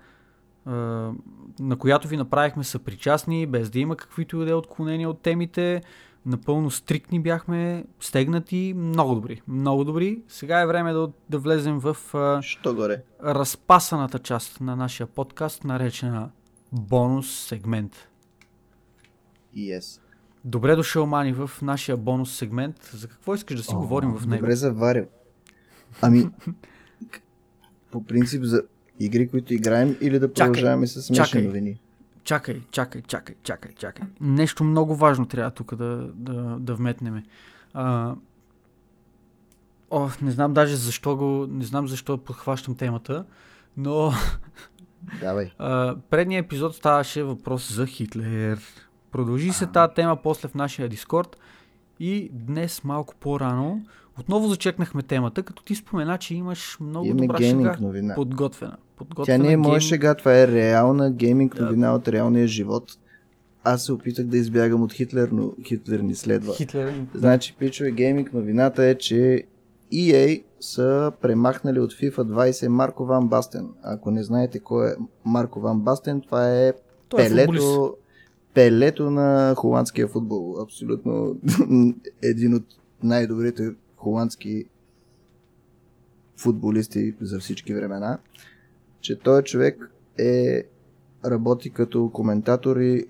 на която ви направихме съпричастни, без да има каквито и да е отклонения от темите. Напълно стриктни бяхме, стегнати, много добри. Много добри. Сега е време да, да влезем в а, Що горе? разпасаната част на нашия подкаст, наречена бонус сегмент. Yes. Добре дошъл, Мани, в нашия бонус сегмент. За какво искаш да си О, говорим в него? Добре заварил. Ами, по принцип за игри, които играем или да Чакай, продължаваме с смешни чакай. новини. Чакай, чакай, чакай, чакай, чакай. Нещо много важно трябва тук да, да, да вметнеме. А, о, не знам даже защо го, не знам защо подхващам темата, но Давай. а, предния епизод ставаше въпрос за Хитлер. Продължи се тази тема после в нашия Дискорд и днес малко по-рано отново зачекнахме темата, като ти спомена, че имаш много Имаме добра шега. новина. Подготвена. Тя подготвена не е моя гейм- шега, това е реална гейминг Да. новина от реалния живот. Аз се опитах да избягам от Хитлер, но Хитлер ни следва. Хитлер. Значи, пичове, гейминг новината е, че EA са премахнали от FIFA 20 Марко Ван Бастен. Ако не знаете кой е Марко Ван Бастен, това е Той е футболист. пелето, пелето на холандския футбол. Абсолютно един от най-добрите холандски футболисти за всички времена. Че той човек е работи като коментатор и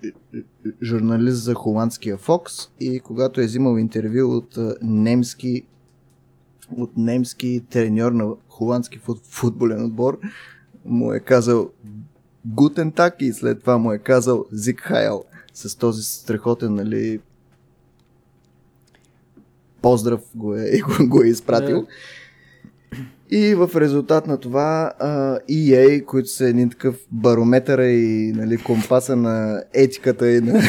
журналист за холандския Фокс и когато е взимал интервю от немски от немски треньор на холандски фут, футболен отбор, му е казал Гутен так и след това му е казал Зик Хайл с този страхотен, нали, поздрав го е, го, го е изпратил. И в резултат на това EA, които са един такъв барометъра и нали, компаса на етиката и на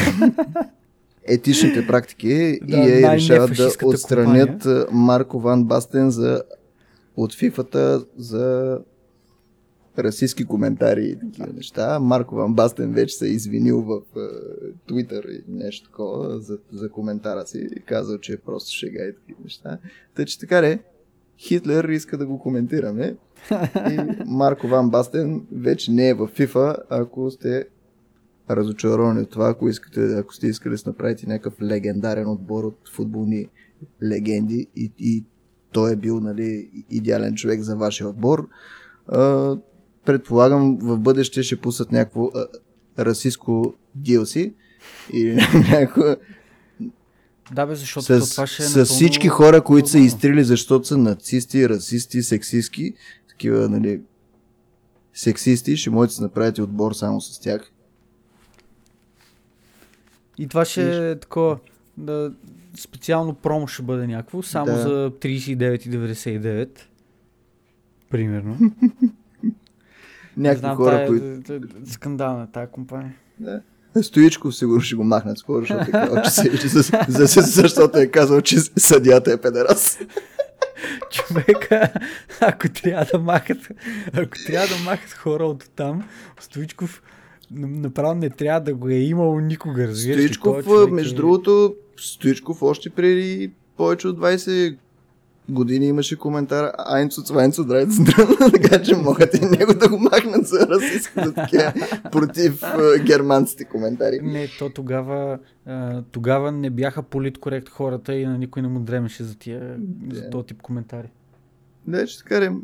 етичните практики, Да, EA решават да отстранят а, Марко Ван Бастен за, от FIFA за расистски коментари и такива неща. Марко Ван Бастен вече се е извинил в Твитър и нещо такова за, за коментара си и казал, че е просто шега и такива неща. Тъй, че така де, Хитлер иска да го коментираме и Марко Ван Бастен вече не е в FIFA, ако сте разочаровани от това, ако, искате, ако сте искали да направите някакъв легендарен отбор от футболни легенди и, и той е бил нали, идеален човек за вашия отбор. А, предполагам в бъдеще ще пуснат някакво расистско DLC и някакво да, бе, защото с, това ще е с всички хора, които са изтрили, защото са нацисти, расисти, сексистки, такива, нали, сексисти, ще можете да направите отбор само с тях. И това ще е такова, да, специално промо ще бъде някакво, само да. за 39,99. Примерно. Някакви знам, хора, тая, които... Е, скандална тази компания. Да. Стоичков сигурно ще го махнат скоро, защото е казал, че, се, защото е казал, че съдията е педерас. Човека, ако трябва да махат, ако трябва да махат хора от там, Стоичков направо не трябва да го е имало никога. Разбираш, Стоичков, между е... другото, Стоичков още преди повече от 20 години имаше коментар Айнцо Цвайнцо Драйц така че могат и него да го махнат за расистското такива против германците коментари. Не, то тогава, тогава не бяха политкорект хората и на никой не му дремеше за, тия, за този тип коментари. Да, ще кажем,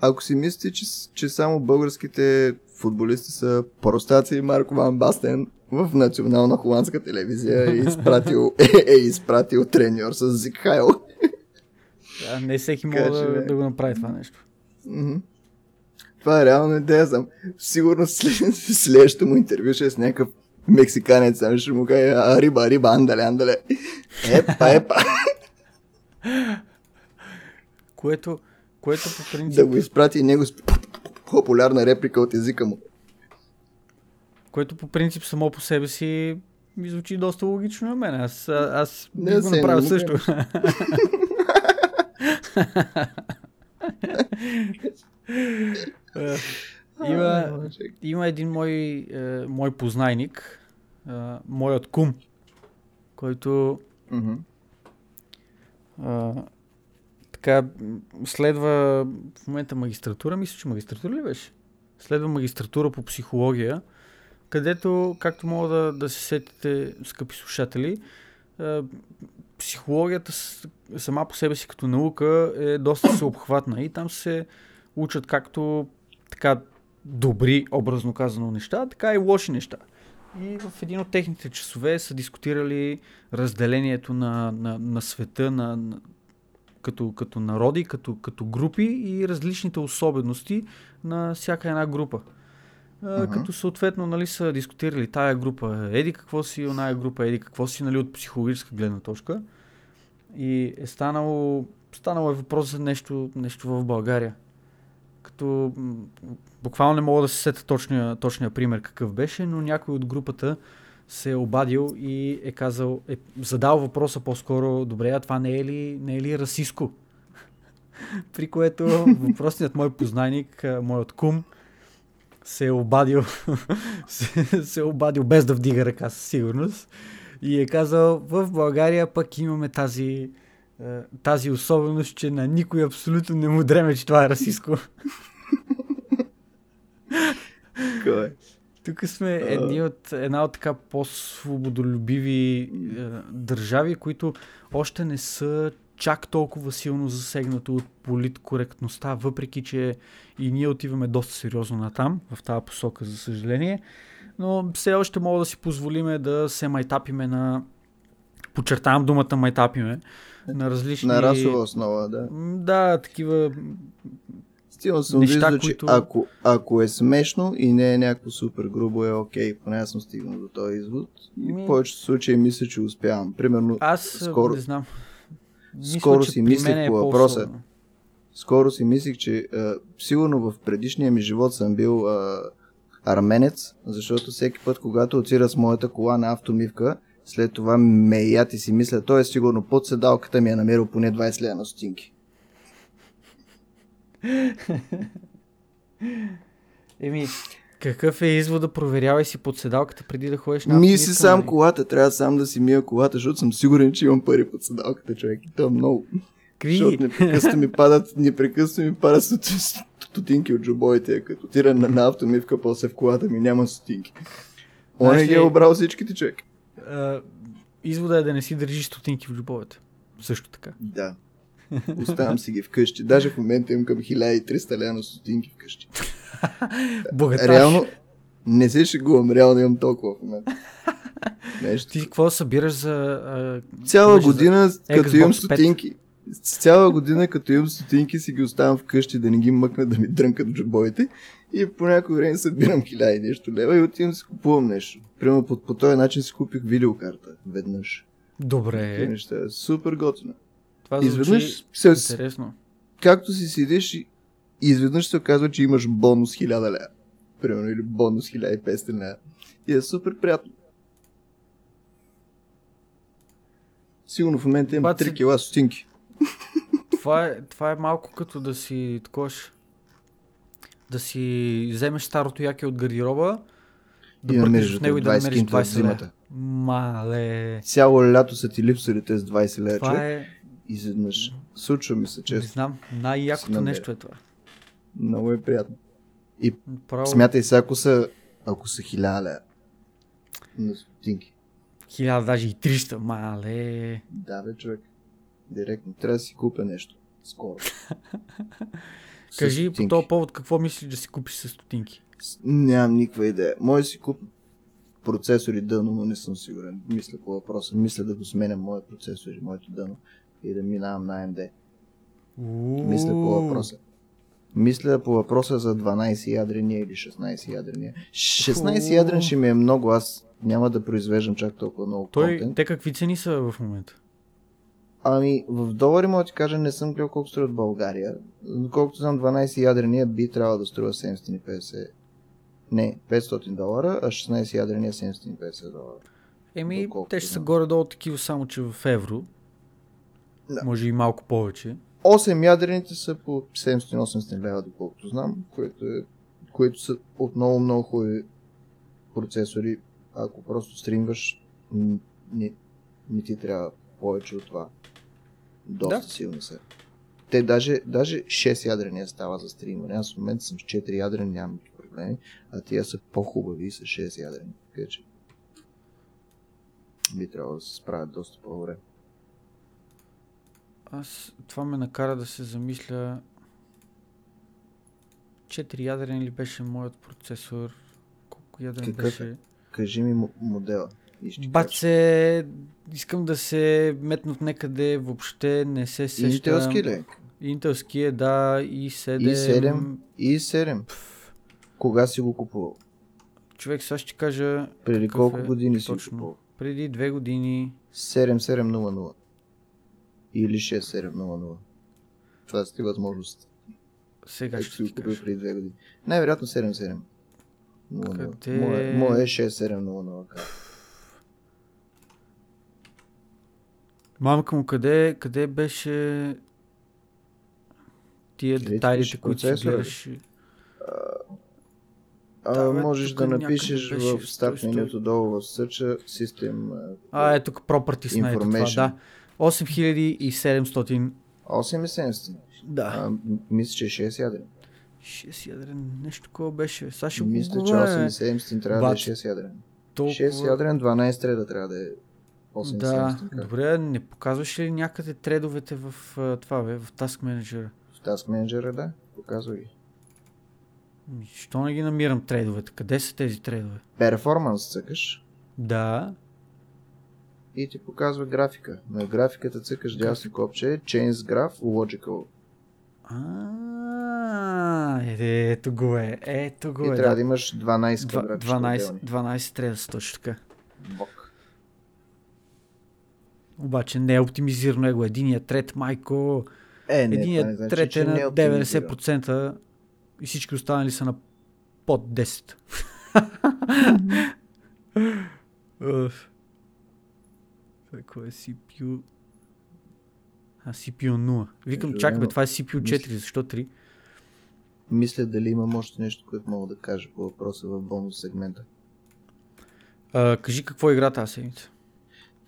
ако си мислите, че, че само българските футболисти са простаци Марко Ван Бастен в национална холандска телевизия е изпратил, е, е изпратил треньор с Зик Хайл. Да, не всеки може да, да го направи това нещо. Mm-hmm. Това е реално идея. Съм. Сигурно след, следващото му интервю ще е с някакъв мексиканец, там ще му каже, а, риба, риба, андале, андале. Епа, епа. което, което по принцип... Да го изпрати и него с популярна реплика от езика му. Което по принцип само по себе си ми звучи доста логично на мен. Аз, аз не, го направя също. има, има един мой, е, мой познайник, е, моят кум, който mm-hmm. е, така следва в момента магистратура, мисля, че магистратура ли беше? Следва магистратура по психология, където, както мога да, да се сетите, скъпи слушатели, е, психологията сама по себе си като наука е доста всеобхватна и там се учат както така добри, образно казано, неща, така и лоши неща. И в един от техните часове са дискутирали разделението на, на, на света на, на, като, като народи, като, като групи и различните особености на всяка една група. Uh-huh. Като съответно нали, са дискутирали тая група еди какво си, оная група еди какво си, нали, от психологическа гледна точка. И е станало, станало е въпрос за нещо, нещо в България. Като буквално не мога да се сета точния, точния пример какъв беше, но някой от групата се е обадил и е казал, е задал въпроса по-скоро, добре, а това не е ли, не е ли расиско? При което въпросният мой познайник, моят кум, се е обадил, се, се е обадил без да вдига ръка със сигурност и е казал, в България пък имаме тази, е, тази особеност, че на никой абсолютно не му дреме, че това е расистско. Кой? Тук сме едни от, една от така по-свободолюбиви е, държави, които още не са чак толкова силно засегнато от политкоректността, въпреки че и ние отиваме доста сериозно на там, в тази посока, за съжаление. Но все още мога да си позволиме да се майтапиме на... Подчертавам думата майтапиме. На различни... На расова основа, да. Да, такива Стилно съм неща, вижда, които... че ако, ако е смешно и не е някакво супер грубо, е окей, okay, поне аз съм стигнал до този извод. И Ми... в повечето случаи мисля, че успявам. Примерно, аз скоро... не знам. Мисля, скоро си мислих е по въпроса. Скоро си мислих, че а, сигурно в предишния ми живот съм бил а, арменец, защото всеки път, когато отира с моята кола на автомивка, след това ме ят и си мисля, той е сигурно под седалката ми е намерил поне 20 лева на стотинки. Еми, какъв е извод да проверявай си под седалката преди да ходиш на Ми си автомивка, сам нали? колата, трябва сам да си мия колата, защото съм сигурен, че имам пари под седалката, човек. И то е много. Какви? Защото непрекъснато ми падат, непрекъснато ми падат сто- стотинки от джобоите. Като тира на, на автомивка, после в колата ми няма стотинки. Он е ги ли- е обрал всичките, човек. Извода е да не си държиш стотинки в джобовете. Също така. Да. Оставам си ги вкъщи. Даже в момента имам към 1300 лева на стотинки вкъщи. Богаташ. Реално, не се шегувам, реално имам толкова в момента. Нещо. Ти какво събираш за... А, Цяла имаш за година, като имам Xbox 5. стотинки, с цяла година, като имам стотинки, си ги оставям вкъщи да не ги мъкна да ми дрънкат джобовете. И по някое време събирам хиляда и нещо лева и отивам си купувам нещо. Примерно по, по този начин си купих видеокарта веднъж. Добре. неща. Супер готино. Това Изведнъж, се, интересно. както си седиш и изведнъж се оказва, че имаш бонус 1000 лева. Примерно, или бонус 1500 лева. И е супер приятно. Сигурно в момента имам Обаче- 3 кила стотинки. Това е, това е малко като да си такош, да си вземеш старото яке от гардероба, да И бъркаш в него и да 20 намериш кинта от 20 лева. зимата. Мале. Цяло лято са ти липсвали тези 20 лева, Това човек. е, Изведнъж. Случва ми се не често. знам, Си най-якото нещо е това. Много е приятно. Право, Смятай се, ако са, ако са 1000 лева. На стотинки. хиляда, даже и 300, мале. Да, бе, човек. Директно. Трябва да си купя нещо. Скоро. Кажи по стотинки. този повод какво мислиш да си купиш с стотинки. Нямам никаква идея. Може да си купя процесори дъно, но не съм сигурен. Мисля по въпроса. Мисля да го сменям моят процесор и моето дъно и да минавам на AMD. Мисля по въпроса. Мисля по въпроса за 12 ядрения или 16 ядрения. 16 ядрен ще ми е много, аз няма да произвеждам чак толкова много Той, контент. те какви цени са в момента? Ами, в долари мога да ти кажа, не съм гледал колко струва в България. Колкото знам, 12 ядрения би трябвало да струва 750. Не, 500 долара, а 16 ядрения 750 долара. Еми, те ще са горе-долу такива, само че в евро. Да. Може и малко повече. 8 ядрените са по 700-800 лева, доколкото знам, което, е, които са отново много хубави процесори. Ако просто стримваш, не, не ти трябва повече от това. Доста Да. силни са. Те даже, даже 6 ядрения става за стримване. Аз в момента съм с 4 ядрени, нямам проблеми, а тия са по-хубави с 6 ядрени. Така че би трябвало да се справят доста по-добре. Аз това ме накара да се замисля. 4 ядрен ли беше моят процесор? Колко ядрен Какъв беше? Кажи ми мо- модела. И. Баце, искам да се метнат някъде, въобще не се сещам. Интелски ли? Интелски е, да, и 7. i7 и 7. Кога си го купувал? Човек, сега ще кажа Преди колко е години си го точно. купувал? Преди две години. 7700 или 6700. Това са ти възможности. Сега Как ще ти кажа. преди две години. Най-вероятно 7700. Къде? Мое, мое е 6700. кажа. Мамка му, къде, къде беше тия Къде детайлите, които си гледаш? А, Да, можеш да напишеш беше в старт менюто долу в Search System А, ето тук Properties на това, да. 8700. 8700. Да. А, мисля, че е 6 ядрен. 6 ядрен, нещо такова беше. Сега ще го Мисля, че гугла, бе. 8700 трябва да е Бат. 6 ядрен. Толкова... 6 ядрен, 12 треда трябва да е 8700. Да, добре, не показваш ли някъде тредовете в това, бе, в Task Manager? В Task Manager, да, показва ги. Ми, Що не ги намирам тредовете? Къде са тези тредове? Performance цъкаш Да, и ти показва графика. На графиката цъкаш дясно копче, Change Graph, Logical. А, е, ето го е, ето го И е. трябва да. да имаш 12 Два- квадратчета 12, отделни. 12 треда са точно така. Бок. Обаче не е оптимизирано него. Единият трет, майко, Е, не, единият не значи, трет е на оптимизиран. 90% и всички останали са на под 10. Какво е CPU? А, CPU 0. Викам, Между чакай бе, това е CPU 4, мисля- защо 3? мисля дали имам още нещо, което мога да кажа по въпроса в бонус сегмента. А, кажи какво игра тази седмица?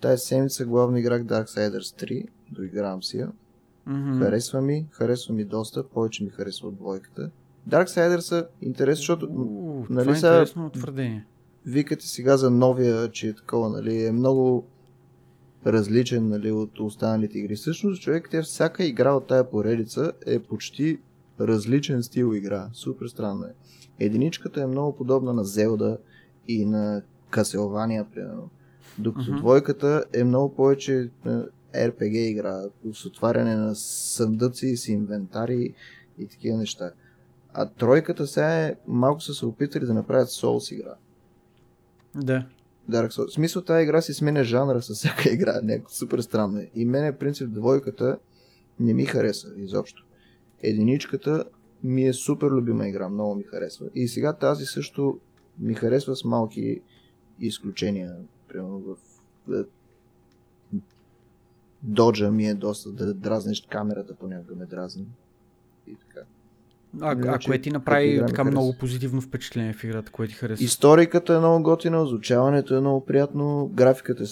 Тая седмица главно играх Darksiders 3, доигравам си я. Мгм. Харесва ми, харесва ми доста, повече ми харесва от двойката. Darksiders са интересни, защото У, нали това е са- интересно твърдение. викате сега за новия, че е такова, нали, е много различен нали, от останалите игри. Всъщност, човек, тя всяка игра от тая поредица е почти различен стил игра. Супер странно е. Единичката е много подобна на Зелда и на Castlevania, примерно. Докато Мгм. двойката е много повече е, RPG игра, с отваряне на съндъци, с инвентари и такива неща. А тройката сега е, малко са се опитали да направят Souls игра. Да. Dark Souls. В смисъл тази игра си сменя жанра с всяка игра. Някакво супер странно е. И мене принцип двойката не ми хареса изобщо. Единичката ми е супер любима игра, много ми харесва. И сега тази също ми харесва с малки изключения. Примерно в в- Доджа ми е доста да дразнеш камерата, понякога ме дразни. И така. А, а кое ти направи така много позитивно впечатление в играта, кое ти хареса? Историката е много готина, озвучаването е много приятно, графиката е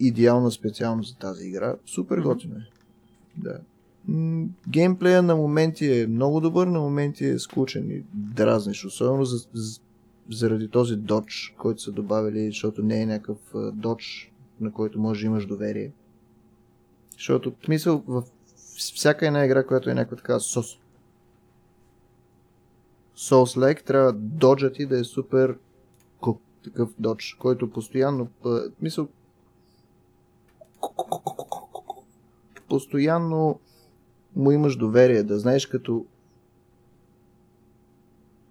идеална специално за тази игра. Супер Мгм. готина е. Да. Геймплея на моменти е много добър, на моменти е скучен и дразниш, особено за, за, заради този додж, който са добавили, защото не е някакъв додж, на който може да имаш доверие. Защото, в смисъл, в всяка една игра, която е някаква така сос, Souls-like трябва доджът ти да е супер ку- такъв додж, който постоянно, мисъл, постоянно му имаш доверие, да знаеш като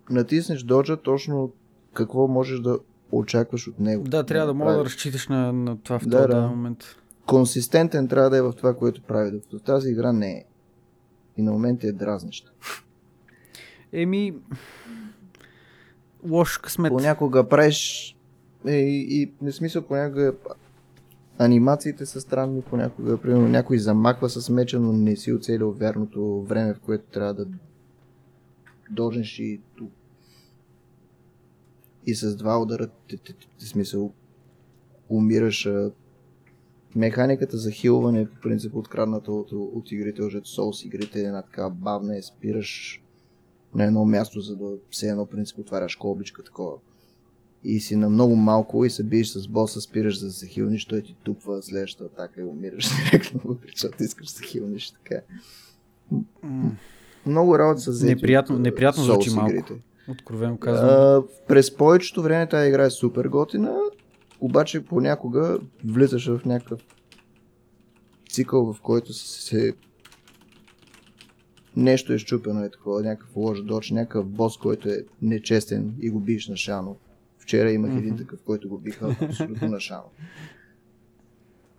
натиснеш доджа точно какво можеш да очакваш от него. Да, трябва да мога да разчиташ на, на това в Да, този да. момент. Консистентен трябва да е в това, което прави. Докато тази игра не е. И на моменти е дразнеща. Еми, лош късмет. Понякога правиш е, и, и не смисъл понякога анимациите са странни, понякога примерно някой замахва с меча, но не си оцелил вярното време, в което трябва да дожнеш и ту- и с два удара т- т- т- в смисъл умираш механиката за хилване е по принцип открадната от, от игрите, още Souls игрите е една така бавна, е спираш на едно място, за да все едно принцип отваряш колбичка такова. И си на много малко и се биеш с боса, спираш за да се хилниш, той ти тупва следващата атака и умираш директно, въпреки защото искаш да се хилниш така. Много работа са взети Неприятно- от, неприятно звучи малко. игрите. Откровено казвам. А, през повечето време тази игра е супер готина, обаче понякога влизаш в някакъв цикъл, в който се нещо е щупено е такова, някакъв лош доч, някакъв бос, който е нечестен и го биеш на шано. Вчера имах един Мгм. такъв, който го биха абсолютно на шано.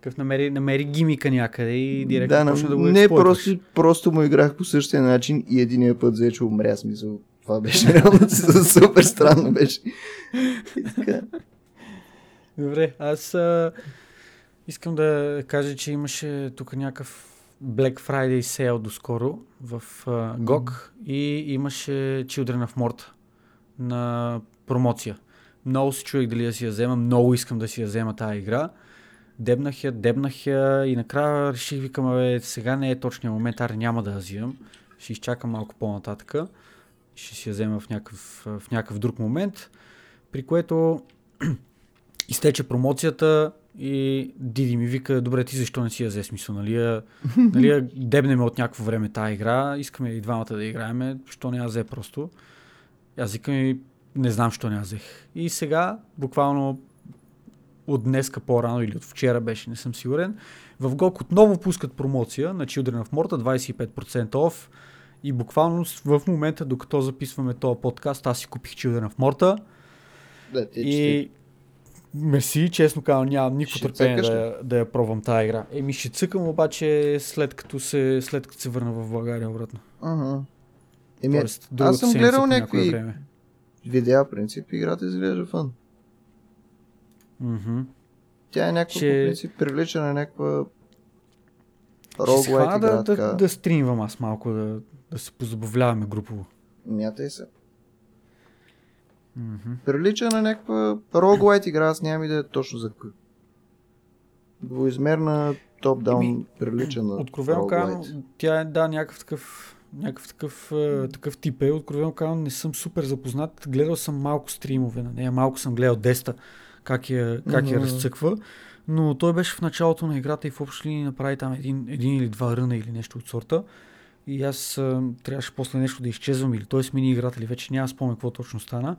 Какъв намери, намери гимика някъде и директно да, почна да го не, просто, просто му играх по същия начин и единия път взе, че умря смисъл. Това беше реално супер странно беше. И така. Добре, аз а, искам да кажа, че имаше тук някакъв Black Friday сейл доскоро в а, GOG и имаше Children of Morta на промоция. Много се чуех дали да си я взема, много искам да си я взема тази игра. Дебнах я, дебнах я и накрая реших, викам, бе, сега не е точният момент, аре няма да я взимам. Ще изчакам малко по-нататъка. Ще си я взема в някакъв, в някакъв друг момент. При което изтече промоцията и Диди ми вика, добре, ти защо не си я взе смисъл, нали, я, нали я дебнеме от някакво време тази игра, искаме и двамата да играеме, що не я взе просто. И Аз викам и не знам, що не я взех. И сега, буквално от днеска по-рано или от вчера беше, не съм сигурен, в GOG отново пускат промоция на Children of Morta, 25% off и буквално в момента, докато записваме този подкаст, аз си купих Children of Morta Да, ти и мерси, честно казвам, нямам никакво търпение да, да я пробвам тази игра. Еми ще цъкам обаче след като се, след като се върна в България обратно. Ага. Еми, Тоест, другата съм гледал някакви- време. видеа принцип, играта изглежда фан. Мгм. Тя е някаква Ще- по принцип привлича на някаква хвана игра. да, да, да стримвам аз малко, да, да се позабавляваме групово. Мятай се. Мгм. Прилича на някаква roguelite игра, аз нямам идея точно за какъв. Двоизмерна топ-даун прилича на Откровено казвам, тя е да, някакъв такъв, някакъв такъв, е, такъв тип е. Откровено казвам, не съм супер запознат. Гледал съм малко стримове на нея, малко съм гледал Деста, как я, как я Мгм. разцъква. Но той беше в началото на играта и в общи линии направи там един, един или два ръна или нещо от сорта. И аз а, трябваше после нещо да изчезвам или той смени играта или вече няма спомен какво точно стана.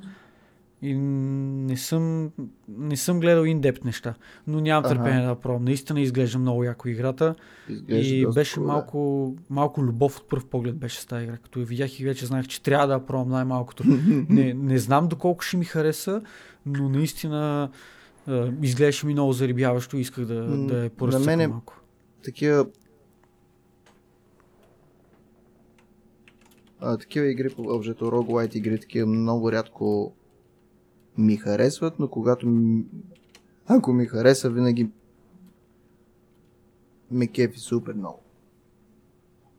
И не съм, не съм гледал индепт неща, но нямам Аха. търпение да пробвам. Наистина изглежда много яко играта. Изглежда И беше да. малко, малко любов от първ поглед беше с тази игра. Като я видях и вече знаех, че трябва да я пробвам най-малкото. не, не знам доколко ще ми хареса, но наистина а, изглеждаше ми много зарибяващо и исках да, М, да я на мен е- малко. такива а, такива игри, по обжето roguelite игри, такива много рядко ми харесват, но когато ми, ако ми хареса, винаги ме кефи супер много.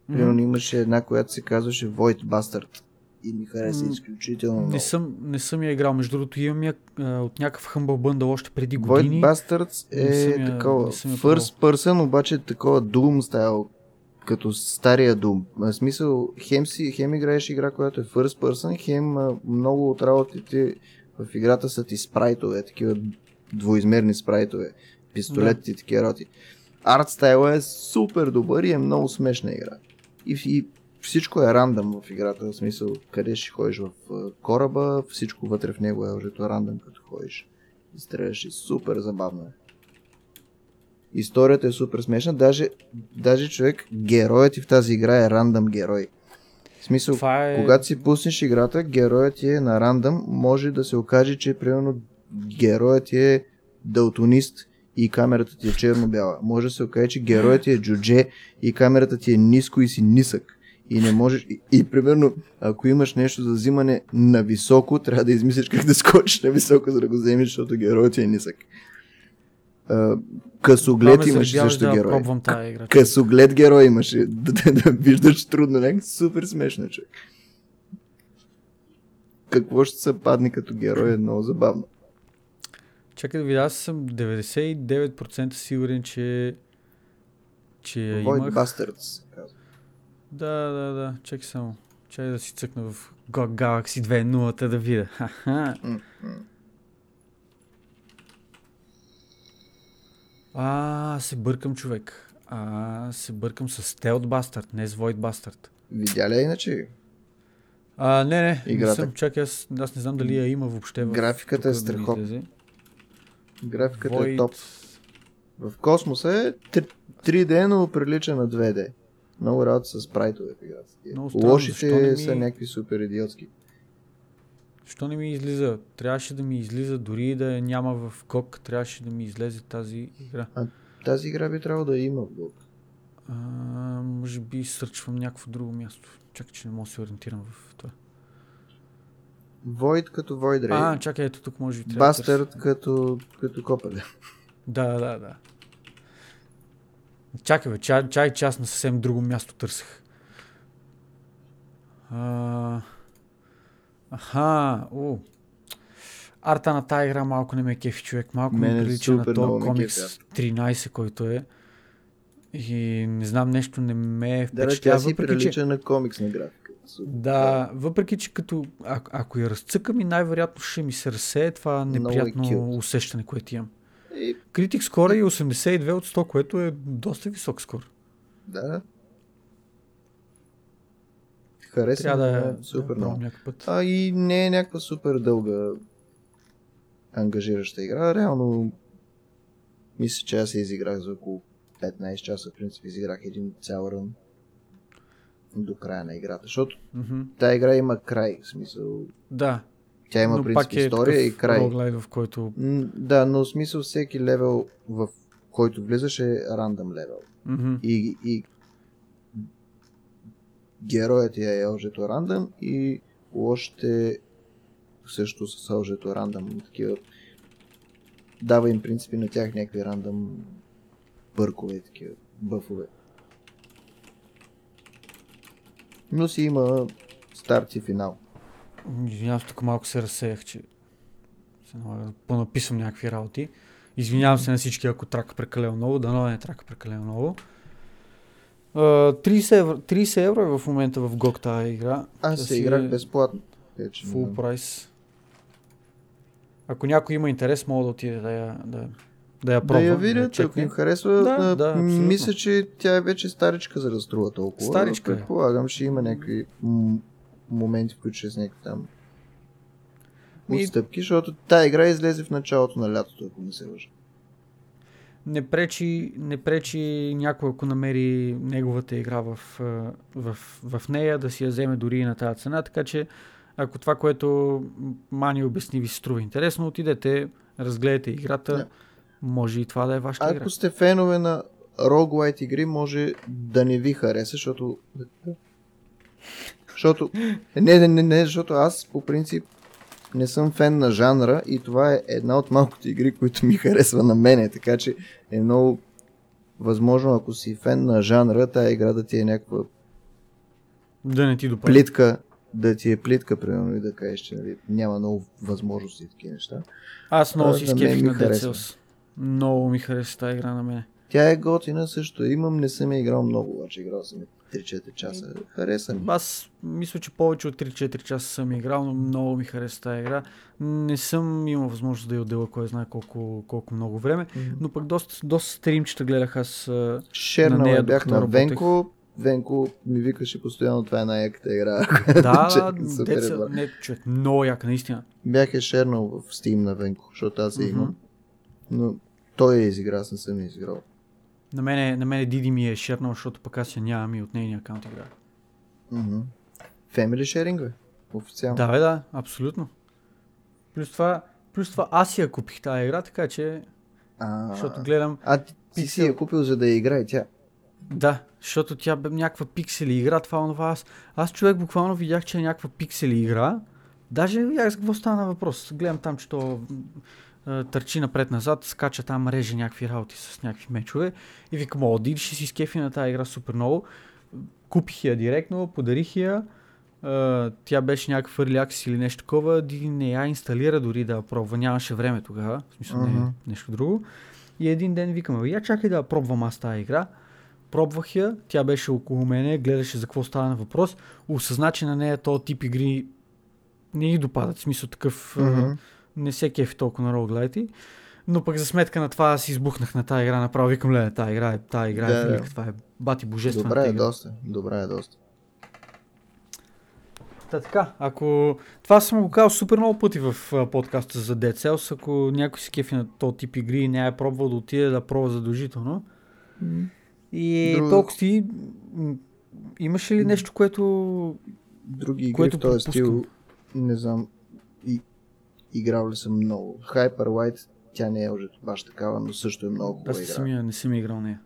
Примерно имаше една, която се казваше Void Bastard и ми хареса М, изключително много. Не съм, не съм я играл. Между другото имам я а, от някакъв Humble Bundle още преди Void години. Bastards Не съм е я- такова first person, обаче е такова Doom стайл, като стария Doom. В смисъл, хем, си, хем играеш игра, която е first person, хем много от работите в играта са ти спрайтове, такива двоизмерни спрайтове, пистолетите и такива работи. Арт стайла е супер добър и е много смешна игра. И, и всичко е рандъм в играта, в смисъл къде ще ходиш в кораба, всичко вътре в него е ожето рандъм като ходиш. И стреляш и супер забавно е. Историята е супер смешна, даже, даже човек, героят ти в тази игра е рандъм герой. Смисъл, Това е... когато си пуснеш играта, героят ти е на рандъм, може да се окаже, че примерно героят ти е далтонист и камерата ти е черно-бяла. Може да се окаже, че героят ти е джудже и камерата ти е ниско и си нисък. И не можеш. И, и примерно, ако имаш нещо за взимане на високо, трябва да измислиш как да скочиш на високо, за да го вземеш, защото героят ти е нисък. А, късоглед Това ме имаш заребява също да герой. пробвам тази игра. Късоглед герой имаше. Да, да, да виждаш трудно някак. Супер смешно, човек. Какво ще се падне като герой е много забавно. Чакай да видя, аз съм 99% сигурен, че че я Void имах. Bastards. Да, да, да. Чакай само. Чакай да си цъкна в GOG Galaxy 2.0 да видя. Ха-ха. М, м. А, се бъркам човек. А, се бъркам с Stealth Bastard, не с Void Bastard. Видя ли я иначе? А, не, не, Играта. не съм. Чакай, аз, аз не знам дали я има въобще в... Графиката е страхотна. Графиката е Void... топ. В космоса е 3D, но прилича на 2D. Много работа с спрайтове в играта. Лошите ми- са някакви супер идиотски. Що не ми излиза? Трябваше да ми излиза, дори да я няма в КОК, трябваше да ми излезе тази игра. Тази игра би трябвало да има в. А, може би сърчвам някакво друго място. Чакай, че не мога да се ориентирам в това. Void като Void Ray. А, чакай, ето тук може би трябва да търся. Бастърд като, като копеле. Да, да, да. Чакай, бе, чай, чай, че аз на съвсем друго място търсех. А... Аха, о. Арта на тази игра малко не ме кефи човек. Малко ми Мене прилича на този ме комикс кефи 13, който е. И не знам, нещо не ме Да, да, впечатлява. тя си въпреки, че... прилича на комиксна графика. Супер. Да, въпреки че като, а, ако я разцъкам и най-вероятно ще ми се разсее това е неприятно усещане, което имам. И, Критик скоро е 82 от 100, което е доста висок скор. да, да. Хареса Трябва да да, е супер да, много. път. А и не е някаква супер дълга ангажираща игра. Реално мисля, че аз се изиграх за около 15 часа. В принцип изиграх един цял рън до края на играта. Защото Мгм. тази игра има край. В смисъл, Да, тя има но принцип е история и край. в който... Да, но в смисъл всеки левел, в който влизаш е рандъм левел. Мгм. И, и героят ти е ожето рандъм и лошите също са ожето рандъм. Такива. Дава им принципи на тях някакви рандъм бъркове, такива бъфове. Но си има старт и финал. Извинявам се, тук малко се разсеях, че се налага да понаписам някакви работи. Извинявам се на всички, ако трака прекалено много, дано не трака прекалено много. Uh, 30, евро, 30 евро е в момента в GOG тази игра. Аз се играх е безплатно. Вече, Full прайс. Ако някой има интерес, мога да отиде да я, да, да я да пробва. я я видят, ако чекне. им харесва. Да, Да, да, абсолютно. мисля, че тя е вече старичка, за да струва толкова. Старичка е. Предполагам, ще има някакви м- моменти, в които ще е с някакви там отстъпки, защото тази игра излезе в началото на лятото, ако не се лъжа. Не пречи, не пречи някой, ако намери неговата игра в, в, в нея, да си я вземе дори и на тази цена. Така че, ако това, което Мани обясни, ви се струва интересно, отидете, разгледайте играта. Да. Може и това да е вашата игра. Ако сте фенове на roguelite игри, може да не ви хареса, защото... Защото... Не, не, не, не, защото аз по принцип не съм фен на жанра и това е една от малкото игри, които ми харесва на мене, така че е много възможно, ако си фен на жанра, тая игра да ти е някаква Да не ти допада. плитка, да ти е плитка, примерно, и да кажеш, че нали, няма много възможности и такива неща. Аз много си скефих на Dead. Cells. Много ми хареса тази игра на мен. Тя е готина също. Имам, не съм я играл много, обаче играл съм я 3-4 часа. Хареса ми. Аз мисля, че повече от 3-4 часа съм играл, но много ми хареса тази игра. Не съм имал възможност да я отделя кой знае колко, колко много време, но пък доста, доста стримчета гледах аз. а, Шернал на нея, бях на. Венко. Венко ми викаше постоянно, това е най-яката игра. да, е деца, не, човек, много яка, наистина. Бях е шернал в Steam на Венко, защото аз я имам. Но той я изигра, аз не съм изиграл. На мене, на мене Диди ми е шернал, защото пък аз я нямам и от нейния акаунт игра. Мгм. Family sharing, бе? Официално. Да, бе, да, абсолютно. Плюс това, плюс това аз я купих тази игра, така че, А, защото гледам, а ти, ти си я купил, за да я играе тя. Да, защото тя бе някаква пиксели игра, това онова. Аз, аз човек буквално видях, че е някаква пиксели игра. Даже видях за какво стана въпрос. Гледам там, че то търчи напред-назад, скача там, реже някакви работи с някакви мечове. И викам, о, Диди ще си скефи на тази игра супер много. Купих я директно, подарих я. А, тя беше някакъв early access или нещо такова. Диди не я инсталира дори да пробва. Нямаше време тогава. В смисъл, не, Мгм. нещо друго. И един ден викам, «Абе, я чакай да пробвам аз тази игра. Пробвах я, тя беше около мене, гледаше за какво става на въпрос. Осъзна, че на нея този тип игри не ги допадат. В смисъл такъв, Мгм. Не се кефи толкова на роглайти. Но пък за сметка на това аз избухнах на тази игра, направо викам, ле, тази игра е, тази игра Да, е да. велика, това е бати божествена Добра е игра. доста. Добра е доста. Та така, ако... Това съм го казал супер много пъти в а, подкаста за Dead Cells, ако някой се кефи на този тип игри и не е пробвал да отиде да пробва задължително. И Друго- толкова си... м, Имаше ли нещо, което... Други игри Което в този стил, не знам, и, играл ли съм много. Hyper Light, тя не е уже баш такава, но също е много Аз хубава не игра. я- не съм играл нея.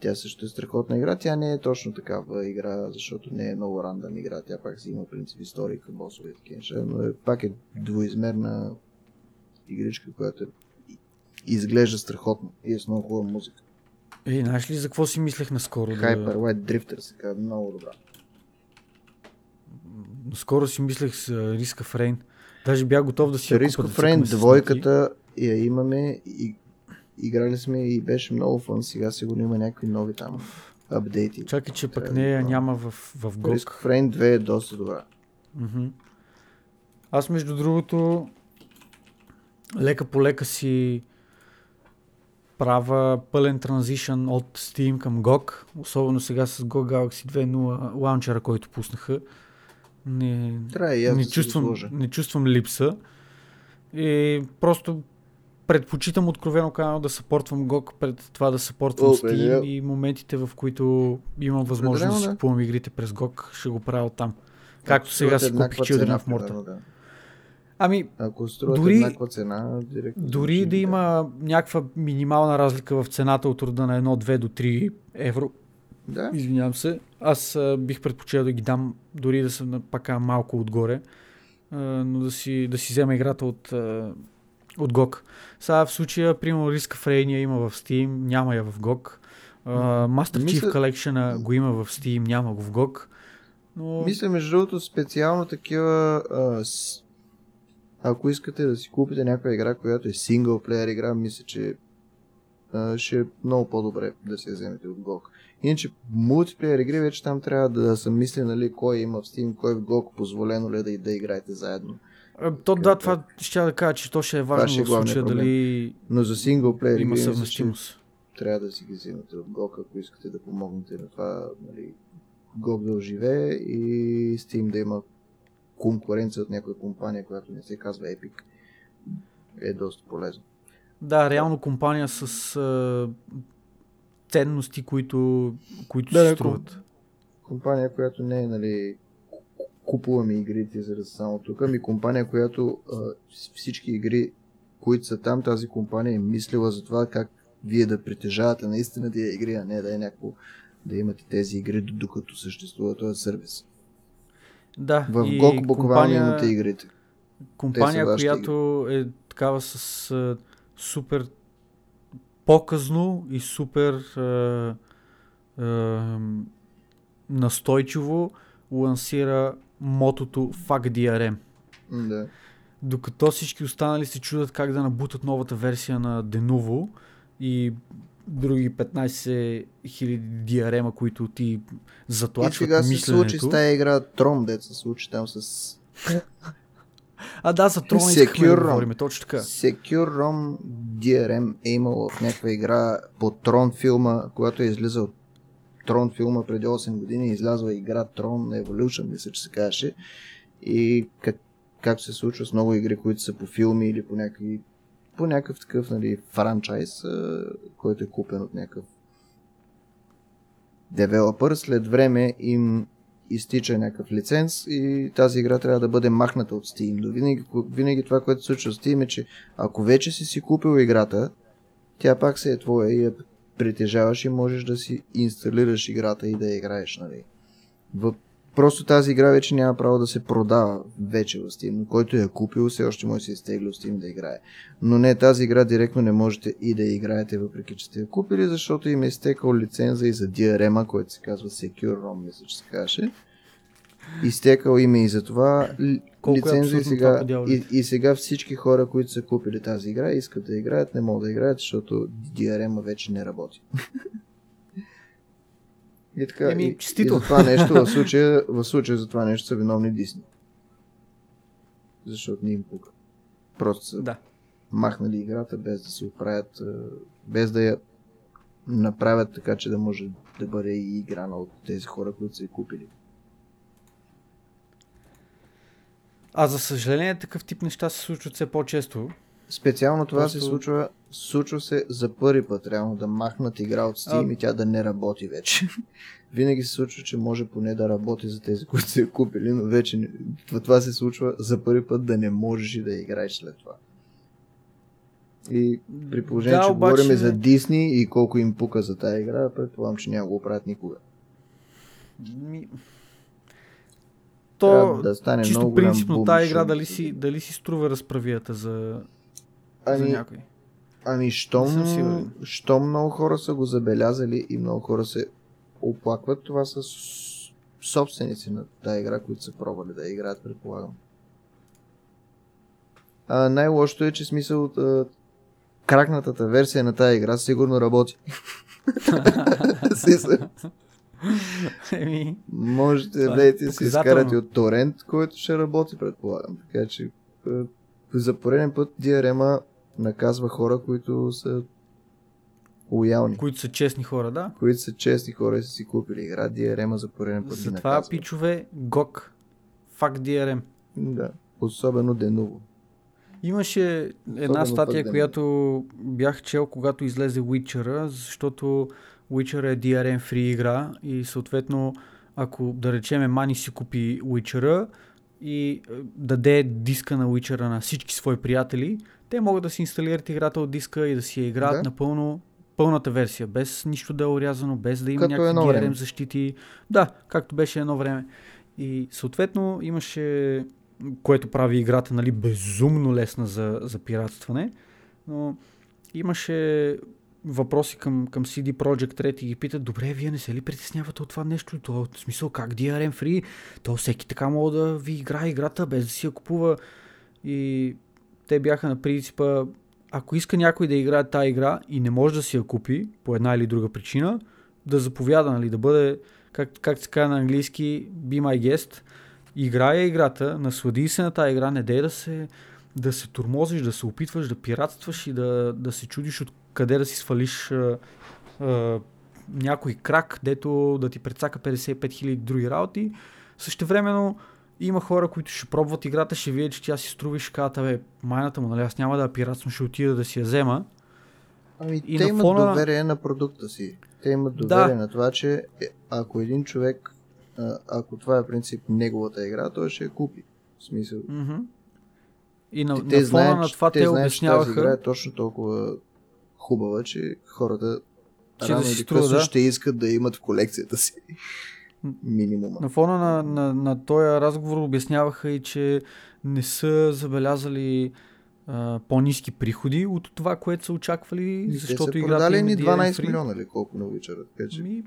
Тя също е страхотна игра. Тя не е точно такава игра, защото не е много рандъм игра. Тя пак си има принцип история към босове и такива неща, но е, пак е двоизмерна игричка, която е, изглежда страхотно и е с много хубава музика. Ей, знаеш ли за какво си мислех наскоро? Hyper. Light Drifter се казва много добра. Наскоро си мислех с Risk of Rain. Даже бях готов да си я Risk купя, да двойката я имаме и играли сме и беше много фън. Сега сигурно има някакви нови там апдейти. Чакай, че пък да нея го няма в, в GOG. Risk of Rain 2 е доста добра. Аз между другото лека по лека си правя пълен транзишън от Steam към GOG, особено сега с GOG Galaxy 2.0 лаунчера, който пуснаха. Не, Трябва и аз не, да чувствам, не чувствам липса. И просто предпочитам откровено казано да съпортвам GOG пред това да съпортвам О, Steam бе, и моментите, в които имам възможност да си купувам игрите през GOG, ще го правя там. Както сега си купих Children of Morta. примерно, да. Ами, Ако Дори- еднаква цена, директно. дори да има някаква минимална разлика в цената от рода на 1, 2 до 3 евро, Да, извинявам се, аз а, бих предпочел да ги дам, дори да съм пака малко отгоре, а, но да си, да си взема играта от, а, от GOG. Сега в случая, примерно, Risk of Rain има в Steam, няма я в GOG. А, Master Chief Мисля- Collection го има в Steam, няма го в GOG. Но... Мисля, между другото, специално такива... А, с... Ако искате да си купите някаква игра, която е синглплеер игра, мисля, че а, ще е много по-добре да се вземете от GOG. Иначе мултиплеер игри вече там трябва да съм мисли, нали, кой има в Steam, кой в GOG, позволено ли е да, да играете заедно. А, То да, това ще да кажа, че то ще е важно ще е в случая дали Но за синглплеер има съвместимост. трябва да си ги вземете от GOG, ако искате да помогнете на това, нали, GOG да оживее и Steam да има конкуренция от някоя компания, която не се казва Epic. Е доста полезно. Да, реално компания с а, ценности, които, които Да, да, струват. Компания, която не е, нали, купуваме игрите за да са само тук, ами компания, която а, всички игри, които са там, тази компания е мислила за това как вие да притежавате наистина тия игри, а не да е някакво да имате тези игри, докато съществува този сервис. Да, В и GOG буквално имате игрите. компания която е такава с а, супер показно и супер а, а, настойчиво лансира мотото Fuck DRM. Да. Докато всички останали се чудят как да набутат новата версия на Denuvo и други 15 000 диарема, които ти И затлачват сега се мисленето. случи с тази игра Тром, дет се случи там с А да, за трона искахме да говорим, точно така. Secure ROM DRM е имало в някаква игра по Трон филма, когато е излизал Трон филма преди 8 години, излязла игра Трон Evolution, мисля, че се казваше. И как, както се случва с много игри, които са по филми или по някакви по някакъв такъв нали, франчайз, който е купен от някакъв девелопър, след време им изтича някакъв лиценз и тази игра трябва да бъде махната от Steam. Но винаги, винаги това, което се случва с Steam е, че ако вече си си купил играта, тя пак се е твоя и я притежаваш и можеш да си инсталираш играта и да я играеш. Нали. Просто тази игра вече няма право да се продава вече в Steam. Който я е купил, все още може да се изтегли от Steam да играе. Но не, тази игра директно не можете и да играете, въпреки че сте я купили, защото им е изтекал лиценза и за DRM, който се казва Secure ROM, мисля, че се каже. Изтекал име и за това ли- Колко е и сега, и, и сега всички хора, които са купили тази игра, искат да играят, не могат да играят, защото DRM вече не работи. И така, Еми, и, и за това нещо, в случая, в случая за това нещо са виновни Дисни. Защото не им пука. Просто са Да. махнали играта без да се оправят, без да я направят така, че да може да бъде и играна от тези хора, които са я купили. А за съжаление такъв тип неща се случват все по-често. Специално това Просто- се случва, случва се за първи път, реално да махнат игра от Steam А- и тя да не работи вече. Винаги се случва, че може поне да работи за тези, които са я купили, но вече не- това- се случва за първи път да не можеш и да играеш след това. И при положение, Да, че обаче- говорим за Дисни и колко им пука за тази игра, предполагам, че няма го правят никога. Ми... Трябва То, да стане чисто много принципно, тази игра дали си, дали си струва разправията за, за Ами, някой. ами щом, щом много хора са го забелязали и много хора се оплакват, това са собственици на тази игра, които са пробвали да играят, предполагам. А, най-лошото е, че смисъл от а, кракнатата версия на тази игра сигурно работи. Еми, Можете Това е да си изкарате от торент, който ще работи, предполагам. Така че за пореден път DRM наказва хора, които са лоялни, които са честни хора, да. които са честни хора и са си купили игра. DRM за пореден път Затова, пичове, GOG. Fuck DRM. Да. Особено Denuvo. Имаше една Особено статия, пък която бях чел, когато излезе Witcher, защото Witcher е DRM free игра и съответно, ако да речеме Мани си купи Witcher и е, даде диска на Witcher на всички свои приятели, те могат да си инсталират играта от диска и да си я играят Да. напълно пълната версия, без нищо да е урязано, без да има Като някакви DRM защити. Да, както беше едно време. И съответно имаше, което прави играта нали, безумно лесна за, за пиратстване, но имаше въпроси към, към CD Projekt Red и ги питат, добре, вие не се ли притеснявате от това нещо? То, в смисъл, как DRM Free? То всеки така мога да ви играе играта, без да си я купува. И те бяха на принципа, ако иска някой да играе тази игра и не може да си я купи по една или друга причина, да заповяда, нали, да бъде, как, как се казва на английски, be my guest, играя играта, наслади се на тази игра, не дей да се, да се турмозиш, да се опитваш да пиратстваш и да, да се чудиш от къде да си свалиш а, а, някой крак, дето да ти прецака 55 000 други работи. Същевременно има хора, които ще пробват играта, ще видят, че тя си струва и ще кажат, бе, майната му, нали, аз няма да я пиратствам, ще отида да си я взема. Ами, И те имат фона- доверие на продукта си. Те имат доверие Да. на това, че е, ако един човек, ако това е принцип неговата игра, той ще я купи. В смисъл. Мгм. И на, Те, на фона на това те, те, знаят, че тази игра обясняваха, е точно толкова хубава, че хората Че рано да си струва, да. ще искат да имат в колекцията си минимума. на фона на, на, на този разговор обясняваха и, че не са забелязали а, по-низки приходи от това, което са очаквали, И те защото са играта продали е ни 12 DRM-free. милиона или колко на. Така че Ми,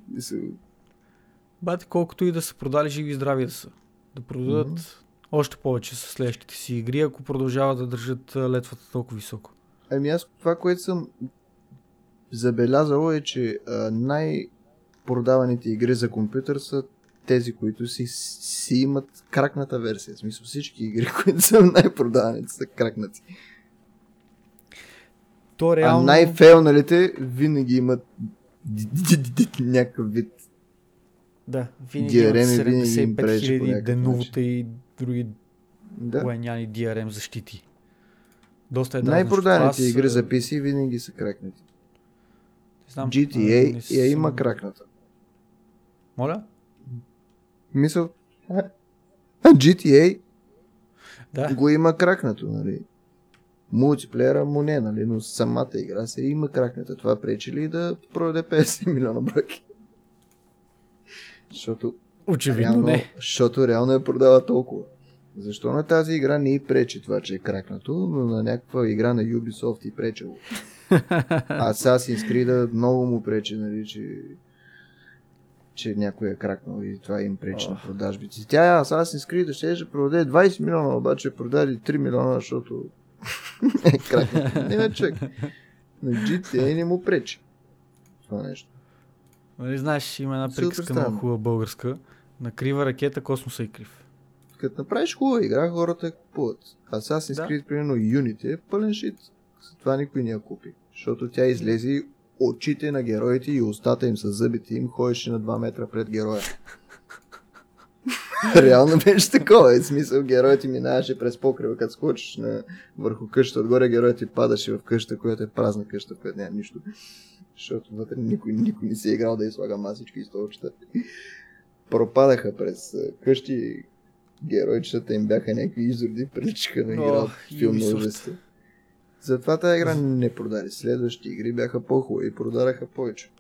бате, колкото и да са продали живи и здрави да са. Да продадат Мгм. още повече с следващите си игри, ако продължават да държат летвата толкова високо. Ами аз това, което съм забелязал е, че а, най-продаваните игри за компютър са тези, които си, си имат кракната версия. В смисъл всички игри, които са най-продаваните са кракнати. То А реално... най-фейлналите винаги имат някакъв вид. Да, винаги имат DRM винаги им 75 пречи по 000 някакъв деновата и други Да. лайняни DRM защити. Доста е Най-продаваните аз, игри а, за PC винаги са кракнати. знам, а, GTA я има съм- кракната. Моля? Мисъл, GTA Да. го има кракнато, нали? Мултиплеера му не, нали? Но самата игра се има кракната. Това пречи ли да продаде 50 милиона бройки? Защото Очевидно реално, не. защото реално я продава толкова. Защо на тази игра не и пречи това, че е кракнато, но на някаква игра на Ubisoft и пречело. Assassin's Creed много му пречи, нали, че че някой е кракнал и това им пречи на продажбите. Тя Assassin's Creed ще ще продаде 20 милиона, обаче продаде 3 милиона, защото е кракнал. Не, човек. На GTA не му пречи. Това нещо. Нали знаеш, има една приказка много странно. хубава българска. На крива ракета космоса е крив. Като направиш хубава игра, хората я купуват. Assassin's Да. Creed, примерно Unity е пълен шит. Това никой не я купи. Защото тя излезе и очите на героите и устата им с зъбите им ходеше на 2 метра пред героя. Реално беше такова. Е, в смисъл, героят ти минаваше през покрива, като скочиш на върху къщата. Отгоре героят ти падаше в къща, която е празна къща, в която няма нищо. Защото вътре никой, никой не си е играл да я слага масички и столчета. Пропадаха през къщи. Геройчетата им бяха някакви изроди, приличаха на игра от Ох, филм на ужасите. Затова тази игра не продаде. Следващи игри бяха по-хубави и продадаха повече.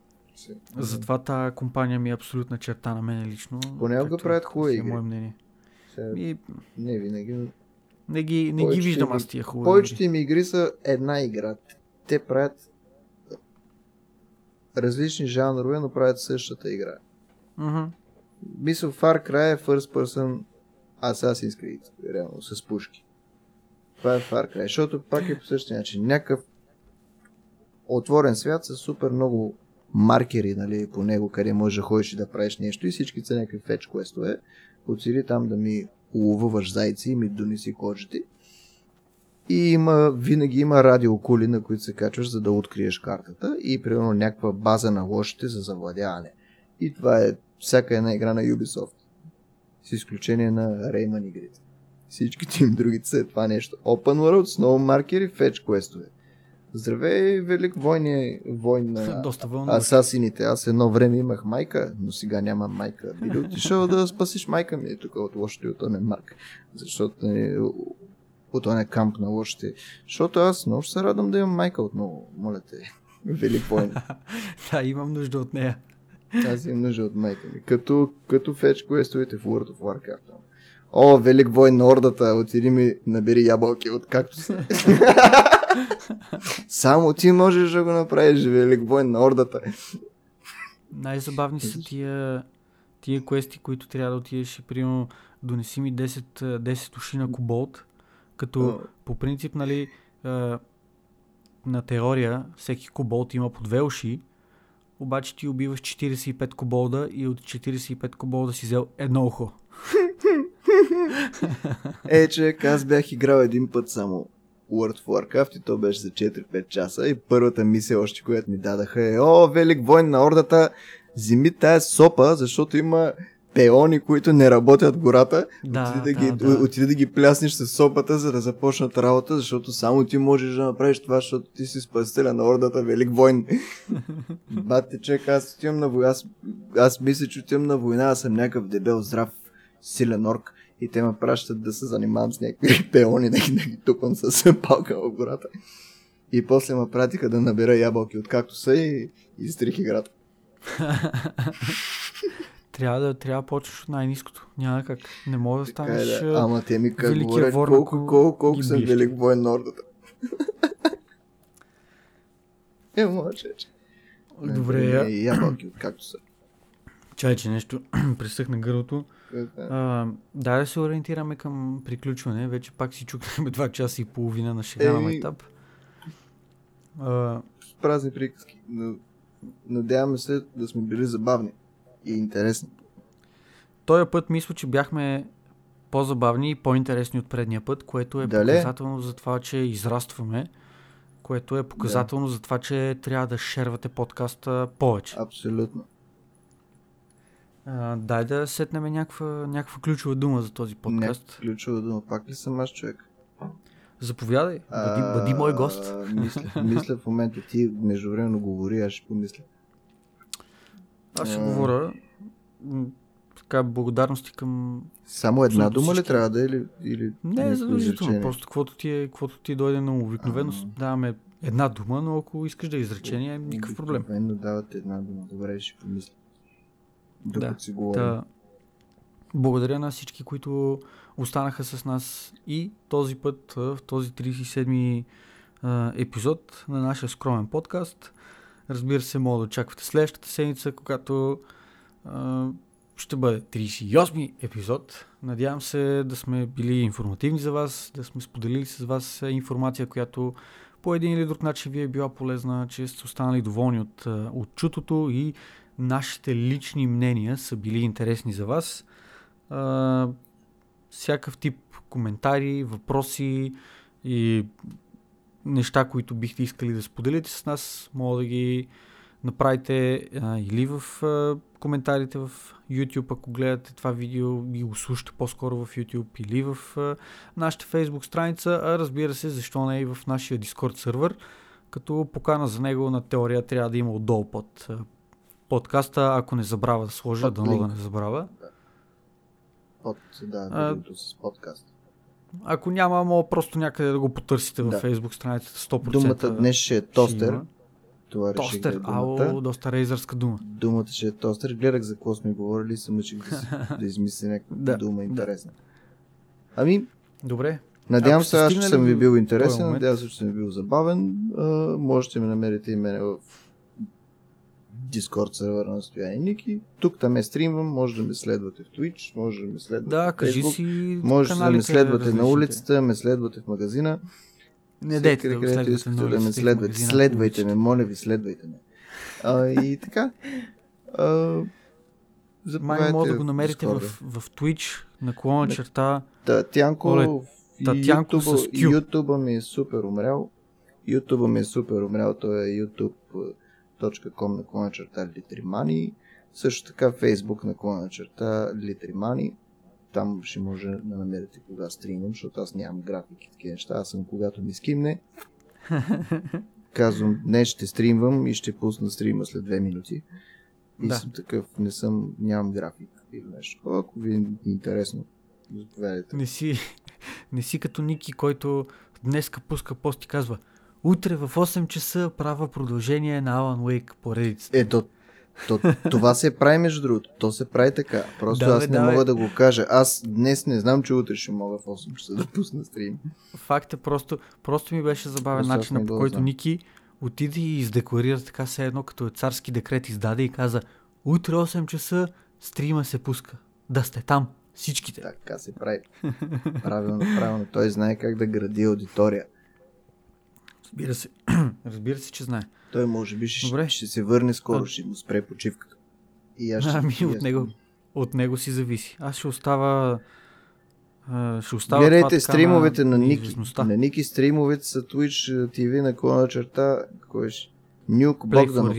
Затова тази компания ми е абсолютна черта на мен лично. Понякога правят хубави е игри. мое мнение. Сега, И Не винаги, не ги, не ги виждам им- аз тия хубави. Повечето им игри са една игра. Те правят различни жанрове, но правят същата игра. Мгм. Мисля, Far Cry е first person Assassin's Creed, реално, с пушки. Това е Far Cry, защото пак е по същия начин. Някакъв отворен свят с супер много маркери нали, по него, къде можеш да ходиш и да правиш нещо и всички са някакви фетч квестове. Отсиди там да ми уловуваш зайци и ми донеси кожите. И има, винаги има радиокули, на които се качваш, за да откриеш картата и примерно някаква база на лошите за завладяване. И това е всяка една игра на Ubisoft. С изключение на Rayman игрите. Всичките им другите са това нещо. Open World с много маркери, фетч квестове. Здравей, велик войни, войн на Доста вълна. асасините. Аз едно време имах майка, но сега нямам майка. Би ли отишъл да спасиш майка ми тук от лошите от този марк? Защото е, от този камп на лошите. Защото аз много се радвам да имам майка отново. Моля те. Велик войн. да, имам нужда от нея. Аз имам нужда от майка ми. Като, като фетч квестовете в World of Warcraft. О, велик войн на ордата, отиди ми, набери ябълки от както се. Само ти можеш да го направиш, велик воин на ордата. Най-забавни са тия, тия квести, които трябва да отидеш и примерно донеси ми 10, 10 уши на коболт, като О. по принцип, нали, на теория всеки коболт има по две уши, обаче ти убиваш 45 коболда и от 45 коболда си взел едно ухо. Е, че аз бях играл един път само World of Warcraft и то беше за 4-5 часа и първата мисия още, която ми дадаха е О, велик войн на ордата, вземи тая сопа, защото има пеони, които не работят гората. Да, отиди, да, да, ги, да. отиди да ги пляснеш с сопата, за да започнат работа, защото само ти можеш да направиш това, защото ти си спасителя на ордата, велик войн. Бате, чек, аз отивам на война, аз, аз мисля, че отивам на война, аз съм някакъв дебел, здрав, силен орк и те ме пращат да се занимавам с някакви пеони, да ги, да ги тупам с палка в гората. И после ме пратиха да набера ябълки от както са и изтрих играта. Трябва да трябва да почваш от най-низкото. Няма как. Не мога да Така станеш... е, да. Ама те ми как говорят вор, колко, колко, колко съм биеш. велик воен на ордата. Е, може. Добре, Не, ябълки от както са. чай, че нещо пресъхна гърлото. А, да, да се ориентираме към приключване. Вече пак си чукнахме 2 часа и половина на шега на майтап. А, празни приказки. Но надяваме се да сме били забавни и интересни. този път мисля, че бяхме по-забавни и по-интересни от предния път, което е Дале. показателно за това, че израстваме, което е показателно за това, че трябва да шервате подкаста повече. Абсолютно. А, дай да сетнем някаква, някаква ключова дума за този подкаст. Някаква ключова дума. Пак ли съм аз човек? Заповядай, бъди, бъди мой гост. А, Мисля, мисля в момента ти междувременно говори, аз ще помисля. Аз ще а. говоря така благодарности към... Само една дума ли трябва да е или, или Не е задължително, просто каквото ти, е, каквото ти дойде на. Обикновено А. даваме една дума, но ако искаш да е изречение, никакъв проблем. Обикновено дават една дума. Добре, ще помисля. Докато Да. си говорим. Та, благодаря на всички, които останаха с нас и този път, в този 37-ми а, епизод на нашия скромен подкаст. Разбира се, мога да очаквате следващата седмица, когато а, ще бъде 38-ми епизод. Надявам се да сме били информативни за вас, да сме споделили с вас информация, която по един или друг начин ви е била полезна, че сте останали доволни от, от чутото и нашите лични мнения са били интересни за вас. А, всякакъв тип коментари, въпроси и неща, които бихте искали да споделите с нас, мога да ги направите а, или в а, коментарите в YouTube, ако гледате това видео и го слушате по-скоро в YouTube, или в а, нашата Facebook страница, а разбира се, защо не и в нашия Discord сервер, като покана за него на теория трябва да има отдолу под подкаста, ако не забравя да сложа, Под дано да не забравя. Под, да, А, с подкаст. Ако няма, мога просто някъде да го потърсите Да. във Facebook страницата 100%. Думата днес ще е тостер. Това реших да е Тостер, ало, доста рейзърска дума. Думата ще е тостер. Гледах за какво сме говорили и се мъчих да, си, да измисля някаква Да, дума да. интересна. Ами, Добре. надявам се, аз стигнали съм ви бил интересен, надявам се, че съм ви бил забавен. А, можете да ме намерите и мене в Discord сервера на Стояни Ники. Тук там е стримвам, може да ме следвате в Twitch, може да ме следвате Да, в кажи Facebook. си Може да ме следвате на улицата, ме следвате в магазина. Не дейте да където искате да ме в следвате. Следвайте ме, моля ви, следвайте ме. А, и така. А, Май може да го намерите в, Discord-а. в Twitch, наклона черта. Татянко, Оле, Татянко с YouTube, Q. YouTube ми е супер умрял. YouTube ми е супер умрял, той е youtube.com наклона черта Литримани. Също така Facebook наклона черта Литримани. Там ще може да намерите кога стримам, защото аз нямам графики такива неща. Аз съм когато ми скимне. Казвам, днес ще стримвам и ще пусна стрима след две минути. И Да. съм такъв, не съм, нямам график или нещо. Ако ви е интересно, заповядайте. Не си, не си като Ники, който днеска пуска пост и казва Утре в 8 часа правя продължение на Alan Wake поредицата. Ето, То, това се прави между другото. То се прави така. Просто Да, аз не да, бе. мога да го кажа. Аз днес не знам, че утре ще мога в 8 часа да пусна стрим. Факт е просто, просто ми беше забавен Просто не по който знам. Ники отиде и издекларира така все едно, като е царски декрет издаде и каза утре 8 часа стрима се пуска. Да сте там, всичките. Така се прави. Правилно, правилно. Той знае как да гради аудитория. Разбира се, разбира се, че знае. Той може би ще, Добре. ще се върне скоро, А- ще му спре почивката. И аз ще, Ами от него, от него си зависи. Аз ще остава а, ще остава Гледайте стримовете на, Ники. неизвестността. На Ники стримовете са Twitch TV на клона черта. Кой ще? Нюк Богданов.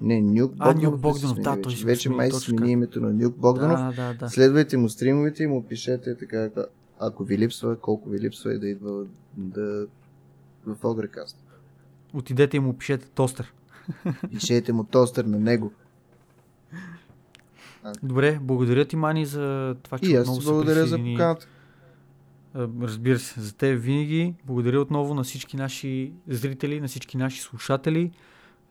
Не, Нюк А, Богданов. Нюк ли се Богданов, да, вече? той се Вече май смени името на Нюк Богданов. Да, да, да. Следвайте му стримовете и му пишете така, ако ви липсва, колко ви липсва и да идва да в Огрекаст. Отидете и му пишете тостер. Пишете му тостер на него. Добре, благодаря ти, Мани, за това, че И аз се благодаря за поканата. Разбира се, за теб винаги. Благодаря отново на всички наши зрители, на всички наши слушатели.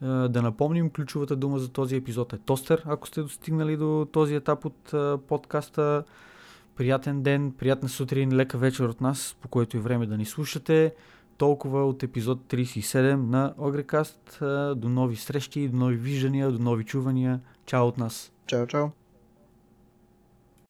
Да напомним, ключовата дума за този епизод е тостер, ако сте достигнали до този етап от подкаста. Приятен ден, приятна сутрин, лека вечер от нас, по който е време да ни слушате. Толкова от епизод 37 на Огрекаст. До нови срещи, до нови виждания, до нови чувания. Чао от нас! Чао, чао.